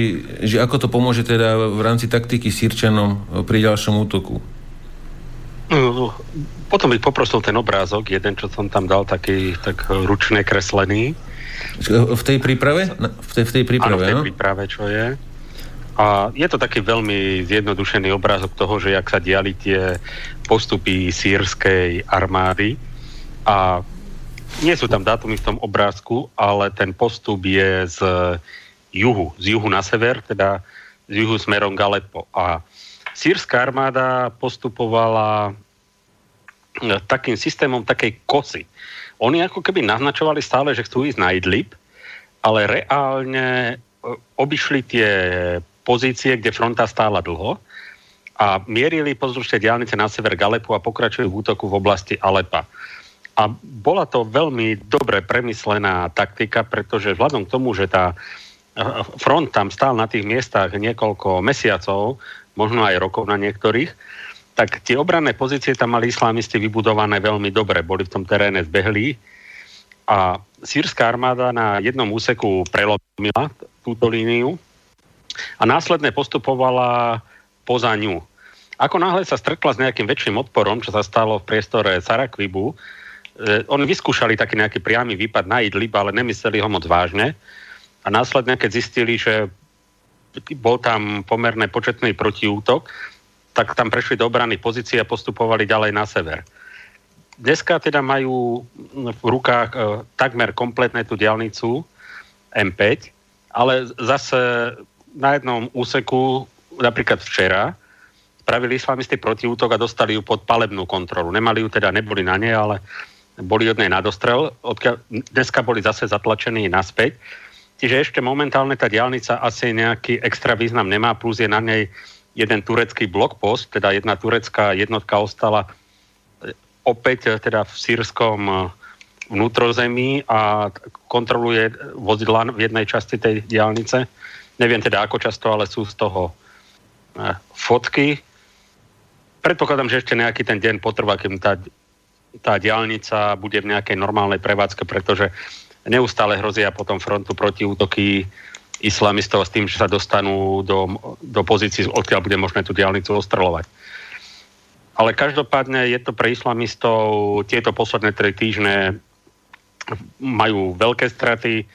S1: že ako to pomôže teda v rámci taktiky Sýrčanom pri ďalšom útoku?
S3: No, potom by poprosil ten obrázok, jeden, čo som tam dal, taký tak ručne kreslený.
S1: V tej príprave? V tej, v tej príprave,
S3: Áno, v tej no? príprave, čo je. A je to taký veľmi zjednodušený obrázok toho, že jak sa diali tie postupy sírskej armády. A nie sú tam dátumy v tom obrázku, ale ten postup je z juhu, z juhu na sever, teda z juhu smerom Galepo. A sírska armáda postupovala takým systémom takej kosy. Oni ako keby naznačovali stále, že chcú ísť na Idlib, ale reálne obišli tie pozície, kde fronta stála dlho a mierili pozdĺž diálnice na sever Galepu a pokračujú v útoku v oblasti Alepa. A bola to veľmi dobre premyslená taktika, pretože vzhľadom k tomu, že tá front tam stál na tých miestach niekoľko mesiacov, možno aj rokov na niektorých, tak tie obranné pozície tam mali islamisti vybudované veľmi dobre, boli v tom teréne zbehlí a sírska armáda na jednom úseku prelomila túto líniu a následne postupovala poza ňu. Ako náhle sa stretla s nejakým väčším odporom, čo sa stalo v priestore Sarakvibu, eh, oni vyskúšali taký nejaký priamy výpad na Idlib, ale nemysleli ho moc vážne. A následne, keď zistili, že bol tam pomerné početný protiútok, tak tam prešli do obrany pozície a postupovali ďalej na sever. Dneska teda majú v rukách e, takmer kompletné tú diálnicu M5, ale zase na jednom úseku, napríklad včera, spravili islamisti protiútok a dostali ju pod palebnú kontrolu. Nemali ju teda, neboli na nej, ale boli od nej nadostrel. Odkiaľ, dneska boli zase zatlačení naspäť. Čiže ešte momentálne tá diálnica asi nejaký extra význam nemá, plus je na nej jeden turecký blokpost, teda jedna turecká jednotka ostala e, opäť e, teda v sírskom e, vnútrozemí a kontroluje vozidla v jednej časti tej diálnice. Neviem teda ako často, ale sú z toho fotky. Predpokladám, že ešte nejaký ten deň potrvá, kým tá, tá diálnica bude v nejakej normálnej prevádzke, pretože neustále hrozia potom frontu protiútoky islamistov s tým, že sa dostanú do, do pozícií, odkiaľ bude možné tú diálnicu ostrelovať. Ale každopádne je to pre islamistov tieto posledné tri týždne majú veľké straty.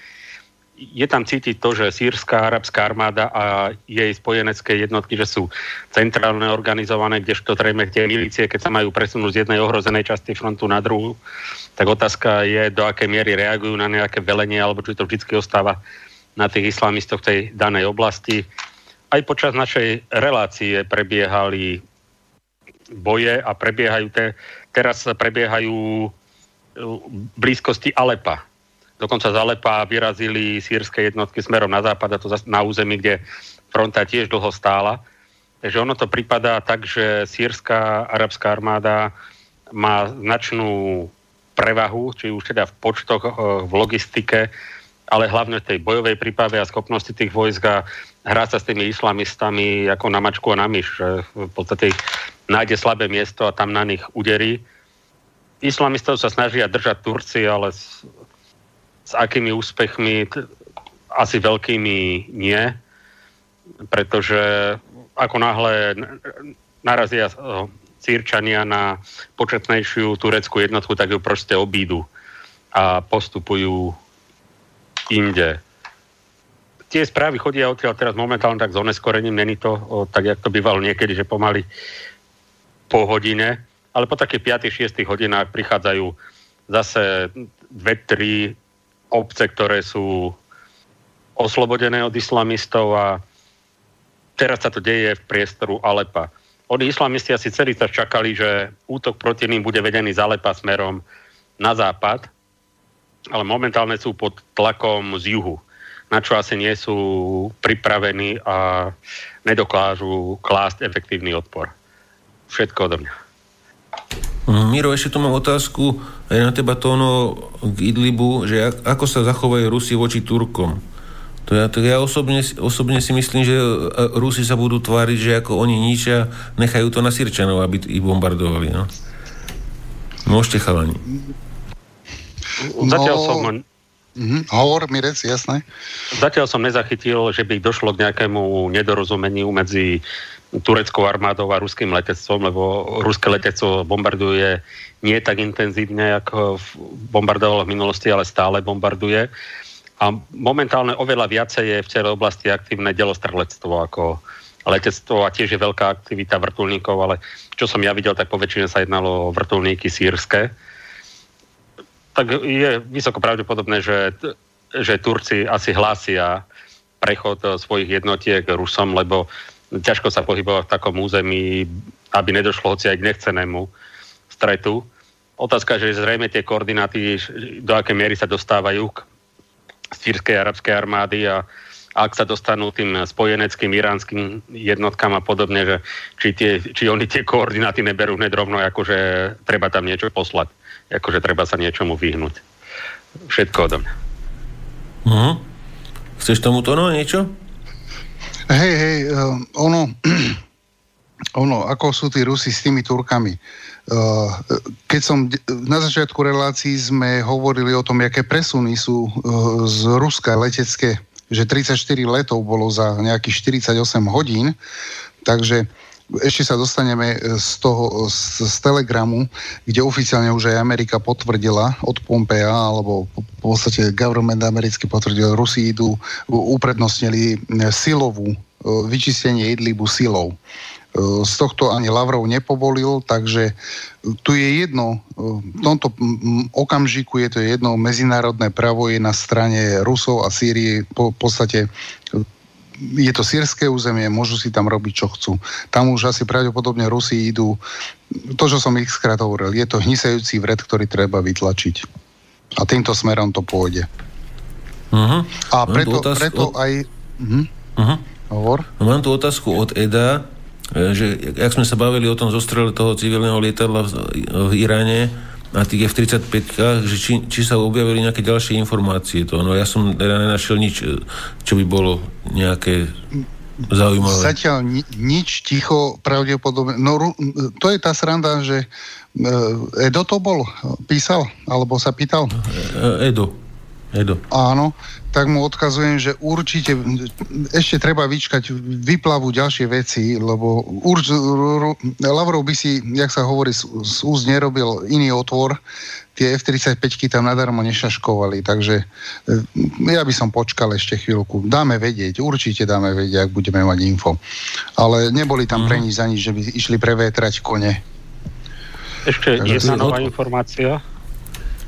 S3: Je tam cítiť to, že sírska arabská armáda a jej spojenecké jednotky, že sú centrálne organizované, kdežto trejme tie milície, keď sa majú presunúť z jednej ohrozenej časti frontu na druhú, tak otázka je, do akej miery reagujú na nejaké velenie, alebo či to vždy ostáva na tých islamistov v tej danej oblasti. Aj počas našej relácie prebiehali boje a prebiehajú te, teraz prebiehajú v blízkosti Alepa. Dokonca z Alepa vyrazili sírske jednotky smerom na západ a to na území, kde fronta tiež dlho stála. Takže ono to pripadá tak, že sírska arabská armáda má značnú prevahu, či už teda v počtoch, eh, v logistike, ale hlavne v tej bojovej príprave a schopnosti tých vojsk a hrá sa s tými islamistami ako na mačku a na myš. V podstate nájde slabé miesto a tam na nich uderí. Islamistov sa snažia držať Turci, ale s, akými úspechmi asi veľkými nie, pretože ako náhle narazia Sýrčania na početnejšiu tureckú jednotku, tak ju proste obídu a postupujú inde. Tie správy chodia odtiaľ teraz momentálne tak s oneskorením, není to o, tak, jak to bývalo niekedy, že pomaly po hodine, ale po takých 5-6 hodinách prichádzajú zase dve, tri obce, ktoré sú oslobodené od islamistov a teraz sa to deje v priestoru Alepa. Oni islamisti asi celý čas čakali, že útok proti ním bude vedený z Alepa smerom na západ, ale momentálne sú pod tlakom z juhu, na čo asi nie sú pripravení a nedokážu klásť efektívny odpor. Všetko odo mňa.
S1: Miro, ešte tu mám otázku aj na teba, Tóno, k Idlibu, že ako sa zachovajú Rusi voči Turkom? To ja, to ja osobne, osobne si myslím, že e, Rusi sa budú tváriť, že ako oni ničia, nechajú to na Sirčanov, aby ich bombardovali. No. Môžete chalani.
S3: Zatiaľ no, som...
S2: Mm-hmm, hovor, Mirec, jasné.
S3: Zatiaľ som nezachytil, že by došlo k nejakému nedorozumeniu medzi tureckou armádou a ruským letectvom, lebo ruské letectvo bombarduje nie tak intenzívne, ako bombardovalo v minulosti, ale stále bombarduje. A momentálne oveľa viacej je v celej oblasti aktívne delostrelectvo ako letectvo a tiež je veľká aktivita vrtulníkov, ale čo som ja videl, tak po väčšine sa jednalo o vrtulníky sírske tak je vysoko pravdepodobné, že, že Turci asi hlásia prechod eh, svojich jednotiek Rusom, lebo ťažko sa pohybovať v takom území, aby nedošlo hoci aj k nechcenému stretu. Otázka, že zrejme tie koordináty, do akej miery sa dostávajú k sírskej arabskej armády a ak sa dostanú tým spojeneckým iránskym jednotkám a podobne, že či, tie, či oni tie koordináty neberú hneď rovno, akože treba tam niečo poslať, akože treba sa niečomu vyhnúť. Všetko odo mňa.
S1: Uh-huh. Chceš tomuto no niečo?
S2: Hej, hej, uh, ono, ono, ako sú tí Rusi s tými Turkami. Uh, keď som na začiatku relácií sme hovorili o tom, aké presuny sú uh, z Ruska letecké že 34 letov bolo za nejakých 48 hodín, takže ešte sa dostaneme z toho, z, z telegramu, kde oficiálne už aj Amerika potvrdila od Pompea, alebo v podstate government americký potvrdil, Rusi idú, uprednostnili silovú, e, vyčistenie Idlibu silou. E, z tohto ani Lavrov nepovolil, takže tu je jedno, e, v tomto okamžiku je to jedno, medzinárodné právo je na strane Rusov a Sýrie po, v podstate je to sírske územie, môžu si tam robiť, čo chcú. Tam už asi pravdepodobne Rusi idú, to, čo som ich skrát hovoril, je to hnisajúci vred, ktorý treba vytlačiť. A týmto smerom to pôjde. Uh-huh. A preto, preto od... aj... Uh-huh. Uh-huh. Hovor?
S1: Mám tu otázku od Eda. E, že ak sme sa bavili o tom zostrele toho civilného lietadla v, v Iráne a tých F-35, že či, či sa objavili nejaké ďalšie informácie. To, no ja som teda nenašiel nič, e, čo by bolo nejaké zaujímavé.
S2: Zatiaľ ni, nič ticho, pravdepodobne. No to je tá sranda, že e, Edo to bol, písal, alebo sa pýtal?
S1: Edo. Edo.
S2: Áno, tak mu odkazujem, že určite ešte treba vyčkať vyplavu ďalšie veci, lebo urč, Lavrov by si, jak sa hovorí, z, úst nerobil iný otvor, tie F-35 tam nadarmo nešaškovali, takže e, ja by som počkal ešte chvíľku. Dáme vedieť, určite dáme vedieť, ak budeme mať info. Ale neboli tam mm. pre nič za nič, že by išli prevétrať kone.
S3: Ešte takže jedna nová od... informácia.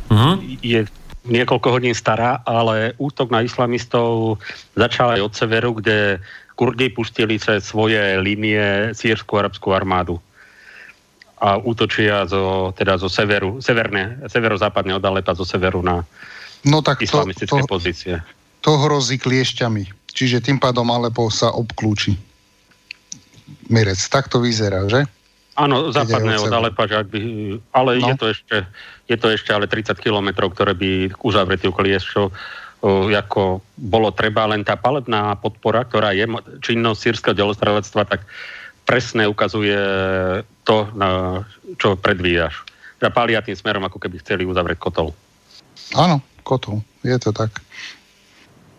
S3: Uh-huh. Je niekoľko hodín stará, ale útok na islamistov začal aj od severu, kde Kurdi pustili cez svoje línie sírskú arabskú armádu a útočia zo, teda zo severu, severné, severozápadne od Alepa, zo severu na no tak islamistické to, to, pozície.
S2: To hrozí kliešťami, čiže tým pádom Alepo sa obklúči. Mirec, tak to vyzerá, že?
S3: Áno, západné od Alepa, že ak by, ale no. je to ešte je to ešte ale 30 kilometrov, ktoré by uzavretý Kliesť, čo ako bolo treba, len tá palebná podpora, ktorá je činnosť sírskeho delostrelectva, tak presne ukazuje to, na čo predvíjaš. Teda pália tým smerom, ako keby chceli uzavrieť kotol.
S2: Áno, kotol. Je to tak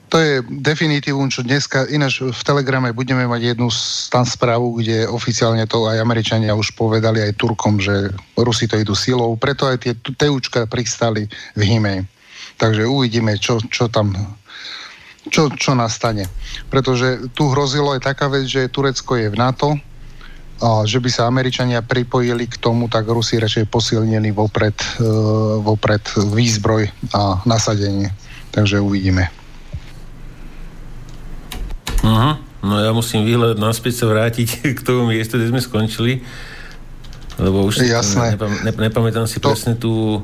S2: to je definitívum, čo dneska, ináč v Telegrame budeme mať jednu tam správu, kde oficiálne to aj Američania už povedali aj Turkom, že Rusi to idú silou, preto aj tie teučka pristali v Himej. Takže uvidíme, čo, čo tam čo, čo nastane. Pretože tu hrozilo aj taká vec, že Turecko je v NATO, a že by sa Američania pripojili k tomu, tak Rusi radšej posilnili vopred, e, vopred výzbroj a nasadenie. Takže uvidíme.
S1: Uh-huh. No ja musím výhľad naspäť sa vrátiť k tomu miestu, kde sme skončili. Lebo už
S2: Jasné.
S1: Nepam, ne, nepamätám si to... presne tú...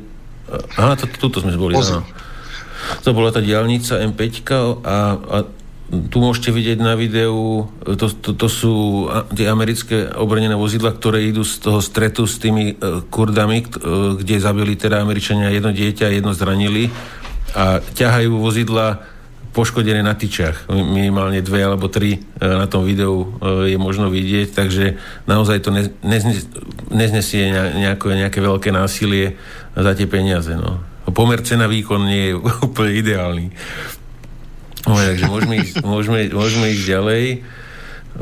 S1: Aha, to, tuto sme boli, áno. To bola tá diálnica M5 a, a tu môžete vidieť na videu, to, to, to sú tie americké obrnené vozidla, ktoré idú z toho stretu s tými uh, kurdami, kde zabili teda Američania jedno dieťa a jedno zranili a ťahajú vozidla poškodené na tyčach. Minimálne dve alebo tri e, na tom videu e, je možno vidieť, takže naozaj to neznesie nejaké, nejaké veľké násilie za tie peniaze. No. Pomer cena výkon nie je úplne ideálny. No, takže môžeme ísť, môžeme, môžeme ísť ďalej.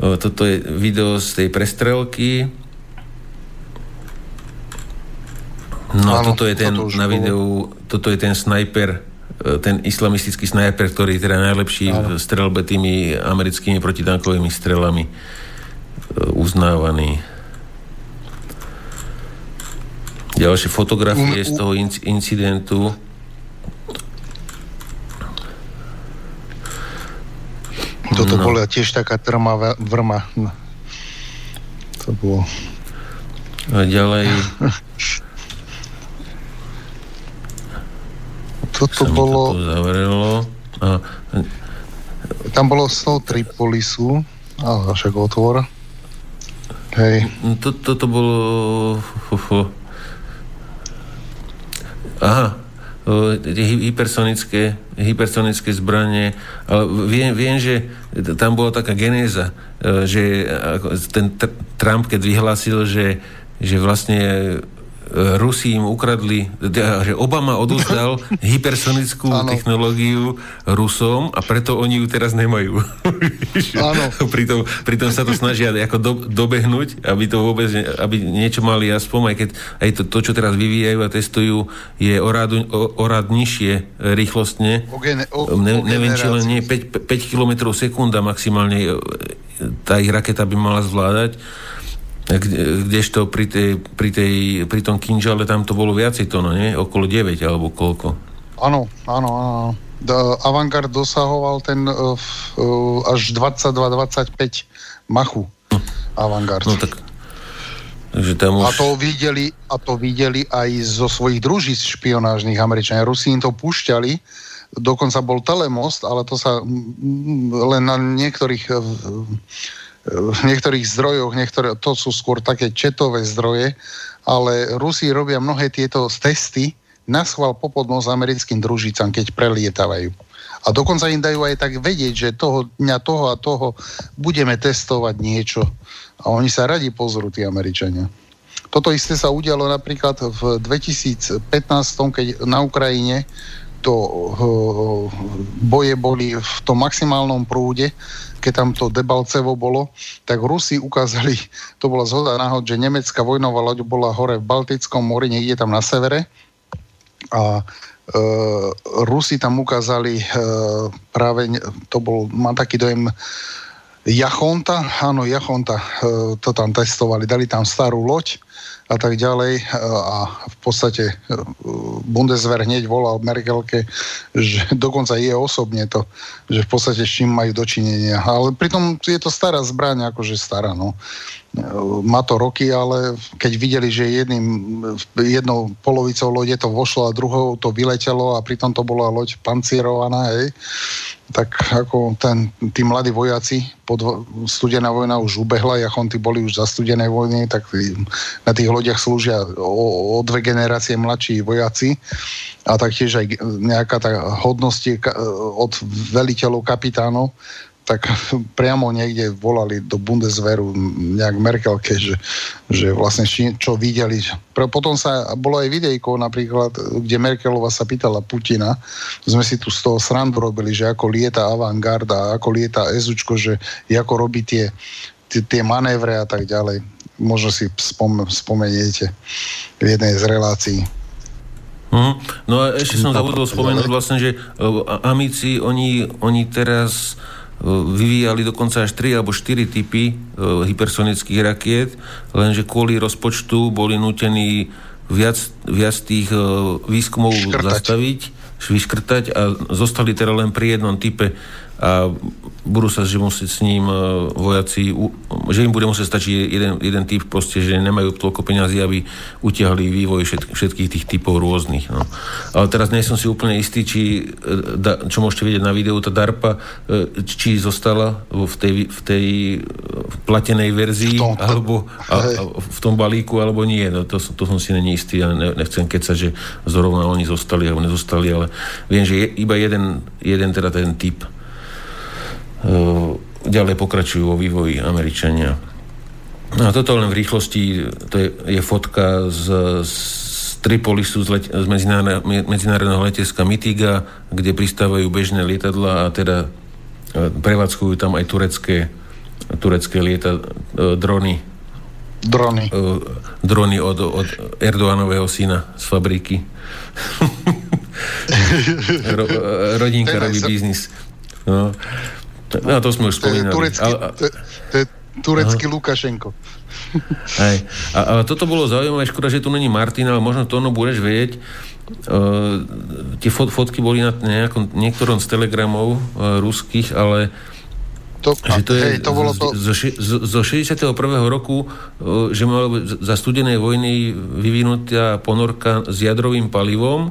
S1: Toto je video z tej prestrelky. No, Áno, toto je ten toto na videu, toto je ten snajper E, ten islamistický snajper, ktorý je teda najlepší v strelbe tými americkými protitankovými strelami e, uznávaný. Ďalšie fotografie um, z toho incidentu.
S2: Toto no. bola tiež taká trmavá vrma. No. To bolo...
S1: A ďalej
S2: toto bolo...
S1: To zavrelo. A...
S2: Tam bolo z toho Tripolisu, ale však otvor. Hej.
S1: No, to, toto bolo... Aha, tie hypersonické, hypersonické zbranie, ale viem, viem, že tam bola taká genéza, e, že ten Trump, keď vyhlásil, že, že vlastne Rusi im ukradli, že Obama odozdal hypersonickú technológiu Rusom a preto oni ju teraz nemajú. Áno. pritom, pritom sa to snažia ako do, dobehnúť, aby to vôbec, aby niečo mali aspoň, aj keď aj to, to čo teraz vyvíjajú a testujú, je o rád, o, o rád nižšie rýchlostne. O gene, o, ne, o neviem, či len nie 5, 5 km sekunda maximálne e, tá ich raketa by mala zvládať Kdežto pri, tej, pri, tej, pri tom kinžale tam to bolo viacej tono, nie? Okolo 9 alebo koľko?
S2: Áno, áno, áno. Avantgard dosahoval ten uh, uh, až 22-25 machu. No. Avantgard. No tak Takže tam už... a, to videli, a to videli aj zo svojich druží špionážnych Američania. Rusi im to púšťali, dokonca bol telemost, ale to sa len na niektorých v niektorých zdrojoch, niektoré, to sú skôr také četové zdroje, ale Rusi robia mnohé tieto testy na schvál popodnos americkým družicám, keď prelietavajú. A dokonca im dajú aj tak vedieť, že toho dňa toho a toho budeme testovať niečo. A oni sa radi pozrú, tí Američania. Toto isté sa udialo napríklad v 2015, keď na Ukrajine to uh, boje boli v tom maximálnom prúde keď tam to Debalcevo bolo, tak Rusi ukázali, to bola zhoda náhod, že nemecká vojnová loď bola hore v Baltickom mori, niekde tam na severe. A e, Rusi tam ukázali e, práve, to bol, mám taký dojem, Jachonta, áno, Jachonta e, to tam testovali, dali tam starú loď, a tak ďalej. A v podstate e, Bundeswehr hneď volal Merkelke, že dokonca je osobne to, že v podstate s čím majú dočinenia. Ale pritom je to stará zbraň, akože stará, no. Má to roky, ale keď videli, že jedným, jednou polovicou lode to vošlo a druhou to vyletelo a pritom to bola loď pancierovaná, hej, tak ako ten, tí mladí vojaci, pod, studená vojna už ubehla, jachonty boli už za studenej vojny, tak na tých lodiach slúžia o, o dve generácie mladší vojaci a taktiež aj nejaká tá hodnosť od veliteľov, kapitánov, tak priamo niekde volali do Bundeswehru nejak Merkelke, že, že vlastne čo videli. Potom sa, bolo aj videjko napríklad, kde Merkelová sa pýtala Putina, sme si tu z toho srandu robili, že ako lieta avantgarda, ako lieta Ezučko, že ako robí tie, tie, tie manévre a tak ďalej. Možno si spom, spomeniete v jednej z relácií.
S1: Mm. No a ešte som zabudol spomenúť vlastne, že amici, oni, oni teraz vyvíjali dokonca až 3 alebo 4 typy e, hypersonických rakiet, lenže kvôli rozpočtu boli nutení viac, viac tých e, výskumov Škrtať. zastaviť, vyškrtať a zostali teda len pri jednom type a budú sa že musieť s ním e, vojaci, že im bude musieť stačiť jeden, jeden typ proste, že nemajú toľko peňazí, aby utiahli vývoj všetk, všetkých tých typov rôznych. No. Ale teraz nie som si úplne istý, či, e, čo môžete vidieť na videu, tá DARPA, e, či zostala v tej, v tej platenej verzii, v tom, alebo a, a, v tom balíku, alebo nie. No, to, to som si není istý a ne, nechcem kecať, že zrovna oni zostali alebo nezostali, ale viem, že je iba jeden, jeden teda ten typ ďalej pokračujú vo vývoji Američania. No a toto len v rýchlosti, to je, je fotka z, z Tripolisu z, let, z medzinárodného leteska Mitiga, kde pristávajú bežné lietadla a teda prevádzkujú tam aj turecké, turecké lieta, drony.
S2: Drony.
S1: Drony od, od Erdoánového syna z fabriky. Ro, rodinka robí biznis. No. No, to sme už spomínali.
S2: Turecký, to, to je turecký aha. Lukašenko.
S1: Hej. A, a toto bolo zaujímavé, škoda, že tu není Martin, ale možno to ono budeš vedieť. Uh, tie fot, fotky boli na nejakom, niektorom z telegramov uh, ruských, ale to, že to je hej, to bolo to... Zo, zo, zo 61. roku, uh, že mal za studenej vojny vyvinutá ponorka s jadrovým palivom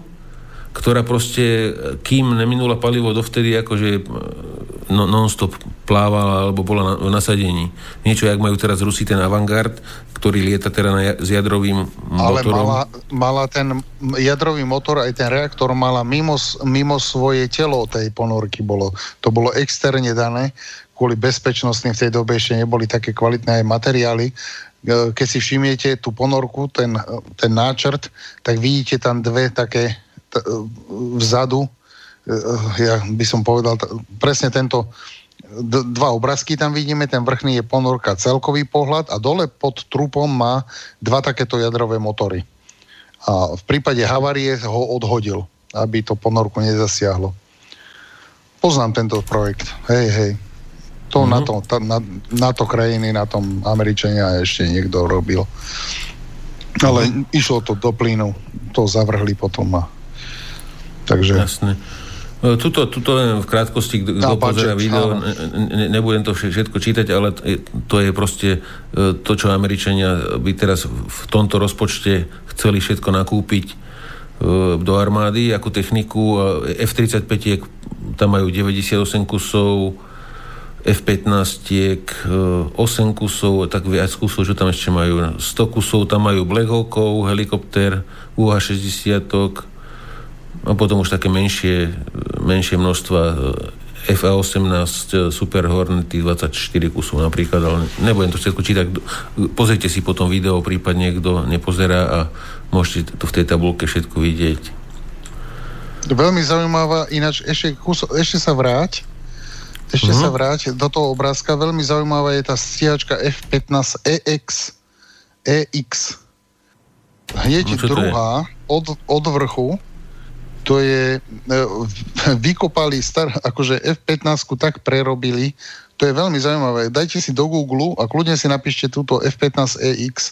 S1: ktorá proste, kým neminula palivo dovtedy, akože no, non-stop plávala alebo bola na, v nasadení. Niečo, jak majú teraz Rusi ten Avangard, ktorý lieta teda na, s jadrovým
S2: Ale motorom. mala, mala ten jadrový motor, aj ten reaktor mala mimo, mimo svoje telo tej ponorky bolo. To bolo externe dané, kvôli bezpečnosti v tej dobe ešte neboli také kvalitné aj materiály. E, keď si všimiete tú ponorku, ten, ten náčrt, tak vidíte tam dve také t- vzadu, e, ja by som povedal, t- presne tento d- dva obrázky tam vidíme, ten vrchný je ponorka celkový pohľad a dole pod trupom má dva takéto jadrové motory. A v prípade havárie ho odhodil, aby to ponorku nezasiahlo. Poznám tento projekt. Hej, hej. To mm-hmm. na, to, ta, na, na to krajiny, na tom Američania ešte niekto robil. Ale mm-hmm. išlo to do plynu. To zavrhli potom. A... Takže...
S1: Jasne. E, tuto, tuto v krátkosti, kto no, pozera video, ne, nebudem to všetko čítať, ale to je proste e, to, čo Američania by teraz v tomto rozpočte chceli všetko nakúpiť e, do armády ako techniku. F-35 tam majú 98 kusov, F-15, 8 kusov, tak viac kusov, čo tam ešte majú. 100 kusov, tam majú Black Hawkov, helikopter, UH-60, a potom už také menšie, menšie množstva FA-18 Super Hornety 24 kusov napríklad, ale nebudem to všetko čítať. Pozrite si potom video, prípadne kto nepozerá a môžete to v tej tabulke všetko vidieť.
S2: Veľmi zaujímavá, ináč ešte, kus, ešte sa vráť ešte uh-huh. sa vráť do toho obrázka. Veľmi zaujímavá je tá stíhačka F15 EX. EX. Hneď no, druhá od, od vrchu to je, e, vykopali star, akože F15 tak prerobili, to je veľmi zaujímavé. Dajte si do Google a kľudne si napíšte túto F15 EX. E,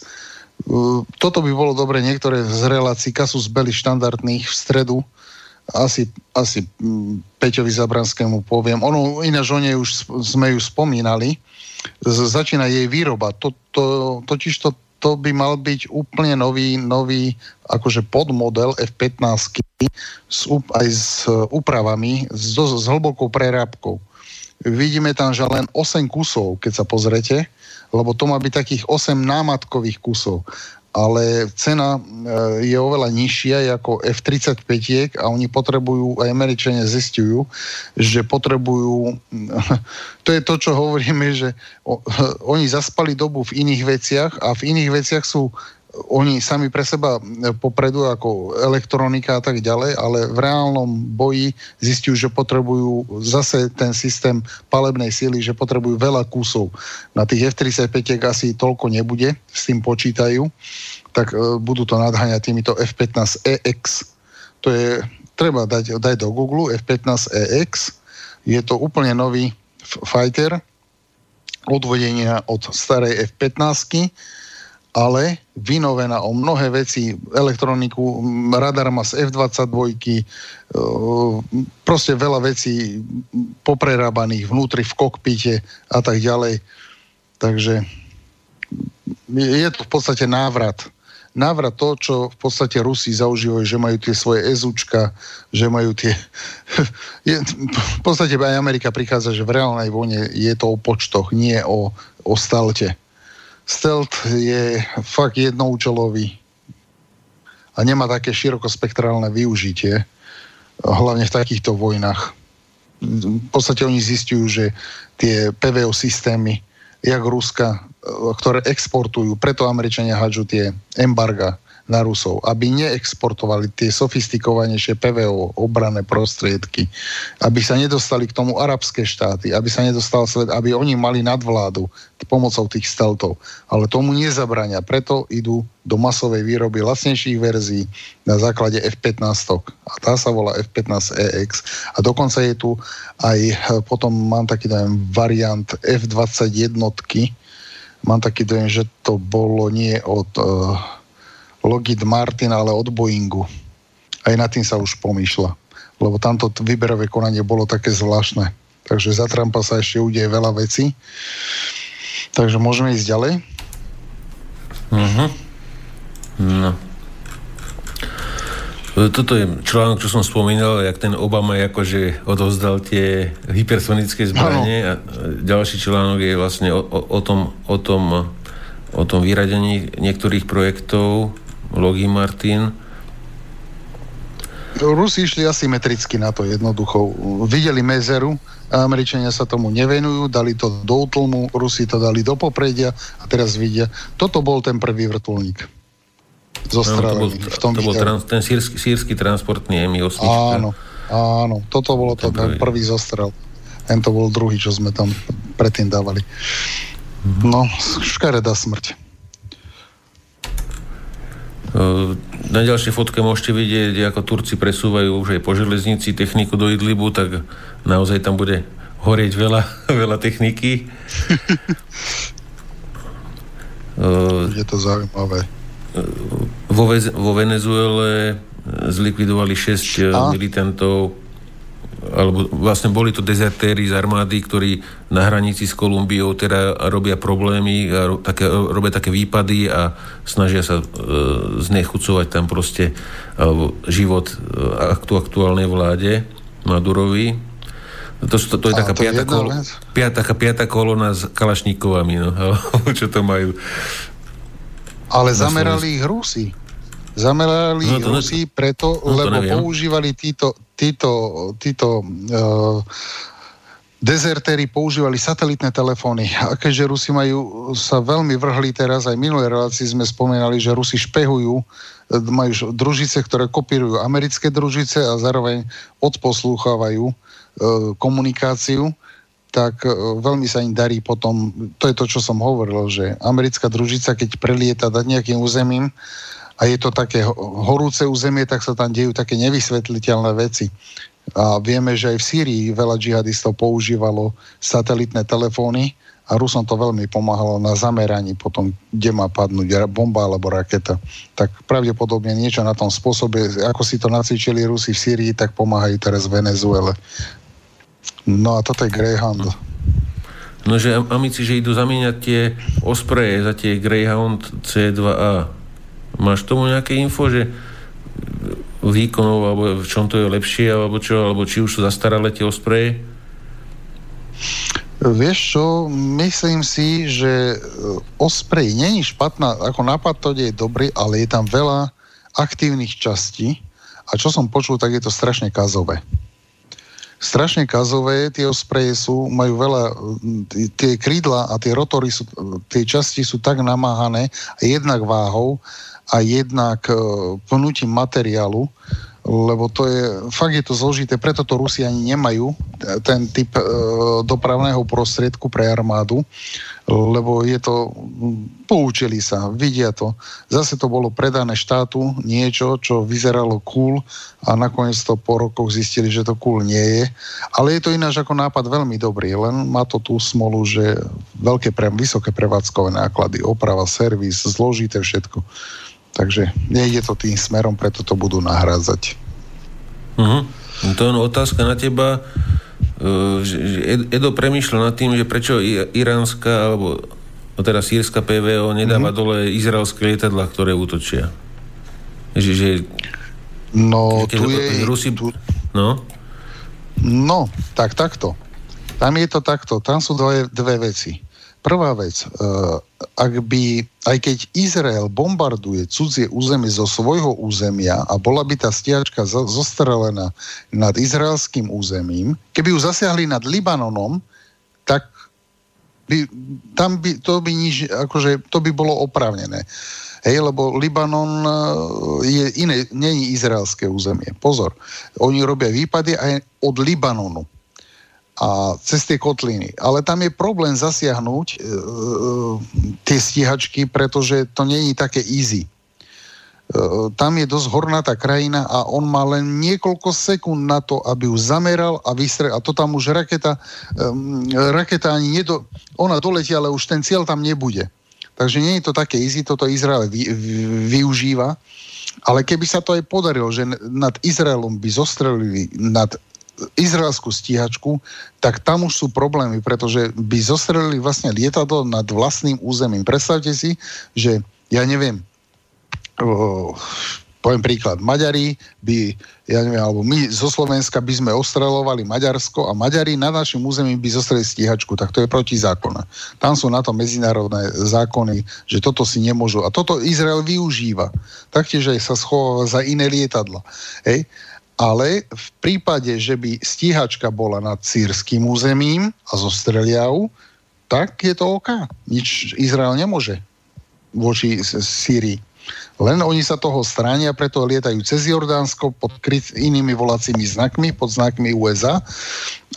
S2: toto by bolo dobre, niektoré z relácií Kasus Belli štandardných v stredu asi, asi mm, Peťovi Zabranskému poviem. Ono, ináč o nej už sme ju spomínali. Začína jej výroba. To, to, totiž to, to by mal byť úplne nový, nový akože podmodel F-15 s, aj s úpravami, s, s hlbokou prerábkou. Vidíme tam, že len 8 kusov, keď sa pozrete, lebo to má byť takých 8 námatkových kusov ale cena e, je oveľa nižšia ako F-35 a oni potrebujú, aj Američania zistujú, že potrebujú, to je to, čo hovoríme, že oni zaspali dobu v iných veciach a v iných veciach sú oni sami pre seba e, popredu ako elektronika a tak ďalej, ale v reálnom boji zistujú, že potrebujú zase ten systém palebnej síly, že potrebujú veľa kusov. Na tých F-35 asi toľko nebude, s tým počítajú, tak e, budú to nadháňať týmito F-15EX. To je, treba dať, dať do Google F-15EX. Je to úplne nový fighter, odvodenia od starej F-15 ale vynovená o mnohé veci, elektroniku, radar má z F-22, e, proste veľa vecí poprerábaných vnútri v kokpite a tak ďalej. Takže je to v podstate návrat. Návrat to, čo v podstate Rusi zaužívajú, že majú tie svoje ezúčka, že majú tie... Je, v podstate aj Amerika prichádza, že v reálnej vojne je to o počtoch, nie o, o stalte stealth je fakt jednoučelový a nemá také širokospektrálne využitie, hlavne v takýchto vojnách. V podstate oni zistujú, že tie PVO systémy, jak Ruska, ktoré exportujú, preto Američania hádžu tie embarga, na Rusov, aby neexportovali tie sofistikovanejšie PVO, obrané prostriedky, aby sa nedostali k tomu arabské štáty, aby sa nedostal svet, aby oni mali nadvládu pomocou tých steltov. Ale tomu nezabrania, preto idú do masovej výroby lacnejších verzií na základe F-15. A tá sa volá F-15EX. A dokonca je tu aj, potom mám taký dojem, variant F-21. Mám taký dojem, že to bolo nie od... Uh, Lockheed Martin, ale od Boeingu. Aj nad tým sa už pomýšľa. Lebo tamto výberové konanie bolo také zvláštne. Takže za Trumpa sa ešte udeje veľa vecí. Takže môžeme ísť ďalej.
S1: Uh-huh. No. Toto je článok, čo som spomínal, jak ten Obama akože odovzdal tie hypersonické zbranie a ďalší článok je vlastne o, o, o, tom, o, tom, o tom vyradení niektorých projektov Logi Martin.
S2: Rusi išli asymetricky na to jednoducho. Videli mezeru, Američania sa tomu nevenujú, dali to do útlmu, Rusi to dali do popredia a teraz vidia. Toto bol ten prvý vrtulník zostrelený
S1: no, to bol, v tom To bol trans, ten sírsky, sírsky transportný Mi-8.
S2: Áno, áno, toto bolo to, ten prvý zostrel. Ten to bol druhý, čo sme tam predtým dávali. Mm-hmm. No, škaredá smrť.
S1: Na ďalšej fotke môžete vidieť, ako Turci presúvajú už aj po železnici techniku do Idlibu, tak naozaj tam bude horieť veľa, veľa techniky.
S2: Je to zaujímavé
S1: vo, Vez- vo Venezuele zlikvidovali 6 eh, A? militantov alebo vlastne boli to dezertéri z armády, ktorí na hranici s Kolumbiou teda robia problémy a ro- také, robia také výpady a snažia sa e, znechucovať tam proste alebo život e, aktu, aktuálnej vláde Madurovi. To, to, to je taká piata, kol, piata, taká piata kolona s kalašníkovami, no, čo to majú.
S2: Ale zamerali ich Rusi. Zamerali no, ich Rusi preto, no, lebo neviem. používali títo, títo, títo uh, dezertéri používali satelitné telefóny. A keďže Rusi majú, sa veľmi vrhli teraz, aj minulé relácii sme spomínali, že Rusi špehujú, majú družice, ktoré kopírujú americké družice a zároveň odposlúchávajú uh, komunikáciu tak e, veľmi sa im darí potom, to je to, čo som hovoril, že americká družica, keď prelieta nad nejakým územím a je to také horúce územie, tak sa tam dejú také nevysvetliteľné veci. A vieme, že aj v Sýrii veľa džihadistov používalo satelitné telefóny a Rusom to veľmi pomáhalo na zameraní potom, kde má padnúť bomba alebo raketa. Tak pravdepodobne niečo na tom spôsobe, ako si to nacvičili Rusi v Sýrii, tak pomáhajú teraz v Venezuele. No a toto je Greyhound.
S1: No, že amici, že idú zamieňať tie ospreje za tie Greyhound C2A. Máš tomu nejaké info, že výkonov, alebo v čom to je lepšie, alebo čo, alebo či už sú zastaralé tie ospreje?
S2: Vieš čo, myslím si, že osprej není špatná, ako nápad to je dobrý, ale je tam veľa aktívnych častí a čo som počul, tak je to strašne kazové strašne kazové, tie ospreje sú, majú veľa, tie krídla a tie rotory sú, tie časti sú tak namáhané, jednak váhou a jednak e, pnutím materiálu, lebo to je, fakt je to zložité, preto to Rusi ani nemajú, ten typ e, dopravného prostriedku pre armádu, lebo je to, poučili sa, vidia to. Zase to bolo predané štátu, niečo, čo vyzeralo cool a nakoniec to po rokoch zistili, že to cool nie je. Ale je to ináč ako nápad veľmi dobrý, len má to tú smolu, že veľké, pre, vysoké prevádzkové náklady, oprava, servis, zložité všetko. Takže nejde to tým smerom, preto to budú nahrádzať.
S1: Uh-huh. To je otázka na teba. E, Edo premýšľa nad tým, že prečo iránska alebo no teda sírska PVO nedáva uh-huh. dole izraelské lietadla, ktoré útočia. Že, že,
S2: no, tu je...
S1: Rusi, tu... No?
S2: No, tak takto. Tam je to takto. Tam sú dve, dve veci. Prvá vec, uh, ak by, aj keď Izrael bombarduje cudzie územie zo svojho územia a bola by tá stiačka zostrelená nad izraelským územím, keby ju zasiahli nad Libanonom, tak by, tam by, to by nič, akože, to by bolo oprávnené. Hej, lebo Libanon e, je iné, není izraelské územie. Pozor, oni robia výpady aj od Libanonu a cez tie kotliny. Ale tam je problém zasiahnuť e, e, tie stíhačky, pretože to není také easy. E, tam je dosť hornatá krajina a on má len niekoľko sekúnd na to, aby ju zameral a vystrel. A to tam už raketa, e, raketa ani nedo... Ona doletí, ale už ten cieľ tam nebude. Takže nie je to také easy, toto Izrael vy, vy, využíva. Ale keby sa to aj podarilo, že nad Izraelom by zostrelili nad izraelskú stíhačku, tak tam už sú problémy, pretože by zostrelili vlastne lietadlo nad vlastným územím. Predstavte si, že ja neviem, Poviem príklad, Maďari by, ja neviem, alebo my zo Slovenska by sme ostrelovali Maďarsko a Maďari na našom území by zostreli stíhačku, tak to je protizákonné. Tam sú na to medzinárodné zákony, že toto si nemôžu. A toto Izrael využíva. Taktiež aj sa schováva za iné lietadla. Hej? Ale v prípade, že by stíhačka bola nad sírským územím a zostrelia ju, tak je to OK. Nič Izrael nemôže voči Sýrii. Len oni sa toho stránia, preto lietajú cez Jordánsko pod kryt inými volacími znakmi, pod znakmi USA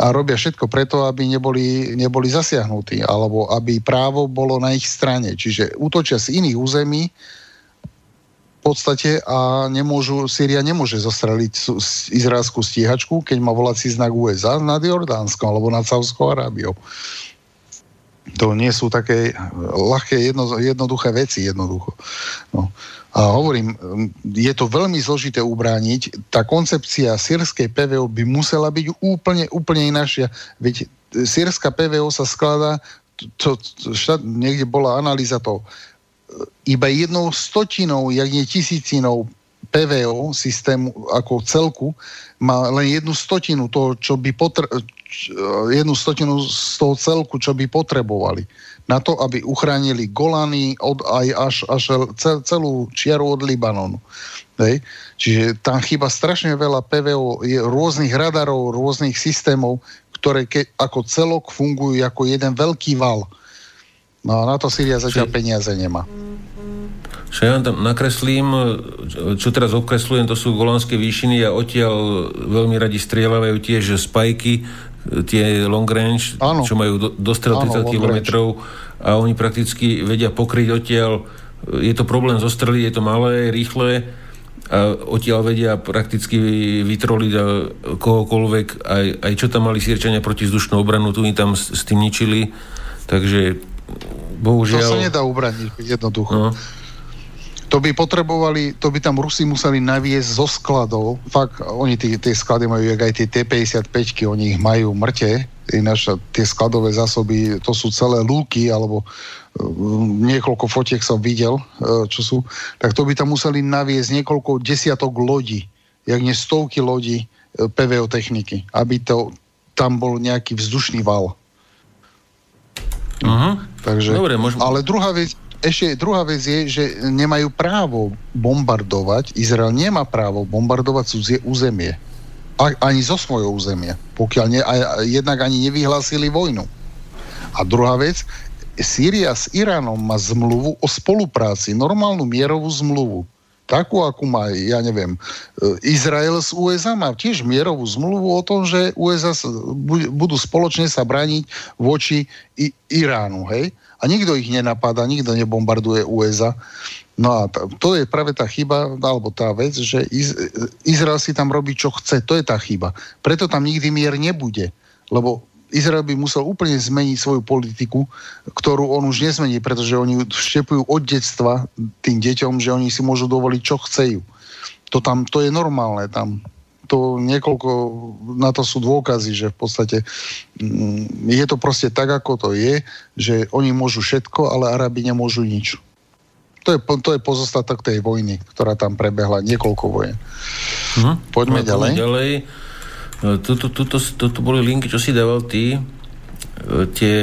S2: a robia všetko preto, aby neboli, neboli zasiahnutí, alebo aby právo bolo na ich strane. Čiže útočia z iných území v podstate a nemôžu, Syria nemôže zostreliť izraelskú stíhačku, keď má volací znak USA nad Jordánskom alebo nad Saudskou Arábiou. To nie sú také ľahké, jedno, jednoduché veci, jednoducho. No. A hovorím, je to veľmi zložité ubrániť. Tá koncepcia sírskej PVO by musela byť úplne, úplne inášia. Veď sírska PVO sa skladá, to, to, štát, niekde bola analýza to, iba jednou stotinou, jak nie tisícinou PVO systému ako celku má len jednu stotinu toho, čo by potr- jednu stotinu z toho celku, čo by potrebovali na to, aby uchránili Golany od, aj až, až celú čiaru od Libanonu. Hej. Čiže tam chyba strašne veľa PVO, je rôznych radarov, rôznych systémov, ktoré ke, ako celok fungujú ako jeden veľký val. No na to Syria zatiaľ Či... peniaze nemá.
S1: Čo ja tam nakreslím, čo teraz okreslujem, to sú Golánske výšiny a odtiaľ veľmi radi strieľavajú tiež spajky tie long range, ano. čo majú do, dostrel 30 km a oni prakticky vedia pokryť odtiaľ. Je to problém zostreliť, je to malé, rýchle a odtiaľ vedia prakticky vytroliť kohokoľvek, aj, aj čo tam mali sírčania proti vzdušnú obranu, tu im tam s, s tým ničili, takže bohužiaľ...
S2: To sa nedá ubraniť jednoducho. No to by potrebovali, to by tam Rusi museli naviesť zo skladov. Fakt, oni tie, tie sklady majú, jak aj tie T-55, oni ich majú mŕte, ináč tie skladové zásoby, to sú celé lúky, alebo uh, niekoľko fotiek som videl, uh, čo sú, tak to by tam museli naviesť niekoľko desiatok lodí, jak nie stovky lodí uh, PVO techniky, aby to tam bol nejaký vzdušný val.
S1: Uh-huh.
S2: Takže, Dobre, môžem... Ale druhá vec, ešte druhá vec je, že nemajú právo bombardovať, Izrael nemá právo bombardovať cudzie územie. A, ani zo svojho územia. Pokiaľ ne, a, jednak ani nevyhlásili vojnu. A druhá vec, Sýria s Iránom má zmluvu o spolupráci, normálnu mierovú zmluvu. Takú, akú má, ja neviem, e, Izrael s USA má tiež mierovú zmluvu o tom, že USA budú spoločne sa brániť voči Iránu, hej? a nikto ich nenapadá, nikto nebombarduje USA. No a to je práve tá chyba, alebo tá vec, že Iz, Izrael si tam robí, čo chce. To je tá chyba. Preto tam nikdy mier nebude. Lebo Izrael by musel úplne zmeniť svoju politiku, ktorú on už nezmení, pretože oni vštepujú od detstva tým deťom, že oni si môžu dovoliť, čo chcejú. To tam, to je normálne tam to niekoľko, na to sú dôkazy, že v podstate mm, je to proste tak, ako to je, že oni môžu všetko, ale Arabi nemôžu nič. To je, to je pozostatok tej vojny, ktorá tam prebehla, niekoľko vojen. Hm. Poďme no, ďalej.
S1: ďalej. Tuto, tuto, tuto boli linky, čo si dával ty. E, tie...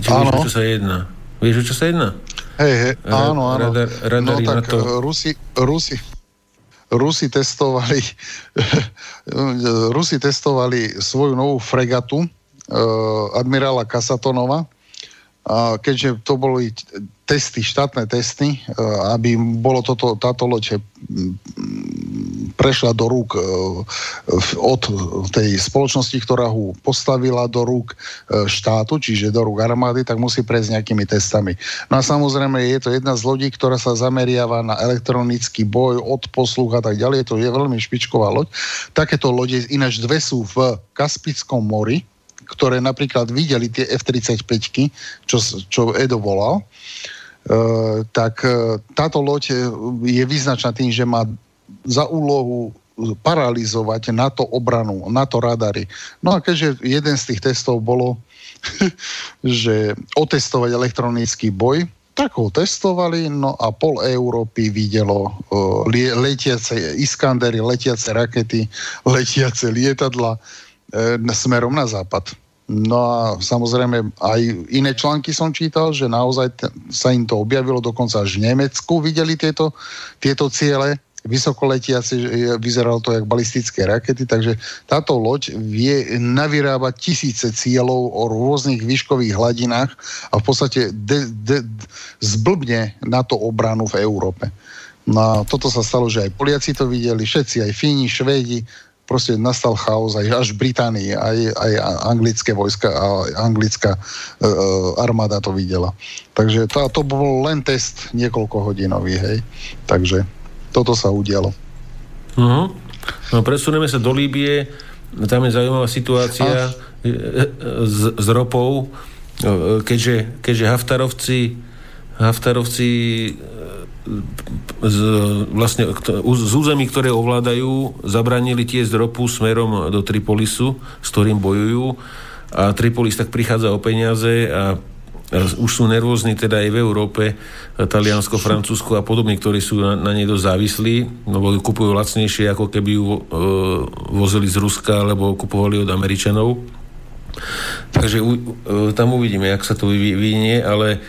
S1: Či áno. Vieš, čo sa jedná? Vieš, čo sa jedná?
S2: Hej, hej, áno, áno. Radar, no tak to... Rusi, Rusi, Rusi testovali, Rusi testovali svoju novú fregatu uh, admirála Kasatonova, keďže to boli testy, štátne testy, uh, aby bolo toto, táto loď prešla do rúk e, od tej spoločnosti, ktorá ho postavila do rúk e, štátu, čiže do rúk armády, tak musí prejsť nejakými testami. No a samozrejme je to jedna z lodí, ktorá sa zameriava na elektronický boj, od posluch a tak ďalej. To je veľmi špičková loď. Takéto lode, ináč dve sú v Kaspickom mori, ktoré napríklad videli tie F-35, čo, čo Edo volal, Uh, tak uh, táto loď je vyznačená tým, že má za úlohu paralizovať NATO obranu, NATO radary. No a keďže jeden z tých testov bolo, že otestovať elektronický boj, tak ho testovali, no a pol Európy videlo uh, letiace Iskandery, letiace rakety, letiace lietadla smerom na západ. No a samozrejme aj iné články som čítal, že naozaj t- sa im to objavilo, dokonca až v Nemecku videli tieto, tieto ciele vysokoletiaci, vyzeralo to jak balistické rakety, takže táto loď vie navyrábať tisíce cieľov o rôznych výškových hladinách a v podstate de, de, zblbne na to obranu v Európe. No a toto sa stalo, že aj Poliaci to videli, všetci, aj Fíni, Švédi, proste nastal chaos aj až v Británii, aj, aj anglické vojska a anglická e, e, armáda to videla. Takže to, to bol len test niekoľko hodinový, hej. Takže toto sa udialo.
S1: Uh-huh. No presunieme sa do Líbie, tam je zaujímavá situácia a... E, s, s ropou, keďže, keďže Haftarovci Haftarovci z, vlastne z území, ktoré ovládajú, zabranili tie ropu smerom do Tripolisu, s ktorým bojujú a Tripolis tak prichádza o peniaze a už sú nervózni teda aj v Európe, Taliansko, Francúzsko a podobní, ktorí sú na, na nej dosť závislí, lebo ju kupujú lacnejšie, ako keby ju e, vozili z Ruska, alebo kupovali od Američanov. Takže u, e, tam uvidíme, jak sa to vyvinie, ale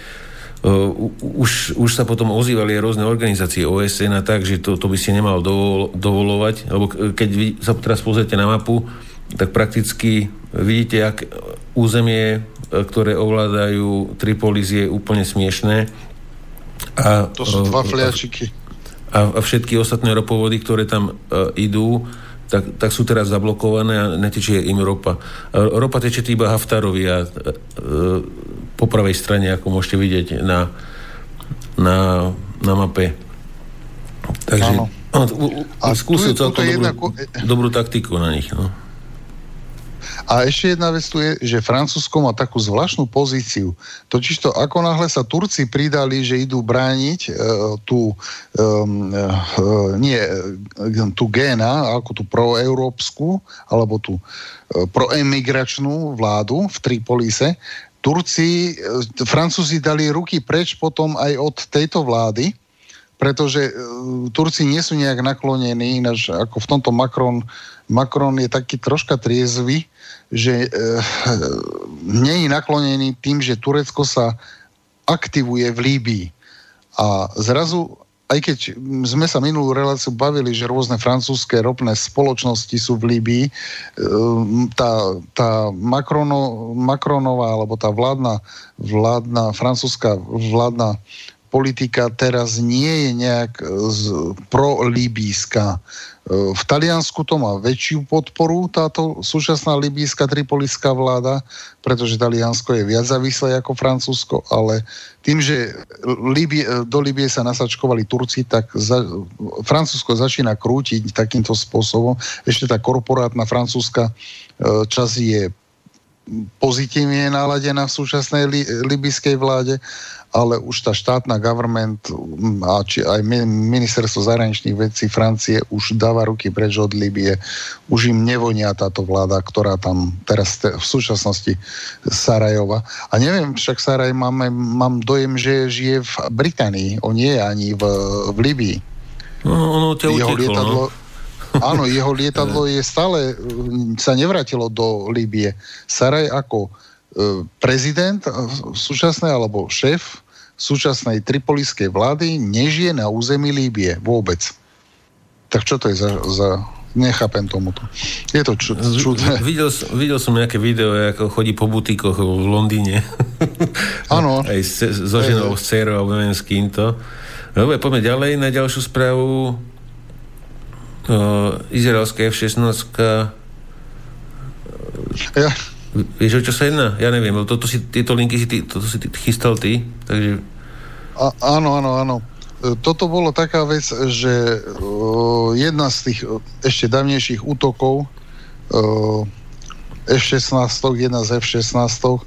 S1: Uh, už, už sa potom ozývali aj rôzne organizácie OSN a tak, že to, to by si nemal dovol, dovolovať, lebo keď vy sa teraz pozrite na mapu, tak prakticky vidíte, ak územie, e, ktoré ovládajú Tripolis je úplne smiešné.
S2: A, to sú dva fliačiky.
S1: A, a všetky ostatné ropovody, ktoré tam uh, idú, tak, tak sú teraz zablokované a netečie im ropa. Ropa teče iba Haftarovi a e, po pravej strane, ako môžete vidieť na, na, na mape. Takže on, on, skúsil celkom dobrú, jedna... dobrú taktiku na nich. No.
S2: A ešte jedna vec tu je, že Francúzsko má takú zvláštnu pozíciu. Totižto ako náhle sa Turci pridali, že idú brániť uh, tú, uh, nie, uh, tú géna, ako tú proeurópsku, alebo tú uh, proemigračnú vládu v Tripolise, Turci, uh, Francúzi dali ruky preč potom aj od tejto vlády, pretože uh, Turci nie sú nejak naklonení, ináč ako v tomto Macron, Macron je taký troška triezvy, že e, nie je naklonený tým, že Turecko sa aktivuje v Líbii. A zrazu, aj keď sme sa minulú reláciu bavili, že rôzne francúzske ropné spoločnosti sú v Líbii, e, tá, tá Macrono, Macronová, alebo tá vládna, vládna, francúzska vládna politika teraz nie je nejak pro-libýska. V Taliansku to má väčšiu podporu, táto súčasná libýska tripolická vláda, pretože Taliansko je viac závislé ako Francúzsko, ale tým, že Libie, do Libie sa nasačkovali Turci, tak za, Francúzsko začína krútiť takýmto spôsobom. Ešte tá korporátna francúzska e, čas je pozitívne naladená v súčasnej li, libyskej vláde ale už tá štátna government mm, a či aj ministerstvo zahraničných vecí Francie už dáva ruky preč od Libie. Už im nevonia táto vláda, ktorá tam teraz te, v súčasnosti Sarajova. A neviem, však Saraj máme, mám dojem, že žije v Británii. On nie je ani v, v Libii.
S1: No, ono ťa jeho uteklo, lietadlo, no.
S2: Áno, jeho lietadlo je stále, sa nevrátilo do Líbie. Saraj ako E, prezident e, súčasnej alebo šéf súčasnej tripoliskej vlády nežije na území Líbie vôbec. Tak čo to je za, za nechápem tomuto. Je to čud, čudné.
S1: Videl, videl som nejaké video, ako chodí po butíkoch v Londýne.
S2: Áno.
S1: Aj so ženou, s dcerou, alebo neviem s kým to. Dobre, poďme ďalej na ďalšiu správu. Uh, izraelská F-16
S2: ja,
S1: Vieš, o čo sa jedná? Ja neviem, toto si, tieto linky si, ty, toto si ty, chystal ty, takže...
S2: A, áno, áno, áno. E, toto bolo taká vec, že uh, jedna z tých uh, ešte dávnejších útokov uh, F-16, jedna z F-16,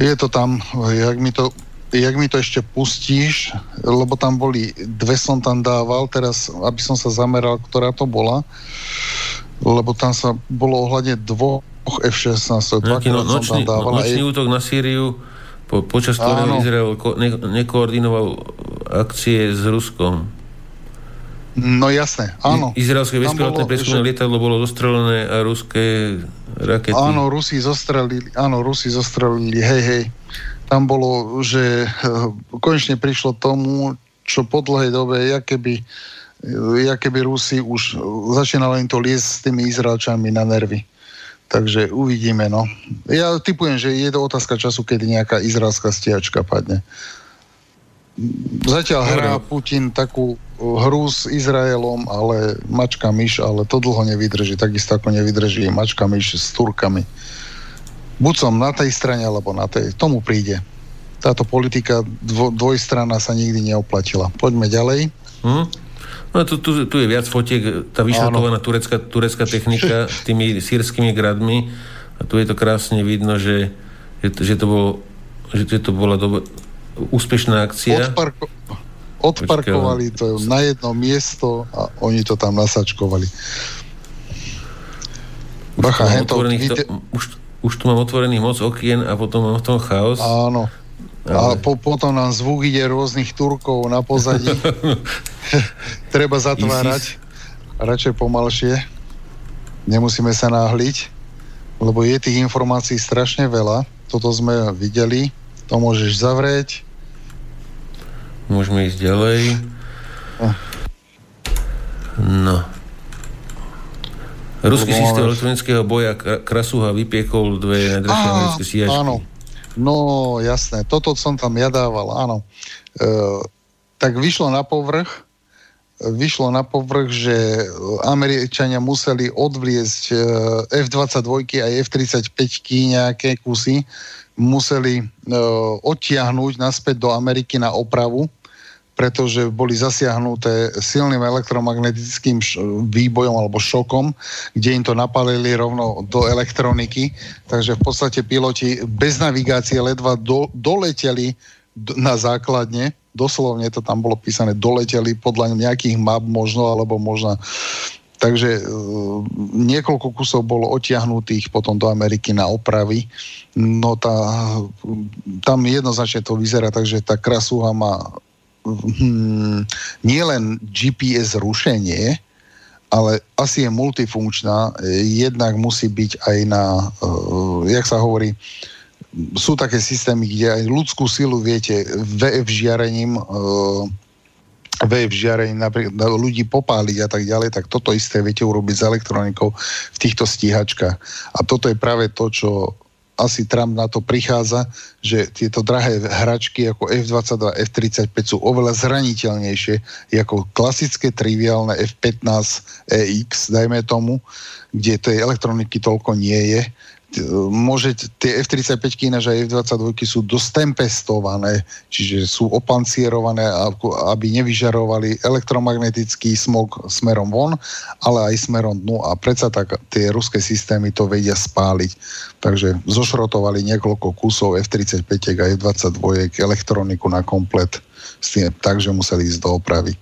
S2: je to tam, jak mi to, jak mi to ešte pustíš, lebo tam boli, dve som tam dával, teraz, aby som sa zameral, ktorá to bola, lebo tam sa bolo ohľadne dvoch F-16,
S1: Nejaký no, nočný, nočný útok na Sýriu po, počas ktorého Izrael ko, ne, nekoordinoval akcie s Ruskom.
S2: No jasné, áno.
S1: Izraelské bezpilotné prieskumné že... lietadlo bolo zostrelené a ruské rakety.
S2: Áno, Rusi zostrelili, áno, Rusi zostrelili, hej, hej. Tam bolo, že uh, konečne prišlo tomu, čo po dlhej dobe, ja keby, ja keby Rusi už začínali im to liesť s tými Izraelčanmi na nervy. Takže uvidíme, no. Ja typujem, že je to otázka času, kedy nejaká izraelská stiačka padne. Zatiaľ hrá Putin takú hru s Izraelom, ale mačka myš, ale to dlho nevydrží. Takisto ako nevydrží mačka myš s Turkami. Buď som na tej strane, alebo na tej. Tomu príde. Táto politika dvo, dvojstrana sa nikdy neoplatila. Poďme ďalej.
S1: Hm? No tu, tu, tu je viac fotiek, tá vyšrotovaná turecká, turecká technika s tými sírskymi gradmi a tu je to krásne vidno, že, že, že to bolo že to bola doba, úspešná akcia.
S2: Odparko, odparkovali to na jedno miesto a oni to tam nasačkovali.
S1: Bacha, hento, vide... to, už, už tu mám otvorený moc okien a potom mám v tom chaos.
S2: Áno. A po, potom nám zvuk ide rôznych Turkov na pozadí. Treba zatvárať. Radšej pomalšie. Nemusíme sa náhliť, lebo je tých informácií strašne veľa. Toto sme videli. To môžeš zavrieť.
S1: Môžeme ísť ďalej. No. Ruský systém elektronického boja Krasuha vypiekol dve najdražšie americké stíhačky. Áno,
S2: No, jasné. Toto som tam ja dával, áno. E, tak vyšlo na povrch, vyšlo na povrch, že Američania museli odvliezť e, F-22 a F-35 nejaké kusy, museli e, odtiahnuť naspäť do Ameriky na opravu pretože boli zasiahnuté silným elektromagnetickým výbojom alebo šokom, kde im to napalili rovno do elektroniky. Takže v podstate piloti bez navigácie ledva do, doleteli na základne, doslovne to tam bolo písané, doleteli podľa nejakých map možno, alebo možno Takže e, niekoľko kusov bolo otiahnutých potom do Ameriky na opravy. No tá, tam jednoznačne to vyzerá, takže tá krasuha má hmm, nie len GPS rušenie, ale asi je multifunkčná. Jednak musí byť aj na, uh, jak sa hovorí, sú také systémy, kde aj ľudskú silu viete VF žiarením uh, VF žiarením napríklad ľudí popáliť a tak ďalej, tak toto isté viete urobiť s elektronikou v týchto stíhačkách. A toto je práve to, čo asi Trump na to prichádza, že tieto drahé hračky ako F-22, F-35 sú oveľa zraniteľnejšie ako klasické triviálne F-15 EX, dajme tomu, kde tej elektroniky toľko nie je môže, tie F-35 ináč aj F-22 sú dosť tempestované, čiže sú opancierované, aby nevyžarovali elektromagnetický smog smerom von, ale aj smerom dnu a predsa tak tie ruské systémy to vedia spáliť. Takže zošrotovali niekoľko kusov F-35 a F-22 elektroniku na komplet s tým, takže museli ísť do opravy.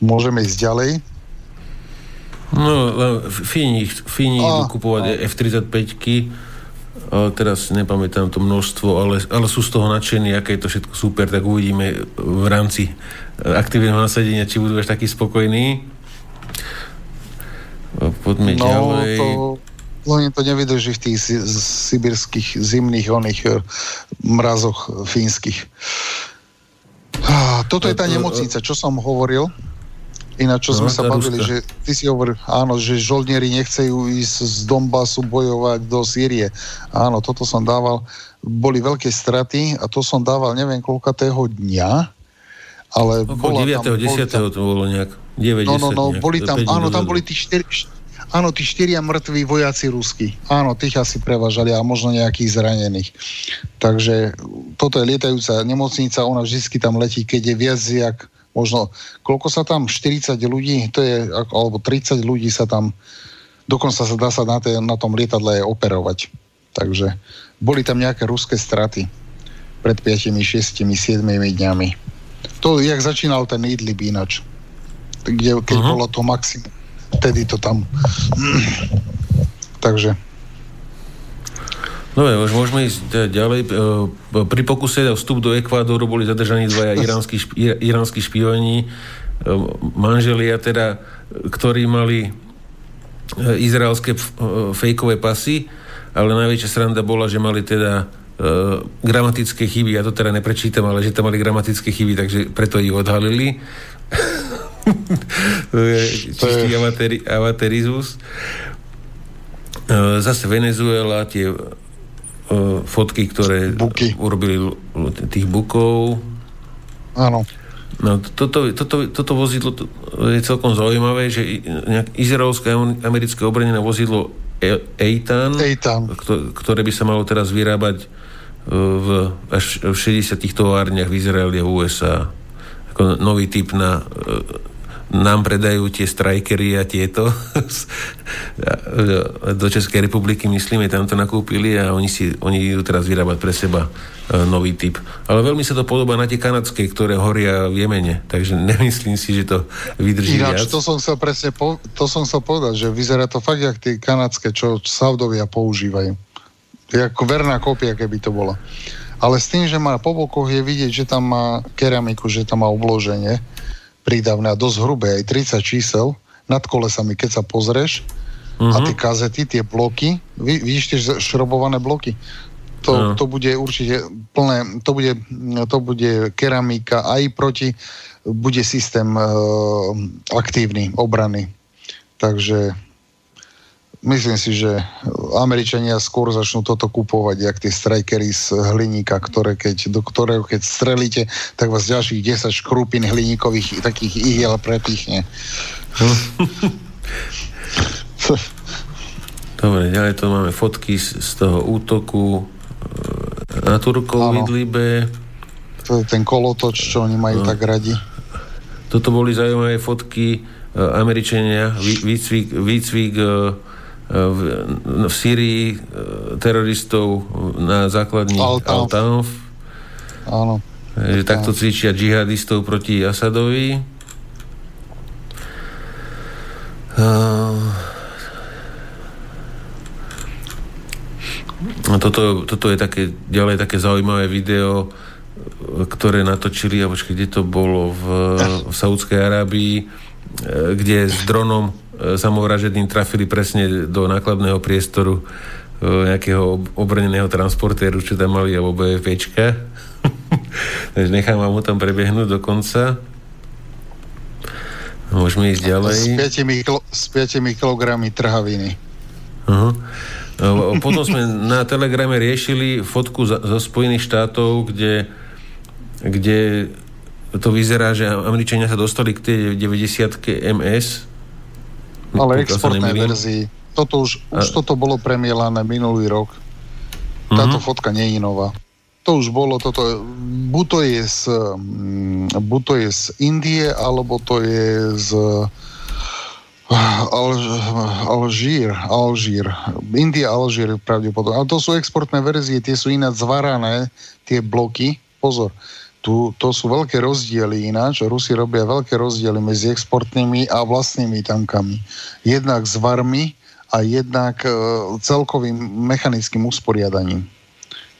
S2: Môžeme ísť ďalej.
S1: No, Fíni, Fíni idú kupovať F-35-ky, ale teraz nepamätám to množstvo, ale, ale sú z toho nadšení, aké je to všetko super, tak uvidíme v rámci aktívneho nasadenia, či budú až takí spokojní. Poďme no, ďalej. To,
S2: oni to nevydrží v tých sibirských zimných oných eh, mrazoch fínskych. Toto je tá nemocnica, čo som hovoril. Ináč, čo no, sme sa bavili, Ruska. že ty si hovoril, áno, že žoldnieri nechcejú ísť z Donbasu bojovať do Sýrie. Áno, toto som dával, boli veľké straty a to som dával neviem koľkatého dňa, ale
S1: Okolo 9. Tam, 10. Tam, to bolo nejak 9,
S2: No, no, no, nejak, boli tam, áno, tam boli tí štyri, áno, tí štyria mŕtvi vojaci rusky. Áno, tých asi prevažali a možno nejakých zranených. Takže toto je lietajúca nemocnica, ona vždy tam letí, keď je viac jak možno, koľko sa tam, 40 ľudí, to je, alebo 30 ľudí sa tam, dokonca sa dá sa na, te, na tom lietadle operovať. Takže boli tam nejaké ruské straty pred 5, 6, 7 dňami. To, jak začínal ten Idlib ináč. Kde, keď uh-huh. bolo to maximum. Vtedy to tam... Takže...
S1: No už môžeme ísť ďalej. E, pri pokuse o vstup do Ekvádoru boli zadržaní dvaja iránsky, iránsky špioni, e, manželia teda, ktorí mali izraelské fejkové pasy, ale najväčšia sranda bola, že mali teda gramatické chyby, ja to teda neprečítam, ale že tam mali gramatické chyby, takže preto ich odhalili. to je čistý amateri, amaterizmus. Zase Venezuela, tie fotky, ktoré
S2: Buky.
S1: urobili tých bukov.
S2: Áno.
S1: No, toto, toto, toto vozidlo je celkom zaujímavé, že izraelské americké obranené vozidlo Eitan,
S2: Eitan.
S1: ktoré by sa malo teraz vyrábať e, v, až v 60 továrniach v Izraeli a USA. Ako nový typ na e, nám predajú tie strajkery a tieto do Českej republiky, myslíme, tam to nakúpili a oni, si, oni idú teraz vyrábať pre seba e, nový typ. Ale veľmi sa to podobá na tie kanadské, ktoré horia v Jemene, takže nemyslím si, že to vydrží
S2: Ináč,
S1: viac.
S2: to som sa presne po, to som sa povedať, že vyzerá to fakt jak tie kanadské, čo Saudovia používajú. Ako verná kópia, keby to bola. Ale s tým, že má po bokoch je vidieť, že tam má keramiku, že tam má obloženie prídavné a dosť hrubé, aj 30 čísel nad kolesami, keď sa pozrieš uh-huh. a
S1: Mhm.
S2: tie kazety, tie bloky, vy, vidíš tie šrobované bloky, to,
S1: Áno.
S2: to bude určite plné, to bude, to bude keramika aj proti, bude systém e, aktívny, obrany. Takže myslím si, že Američania skôr začnú toto kupovať, jak tie strikery z hliníka, ktoré keď, do ktorého keď strelíte, tak vás ďalších 10 škrupín hliníkových takých ihiel prepichne.
S1: Dobre, ďalej to máme fotky z, z toho útoku e, na Turkov v
S2: Áno.
S1: Idlibe.
S2: To je ten kolotoč, čo oni majú
S1: No.
S2: tak radi.
S1: Toto boli zaujímavé fotky e, Američania, vý- výcvik, výcvik e, v, v Syrii e, teroristov na základni
S2: Al-Tanf.
S1: Al-Tanf.
S2: Áno.
S1: Že takto cvičia džihadistov proti Asadovi. Uh, toto, toto je také, ďalej také zaujímavé video, ktoré natočili, a počkej, kde to bolo, v, v Saudskej Arábii, e, kde s dronom e, samovražedným trafili presne do nákladného priestoru e, nejakého ob- obrneného transportéru, čo tam mali, alebo BFPčka. Takže nechám vám ho tam prebehnúť do konca. Môžeme ísť ďalej.
S2: S 5, kilo, s 5 kilogramy trhaviny.
S1: Aha. Uh, Potom sme na Telegrame riešili fotku zo Spojených štátov, kde, kde to vyzerá, že Američania sa dostali k tej 90 MS.
S2: Ale
S1: sa
S2: exportnej
S1: nemýlim.
S2: verzii. Toto už, už
S1: A-
S2: toto bolo premielané minulý rok. Táto
S1: Mhm.
S2: fotka nie je nová. To už bolo, toto, buď to je z, mm, buď to je z Indie, alebo to je z Al, Alžír, Alžír. India, Alžír pravdepodobne. Ale to sú exportné verzie, tie sú ináč zvarané, tie bloky. Pozor, tu, to sú veľké rozdiely ináč. Rusi robia veľké rozdiely medzi exportnými a vlastnými tankami. Jednak s varmi a jednak e, celkovým mechanickým usporiadaním.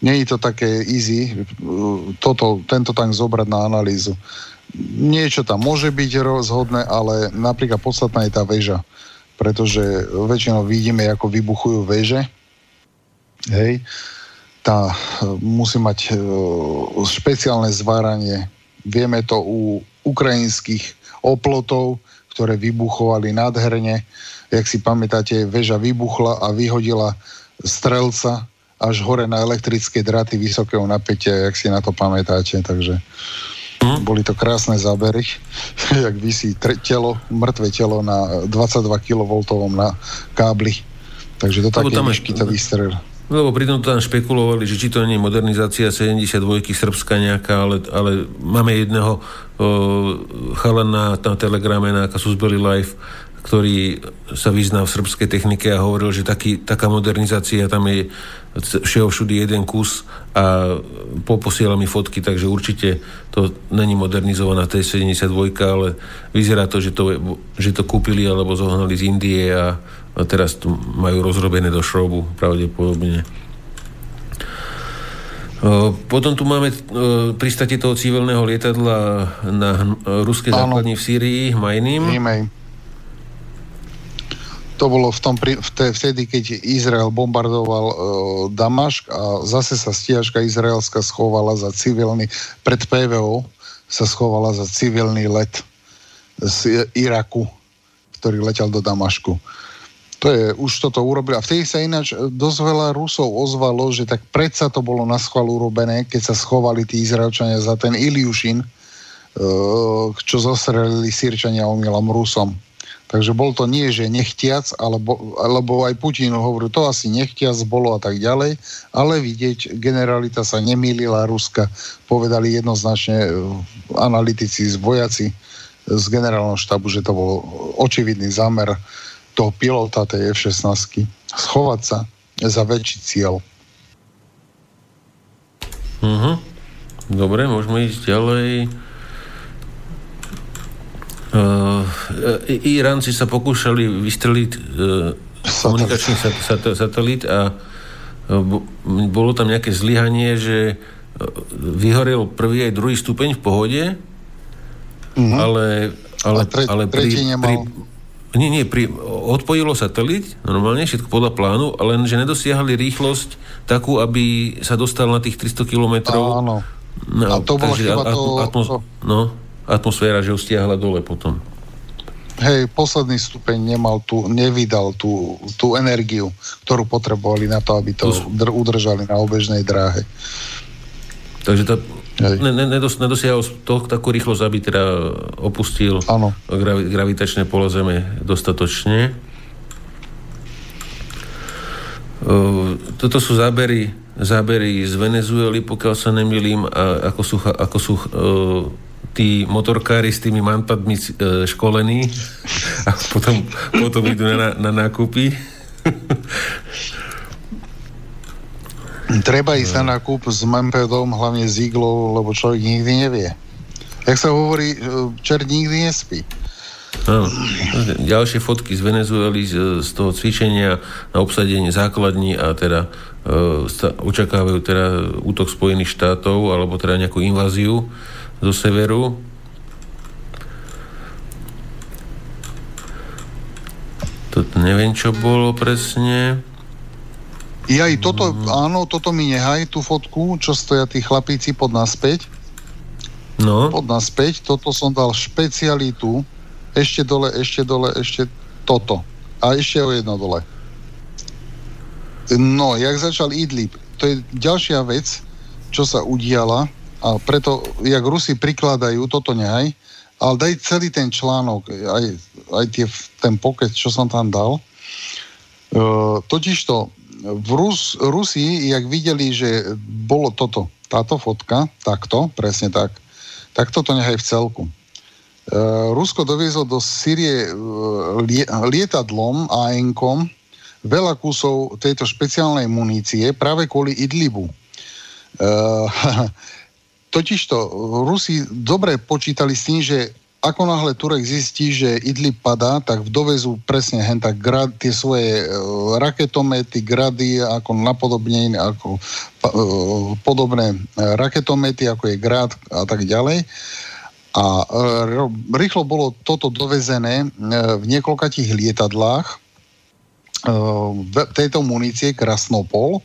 S2: Nie je to také easy e, toto, tento tank zobrať na analýzu. Niečo tam môže byť rozhodné, ale napríklad podstatná je tá väža. Pretože väčšinou vidíme, ako vybuchujú väže. Hej. Tá musí mať e, špeciálne zváranie. Vieme to u ukrajinských oplotov, ktoré vybuchovali nádherne. Jak si pamätáte, väža vybuchla a vyhodila strelca až hore na elektrické draty vysokého napätia, jak si na to pamätáte. Takže boli to krásne zábery, jak vysí telo, mŕtve telo na 22 kV na kábli. Takže
S1: Lebo
S2: také
S1: tam
S2: to vystrel.
S1: Lebo pritom to tam špekulovali, že či to nie je modernizácia 72 Srbska nejaká, ale, ale máme jedného o, chalana na telegrame na Kasus Belli Life, ktorý sa vyzná v srbskej technike a hovoril, že taký, taká modernizácia tam je všeho všudy jeden kus a poposiela mi fotky, takže určite to není modernizovaná T-72, ale vyzerá to, že to, že to kúpili alebo zohnali z Indie a, a teraz to majú rozrobené do šrobu pravdepodobne. Potom tu máme pristate toho civilného lietadla na ruské základni v Sýrii, Majným.
S2: To bolo v tom, vtedy, keď Izrael bombardoval uh, Damašk a zase sa stiažka izraelská schovala za civilný, pred PVO sa schovala za civilný let z Iraku, ktorý letel do Damašku. To je, už toto urobili. A vtedy sa ináč e, dosť veľa Rusov ozvalo, že tak predsa to bolo na schvál urobené, keď sa schovali tí Izraelčania za ten Iliušin, e, čo zostrelili Sýrčania omylom Rusom. Takže bol to nie, že nechtiac, alebo, alebo aj Putin hovoril, to asi nechtiac bolo a tak ďalej, ale vidieť, generalita sa nemýlila Ruska, povedali jednoznačne e, analytici, vojaci z generálneho štabu, že to bol očividný zámer toho pilota tej F-16 schovať sa za väčší cieľ.
S1: Uh-huh. Dobre, môžeme ísť ďalej. Uh, Iránci sa pokúšali vystreliť uh, komunikačný sat- sat- satelit a uh, bolo tam nejaké zlyhanie, že vyhorel prvý aj druhý stupeň v pohode, uh-huh. ale, ale,
S2: a tre-
S1: ale pri, pri, nie, nie, pri, odpojilo satelit, normálne, všetko podľa plánu, len že nedosiahli rýchlosť takú, aby sa dostal na tých 300 kilometrov.
S2: Áno.
S1: No, a to bola chyba to, atmos, to... No, atmosféra, že ho stiahla dole potom.
S2: Hej, posledný stupeň nemal tu, nevydal tú, tú energiu, ktorú potrebovali na to, aby to, udržali na obežnej dráhe.
S1: Takže tá ne, ne, nedos, nedosiahol to, takú rýchlosť, aby teda opustil gravi, gravitačné pole Zeme dostatočne. Uh, toto sú zábery, zábery z Venezuely, pokiaľ sa nemilím, a ako sú, ako sú uh, tí motorkári s tými manpadmi uh, školení a potom, potom idú na, na nákupy.
S2: Treba ísť na nákup s Mempedom, hlavne s iglou, lebo človek nikdy nevie. Jak sa hovorí, e, čert nikdy nespí.
S1: No, ďalšie fotky z Venezuely z, z toho cvičenia na obsadenie základní a teda e, sta, očakávajú teda útok Spojených štátov alebo teda nejakú inváziu zo severu. Toto neviem, čo bolo presne.
S2: I aj toto, mm. áno, toto mi nehaj, tú fotku, čo stoja tí chlapíci pod naspäť.
S1: No.
S2: Pod naspäť, toto som dal špecialitu, ešte dole, ešte dole, ešte toto. A ešte o jedno dole. No, jak začal Idlib, to je ďalšia vec, čo sa udiala a preto, jak Rusi prikladajú, toto nehaj, ale daj celý ten článok, aj, aj tie, ten pocket, čo som tam dal. Uh, totižto v Rus, Rusii, jak videli, že bolo toto, táto fotka, takto, presne tak, tak toto nechaj v celku. Uh, Rusko doviezlo do Syrie lie, lietadlom a enkom veľa kusov tejto špeciálnej munície práve kvôli Idlibu. Totižto Rusi dobre počítali s tým, že ako náhle Turek zistí, že Idlib padá, tak v dovezu presne hen tak grad, tie svoje uh, raketomety, grady, ako napodobne ako uh, podobné uh, raketomety, ako je grad a tak ďalej. A uh, rýchlo bolo toto dovezené uh, v niekoľkatých lietadlách uh, tejto munície Krasnopol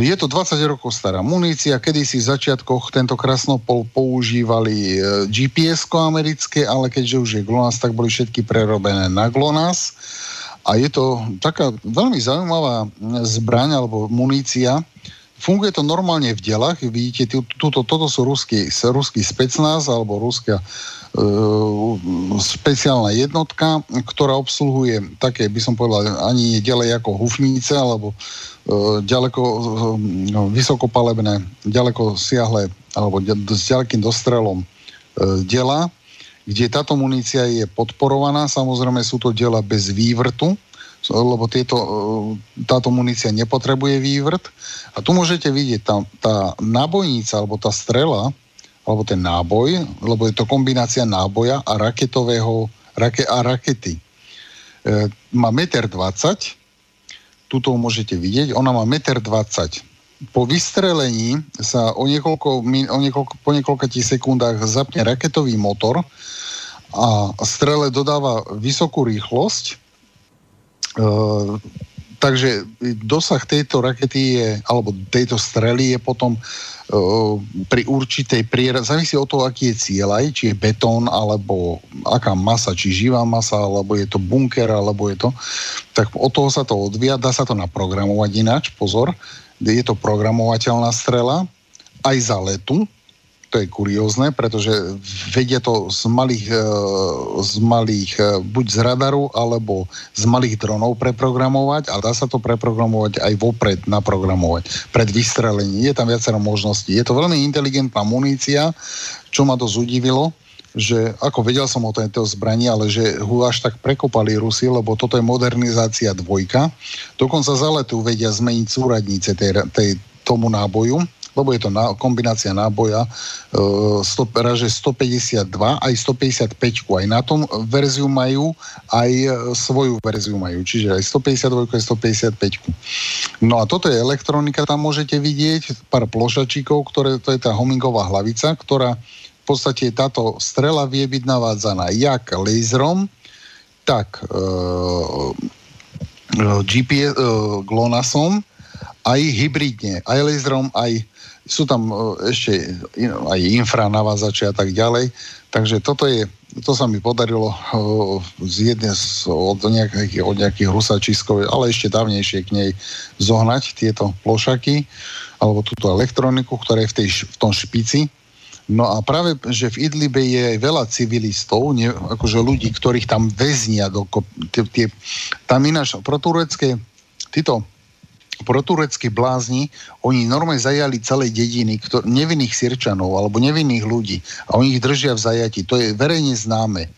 S2: je to 20 rokov stará munícia, kedysi v začiatkoch tento krasnopol používali e, gps americké, ale keďže už je GLONASS, tak boli všetky prerobené na GLONASS. A je to taká veľmi zaujímavá zbraň alebo munícia. Funguje to normálne v delách. Vidíte, tuto, toto sú ruský, ruský specnaz alebo ruská e, speciálna jednotka, ktorá obsluhuje také, by som povedal, ani nie ďalej ako hufnice alebo ďaleko e, no, vysokopalebné, ďaleko siahle alebo s ďalekým dostrelom e, dela, kde táto munícia je podporovaná. Samozrejme sú to dela bez vývrtu, lebo tieto, táto munícia nepotrebuje vývrt. A tu môžete vidieť, tá, tá nábojnica alebo tá strela, alebo ten náboj, lebo je to kombinácia náboja a raketového rake, a rakety. E, má 1,20 m, tuto môžete vidieť, ona má 1,20 m. po vystrelení sa o niekoľko, o niekoľko, po niekoľkých sekundách zapne raketový motor a strele dodáva vysokú rýchlosť. E, takže dosah tejto rakety je, alebo tejto strely je potom pri určitej prieraze, závisí od toho, aký je cieľ aj, či je betón, alebo aká masa, či živá masa, alebo je to bunker, alebo je to, tak od toho sa to odvíja, dá sa to naprogramovať ináč, pozor, je to programovateľná strela, aj za letu, to je kuriózne, pretože vedia to z malých, e, z malých e, buď z radaru, alebo z malých dronov preprogramovať a dá sa to preprogramovať aj vopred naprogramovať, pred vystrelením. Je tam viacero možností. Je to veľmi inteligentná munícia, čo ma to zudivilo, že ako vedel som o tejto zbrani, ale že ho až tak prekopali Rusy, lebo toto je modernizácia dvojka. Dokonca za letu vedia zmeniť súradnice tej, tej, tomu náboju lebo je to na, kombinácia náboja, e, 100, raže 152 aj 155, aj na tom verziu majú, aj e, svoju verziu majú, čiže aj 152 aj 155. No a toto je elektronika, tam môžete vidieť pár plošačíkov, ktoré, to je tá homingová hlavica, ktorá v podstate táto strela vie byť navádzaná jak laserom, tak e, e GPS, e, GLONASom, aj hybridne, aj laserom, aj sú tam e, ešte aj infra navázače a tak ďalej. Takže toto je, to sa mi podarilo e, z jedne z, od, nejakých, od nejakých rusačiskov, ale ešte dávnejšie k nej zohnať tieto plošaky alebo túto elektroniku, ktorá je v, tej, v tom špici. No a práve, že v Idlibe je veľa civilistov, ne, akože ľudí, ktorých tam väznia do tie, tie, tam ináč proturecké títo protureckí blázni, oni normálne zajali celé dediny ktor- nevinných Sirčanov alebo nevinných ľudí a oni ich držia v zajati. To je verejne známe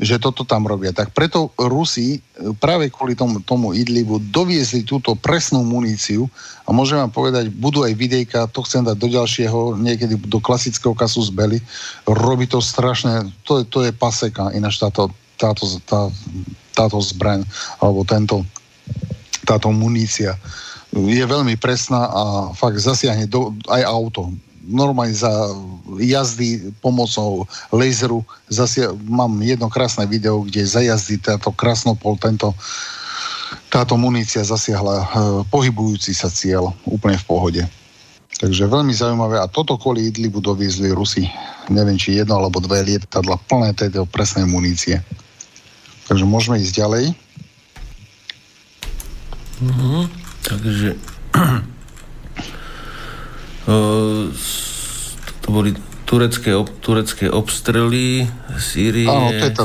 S2: že toto tam robia. Tak preto Rusi e, práve kvôli tomu, tomu Idlibu doviezli túto presnú muníciu a môžem vám povedať, budú aj videjka, to chcem dať do ďalšieho, niekedy do klasického kasu zbeli. Robí to strašné, to je, to je paseka, ináč táto, táto, tá, táto zbraň, alebo tento, táto munícia je veľmi presná a fakt zasiahne do, aj auto. Normálne za jazdy pomocou laseru zasia- mám jedno krásne video, kde za jazdy táto krásnopol, tento, táto munícia zasiahla e, pohybujúci sa cieľ úplne v pohode. Takže veľmi zaujímavé. A toto kvôli Idlibu doviezli Rusi. Neviem, či jedno alebo dve lietadla plné tejto presnej munície. Takže môžeme ísť ďalej.
S1: Mm-hmm. Takže to boli turecké, ob, turecké obstrely, Sýrie,
S2: Áno, to je tá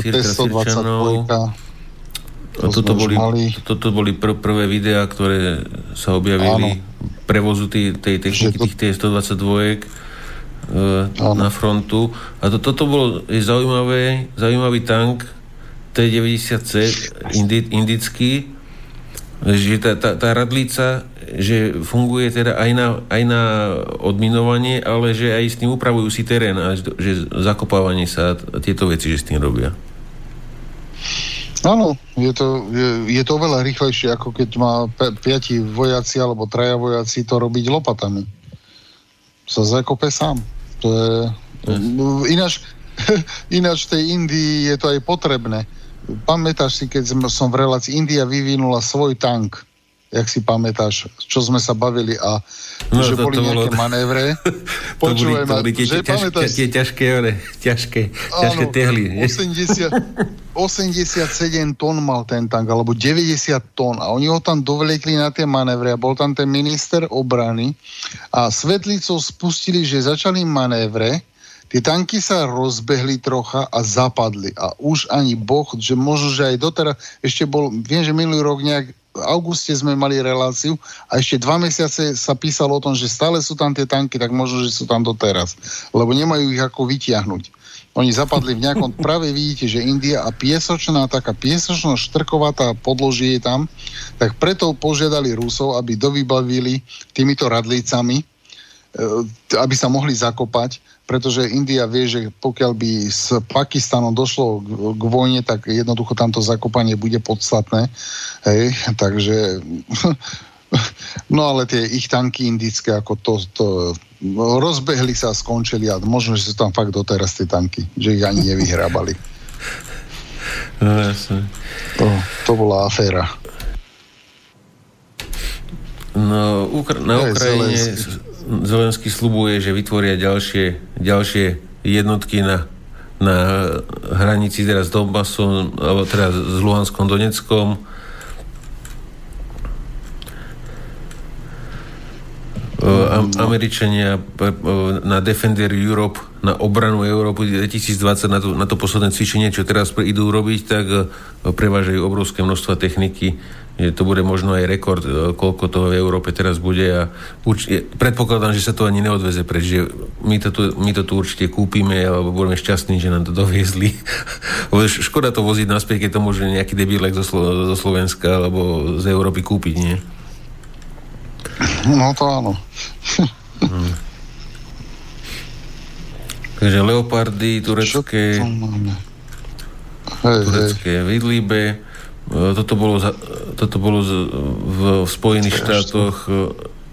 S1: to toto, boli, toto boli pr- prvé videá, ktoré sa objavili Áno. prevozu tý, tej techniky, to... tých T-122 e, na frontu. A to, toto bolo je zaujímavé, zaujímavý tank T-90C indi, indický, že tá, tá, tá radlica, že funguje teda aj na, aj na odminovanie, ale že aj s tým upravujú si terén a že zakopávanie sa tieto veci, že s tým robia.
S2: Áno, je to, je, je to oveľa rýchlejšie, ako keď má pe, piati vojaci alebo traja vojaci to robiť lopatami. Sa zakope sám. To je... Yes. Ináč, ináč v tej Indii je to aj potrebné pamätáš si, keď som v relácii, India vyvinula svoj tank, jak si pamätáš, čo sme sa bavili a no, že to, boli to nejaké bolo... manévre.
S1: Počúvaj ma, tie, že ťaž, pamätáš... Tie ťažké, ale, ťažké, ťažké tehly. 80,
S2: 87 tón mal ten tank, alebo 90 tón a oni ho tam dovliekli na tie manévre a bol tam ten minister obrany a svetlicou spustili, že začali manévre Tie tanky sa rozbehli trocha a zapadli. A už ani Boh, že možno, že aj doteraz, ešte bol, viem, že minulý rok nejak v auguste sme mali reláciu a ešte dva mesiace sa písalo o tom, že stále sú tam tie tanky, tak možno, že sú tam doteraz. Lebo nemajú ich ako vytiahnuť. Oni zapadli v nejakom, práve vidíte, že India a piesočná, taká piesočno štrkovatá podložie je tam, tak preto požiadali Rusov, aby dovybavili týmito radlicami, e, aby sa mohli zakopať pretože India vie, že pokiaľ by s Pakistanom došlo k, vojne, tak jednoducho tamto zakopanie bude podstatné. Hej, takže No ale tie ich tanky indické, ako to, to rozbehli sa a skončili a možno, že sú tam fakt doteraz tie tanky, že ich ani nevyhrábali.
S1: No, jasne.
S2: To, to bola aféra.
S1: No, Ukra- na Ukrajine
S2: Zelenský.
S1: Zelenský slubuje, že vytvoria ďalšie, ďalšie jednotky na, na hranici teraz s Donbasom, alebo teda s Luhanskom, Doneckom. E, Am- Američania e, e, na Defender Europe, na obranu Európy 2020, na to, na to posledné cvičenie, čo teraz idú robiť, tak e, prevážajú obrovské množstva techniky. To bude možno aj rekord, koľko toho v Európe teraz bude a urč- predpokladám, že sa to ani neodveze preč, že my to, tu, my to tu určite kúpime alebo budeme šťastní, že nám to doviezli. Škoda to voziť naspäť, keď to môže nejaký debilek zo, Slo- zo Slovenska alebo z Európy kúpiť, nie?
S2: No to áno.
S1: Takže leopardy, turecké...
S2: Hej, hej.
S1: turecké vidlibe. E, Toto bolo, za, toto bolo z, v, v Spojených štátoch e,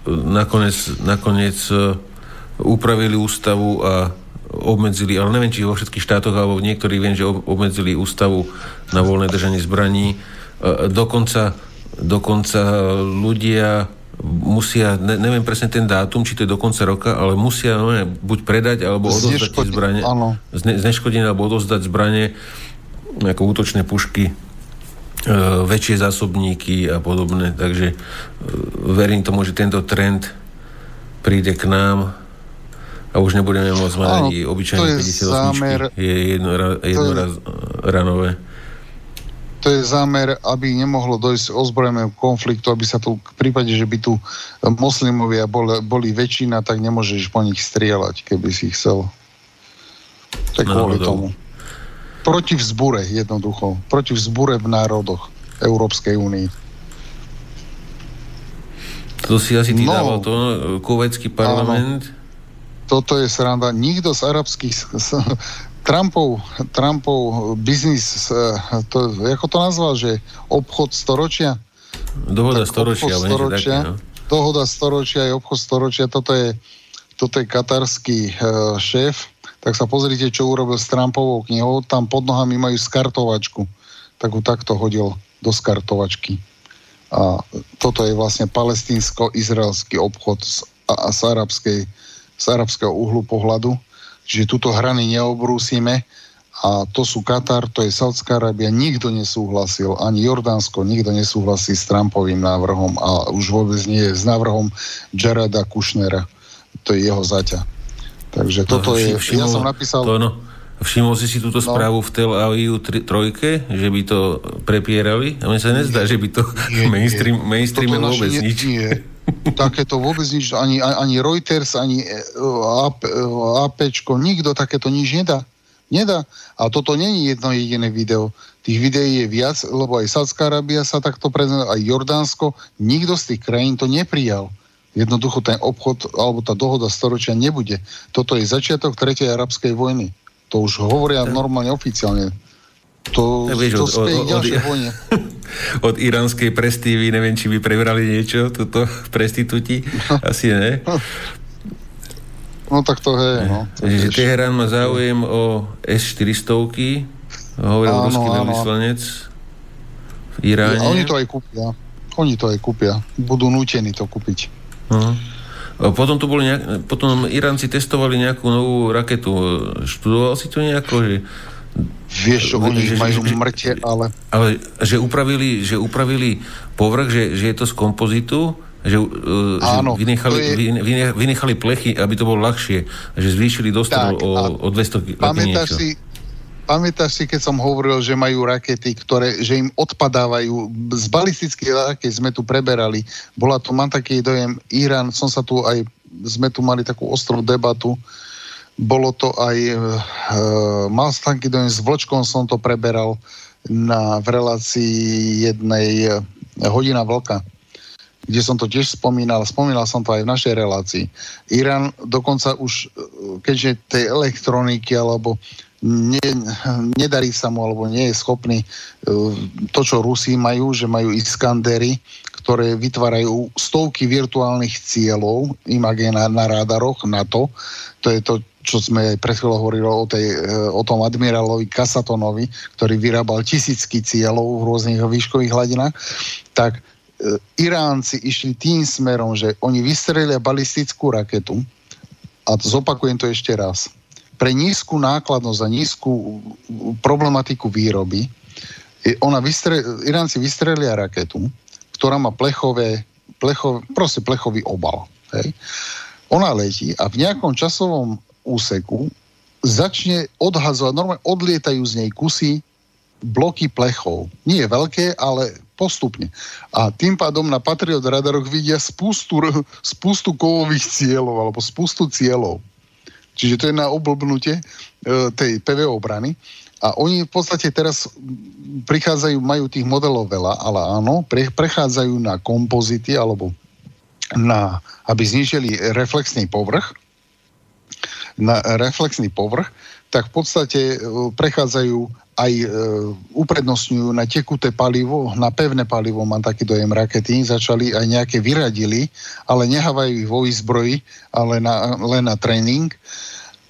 S1: nakoniec, nakoniec e, upravili ústavu a obmedzili, ale neviem, či vo všetkých štátoch, alebo v niektorých viem, že ob- obmedzili ústavu na voľné držanie zbraní. Dokonca, dokonca ľudia musia, ne, neviem presne ten dátum, či to je do konca roka, ale musia no, ne, buď predať, alebo odozdať zbranie.
S2: áno.
S1: Zne, zneškodené, alebo odozdať zbranie ako útočné pušky, e, väčšie zásobníky a podobné. Takže e, verím tomu, že tento trend príde k nám a už nebudeme môcť mať ani obyčajné
S2: je
S1: 58
S2: zámer-
S1: je jedno, jednoraz ranové.
S2: To je zámer, aby nemohlo dojsť ozbrojenému konfliktu, aby sa tu v prípade, že by tu moslimovia boli, boli väčšina, tak nemôžeš po nich strieľať, keby si chcel. Tak kvôli
S1: Národov.
S2: tomu. Proti vzbure, jednoducho. Proti vzbure v národoch Európskej únii.
S1: To si asi ty
S2: No.
S1: dával to, no, kuvecký parlament.
S2: Toto je sranda. Nikto z arabských... Trumpov, Trumpov biznis, s- to, ako to nazval, že obchod storočia?
S1: Dohoda
S2: Tak
S1: storočia,
S2: obchod storočia.
S1: no.
S2: dohoda storočia je obchod storočia, toto je, toto je katarský uh, šéf, tak sa pozrite, čo urobil s Trumpovou knihou, tam pod nohami majú skartovačku, tak ho takto hodil do skartovačky. A toto je vlastne palestínsko-izraelský obchod z, a, a z, arabskej, z arabského uhlu pohľadu, čiže túto hrany neobrúsime a to sú Katar, to je Saudská Arábia, nikto nesúhlasil, ani Jordánsko, nikto nesúhlasí s Trumpovým návrhom a už vôbec nie je s návrhom Jarada Kushnera, to je jeho zaťa. Takže toto
S1: No,
S2: je,
S1: vši-
S2: ja
S1: všimol-
S2: som napísal,
S1: To, no, všimol si si túto
S2: No.
S1: správu v Tel Avivu tri, trojke, že by to prepierali? A mne sa nezdá, že by to
S2: Nie, nie.
S1: mainstream, mainstreame
S2: Toto naše
S1: vôbec
S2: nie-
S1: nič.
S2: Nie. Takéto vôbec nič, ani, ani Reuters, ani eh, AP, APčko, nikto takéto nič nedá. Nedá. A toto není jedno jediné video. Tých videí je viac, lebo aj Sádzka Arábia sa takto prezentuje, aj Jordánsko. Nikto z tých krajín to neprijal. Jednoducho ten obchod alebo tá dohoda storočia nebude. Toto je začiatok tretej arabskej vojny. To už hovoria normálne oficiálne. To,
S1: Tak vieš,
S2: to
S1: od- od- od-
S2: vojne.
S1: Od iránskej prestívy, neviem, či by prebrali niečo, toto prestitúti. Asi ne.
S2: No tak to je, no. To vieš.
S1: Teherán má záujem o S-400, hovoril
S2: Áno,
S1: ruský veľvyslanec v Iráne.
S2: A oni to aj kúpia. Oni to aj kúpia. Budú nútení to kúpiť.
S1: Uh-huh. A potom tu boli nejak, potom Iránci testovali nejakú novú raketu. Študoval si to nejako, že,
S2: Vieš, čo oni
S1: Že-
S2: majú
S1: že-
S2: mŕte, ale
S1: ale že upravili, že upravili povrch, že, že je to z kompozitu, že, uh,
S2: Áno,
S1: že vynechali,
S2: je-
S1: vyne- vyne- vynechali plechy, aby to bolo ľahšie. Že zvýšili
S2: Tak,
S1: o, o 200 lety
S2: pamätáš si, pamätáš si, keď som hovoril, že majú rakety, ktoré, že im odpadávajú. Z balistických raket sme tu preberali. Bola to, mám taký dojem, Irán, som sa tu aj, sme tu mali takú ostrú debatu. Bolo to aj, e, mal som taký dojem, s Vlčkom som to preberal na, v relácii jednej e, hodina vlka kde som to tiež spomínal, spomínal som to aj v našej relácii. Irán dokonca už, e, keďže tej elektroniky alebo ne, nedarí sa mu, alebo nie je schopný e, to, čo Rusi majú, že majú Iskandery, ktoré vytvárajú stovky virtuálnych cieľov, imagina na rádaroch, na to. To je to, čo sme pred chvíľou hovorili o, tej, e, o tom admirálovi Kasatonovi, ktorý vyrábal tisícky cieľov v rôznych výškových hladinách, tak e, Iránci išli tým smerom, že oni vystrelia balistickú raketu, a zopakujem to ešte raz, pre nízku nákladnosť a nízku problematiku výroby, ona vystre, Iránci vystrelia raketu, ktorá má plechové, plechové proste plechový obal. Hej. Ona letí a v nejakom časovom úseku začne odhazovať, normálne odlietajú z nej kusy bloky plechov. Nie veľké, ale postupne. A tým pádom na Patriot radaroch vidia spustu, spustu kovových cieľov alebo spustu cieľov. Čiže to je na oblbnutie e, tej PVO obrany. A oni v podstate teraz prichádzajú, majú tých modelov veľa, ale áno, pre, prechádzajú na kompozity alebo na, aby znižili reflexný povrch, na reflexný povrch, tak v podstate e, prechádzajú aj e, uprednostňujú na tekuté palivo, na pevné palivo, mám taký dojem rakety, začali aj nejaké vyradili, ale nehávajú ich vo výzbroji, ale na, len na tréning.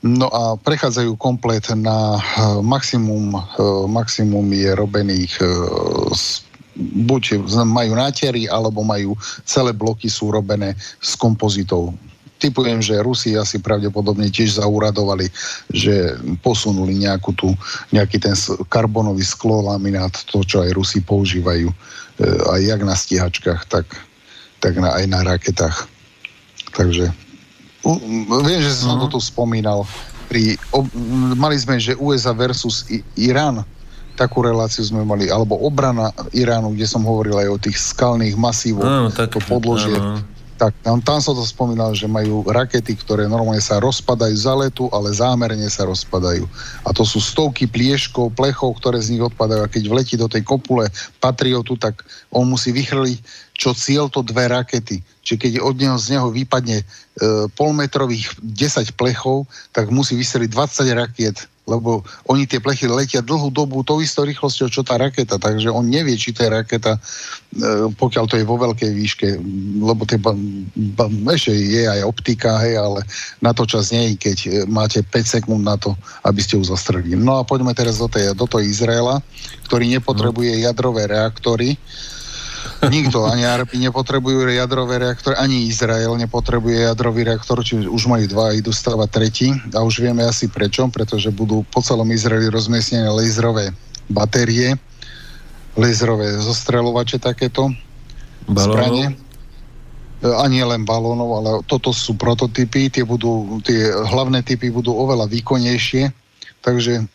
S2: No a prechádzajú komplet na e, maximum, e, maximum je robených e, buď majú nátery, alebo majú celé bloky sú robené z kompozitov typujem, že Rusi asi pravdepodobne tiež zauradovali, že posunuli nejakú tú, nejaký ten karbonový sklo laminát, to, čo aj Rusi používajú, e, aj jak na stíhačkách, tak, tak na, aj na raketách. Takže viem, že som uh-huh. to tu spomínal. Pri, ob, mali sme, že USA versus I, Irán, takú reláciu sme mali, alebo obrana Iránu, kde som hovoril aj o tých skalných masívoch, no, tak, to podložie. No tak tam, tam som to spomínal, že majú rakety, ktoré normálne sa rozpadajú za letu, ale zámerne sa rozpadajú. A to sú stovky plieškov, plechov, ktoré z nich odpadajú. A keď vletí do tej kopule Patriotu, tak on musí vychrliť čo cieľ to dve rakety. Čiže keď od neho, z neho vypadne e, polmetrových 10 plechov, tak musí vyseliť 20 rakiet lebo oni tie plechy letia dlhú dobu tou istou rýchlosťou, čo tá raketa, takže on nevie, či to je raketa, e, pokiaľ to je vo veľkej výške, lebo tie, ešte je aj optika, hej, ale na to čas nie, keď e, máte 5 sekúnd na to, aby ste ju zastrelili. No a poďme teraz do, tej, do toho Izraela, ktorý nepotrebuje jadrové reaktory, Nikto, ani Arabi nepotrebujú jadrové reaktory, ani Izrael nepotrebuje jadrový reaktor, či už majú dva, idú stavať tretí. A už vieme asi prečo, pretože budú po celom Izraeli rozmiestnené laserové batérie, laserové zostrelovače takéto, zbranie. Ani len balónov, ale toto sú prototypy, tie, budú, tie hlavné typy budú oveľa výkonnejšie, takže E,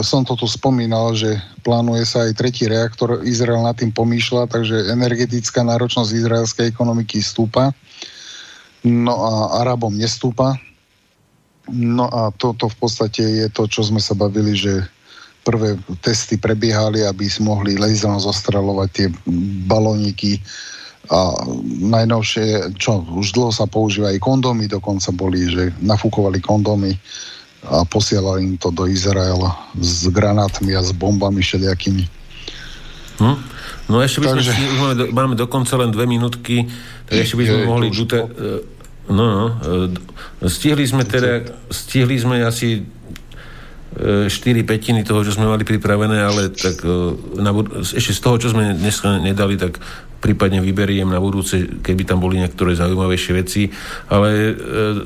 S2: som to tu spomínal, že plánuje sa aj tretí reaktor, Izrael nad tým pomýšľa, takže energetická náročnosť izraelskej ekonomiky stúpa, no a Arabom nestúpa. No a toto v podstate je to, čo sme sa bavili, že prvé testy prebiehali, aby mohli laserom zostrelovať tie balóniky. A najnovšie, čo už dlho sa používa aj kondómy, dokonca boli, že nafúkovali kondómy a posielali im to do Izraela s granátmi a s bombami všelijakými.
S1: Hm? No ešte by Takže... sme, máme, do, máme dokonca len dve minútky, tak ešte by sme je, mohli... Dute, e, no, no, e, stihli sme teda, stihli sme asi 4 e, petiny toho, čo sme mali pripravené, ale tak na, ešte z toho, čo sme dnes nedali, tak prípadne vyberiem na budúce, keby tam boli niektoré zaujímavejšie veci. Ale e,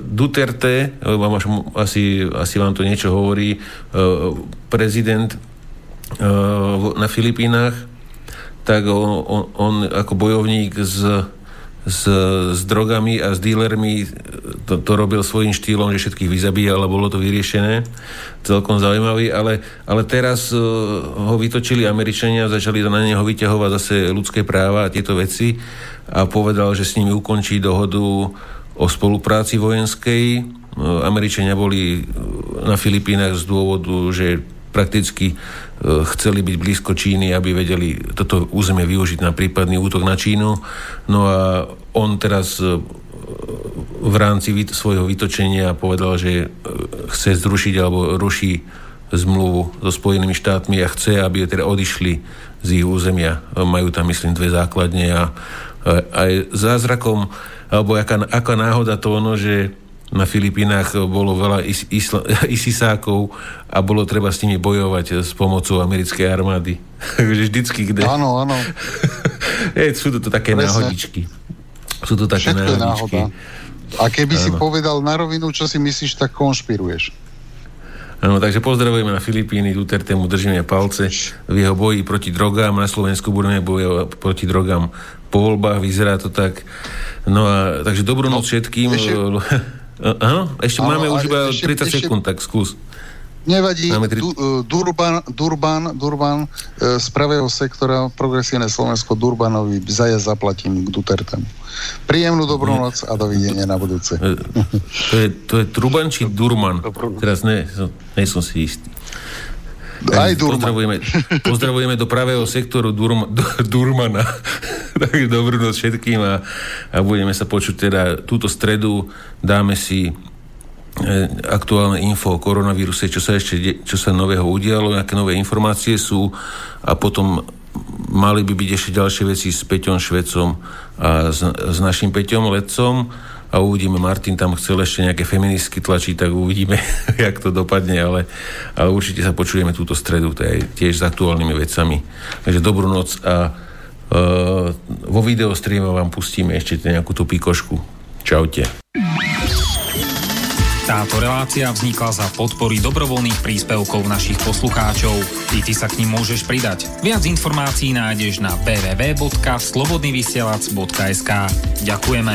S1: Duterte, vám až, asi, asi vám to niečo hovorí, e, prezident e, na Filipínach, tak on, on, on ako bojovník z s, s drogami a s dílermi to, to robil svojím štýlom, že všetkých vyzabíjal a bolo to vyriešené. Celkom zaujímavý, ale, ale teraz uh, ho vytočili Američania, začali na neho vyťahovať zase ľudské práva a tieto veci a povedal, že s nimi ukončí dohodu o spolupráci vojenskej. Uh, Američania boli na Filipínach z dôvodu, že prakticky E, chceli byť blízko Číny, aby vedeli toto územie využiť na prípadný útok na Čínu. No a on teraz e, v rámci svojho vytočenia povedal, že e, chce zrušiť alebo ruší zmluvu so Spojenými štátmi a chce, aby teda odišli z ich územia. Majú tam, myslím, dve základne a aj zázrakom, alebo aká, aká náhoda to ono, že na Filipínach bolo veľa is, isla, isisákov a bolo treba s nimi bojovať s pomocou americkej armády. Takže vždycky, kde...
S2: Áno, áno.
S1: je, sú to, to také Presne. náhodičky. Sú to také Všetko náhodičky.
S2: A keby áno. si povedal na rovinu, čo si myslíš, tak konšpiruješ.
S1: Áno, takže pozdravujeme na Filipíny, Duterte mu držíme palce v jeho boji proti drogám, na Slovensku budeme bojovať proti drogám po voľbách, vyzerá to tak. No a takže dobrú noc no, všetkým. Ešte... Áno, ešte máme už iba 30 ešte, sekúnd, tak skús.
S2: Nevadí, tri... du, e, Durban, Durban, Durban e, z pravého sektora Progresívne Slovensko Durbanovi zaja zaplatím k Dutertemu. Príjemnú dobrú noc a dovidenia na budúce.
S1: E, to je, to je Truban či Durman? Teraz ne, ne som si istý.
S2: Aj Durman.
S1: Pozdravujeme, pozdravujeme do pravého sektoru Durma, Durmana. Takže dobrú noc všetkým a, a budeme sa počuť teda túto stredu. Dáme si E, aktuálne info o koronavíruse, čo sa ešte čo sa nového udialo, aké nové informácie sú a potom mali by byť ešte ďalšie veci s Peťom Švecom a s, s našim Peťom Ledcom a uvidíme, Martin tam chcel ešte nejaké feministky tlačiť, tak uvidíme, jak to dopadne, ale, ale určite sa počujeme túto stredu, tiež s aktuálnymi vecami. Takže dobrú noc a uh, vo videostreame vám pustíme ešte nejakú tú pikošku. Čaute.
S8: Táto relácia vznikla za podpory dobrovoľných príspevkov našich poslucháčov. I ty sa k ním môžeš pridať. Viac informácií nájdeš na www.slobodnyvysielac.sk Ďakujeme.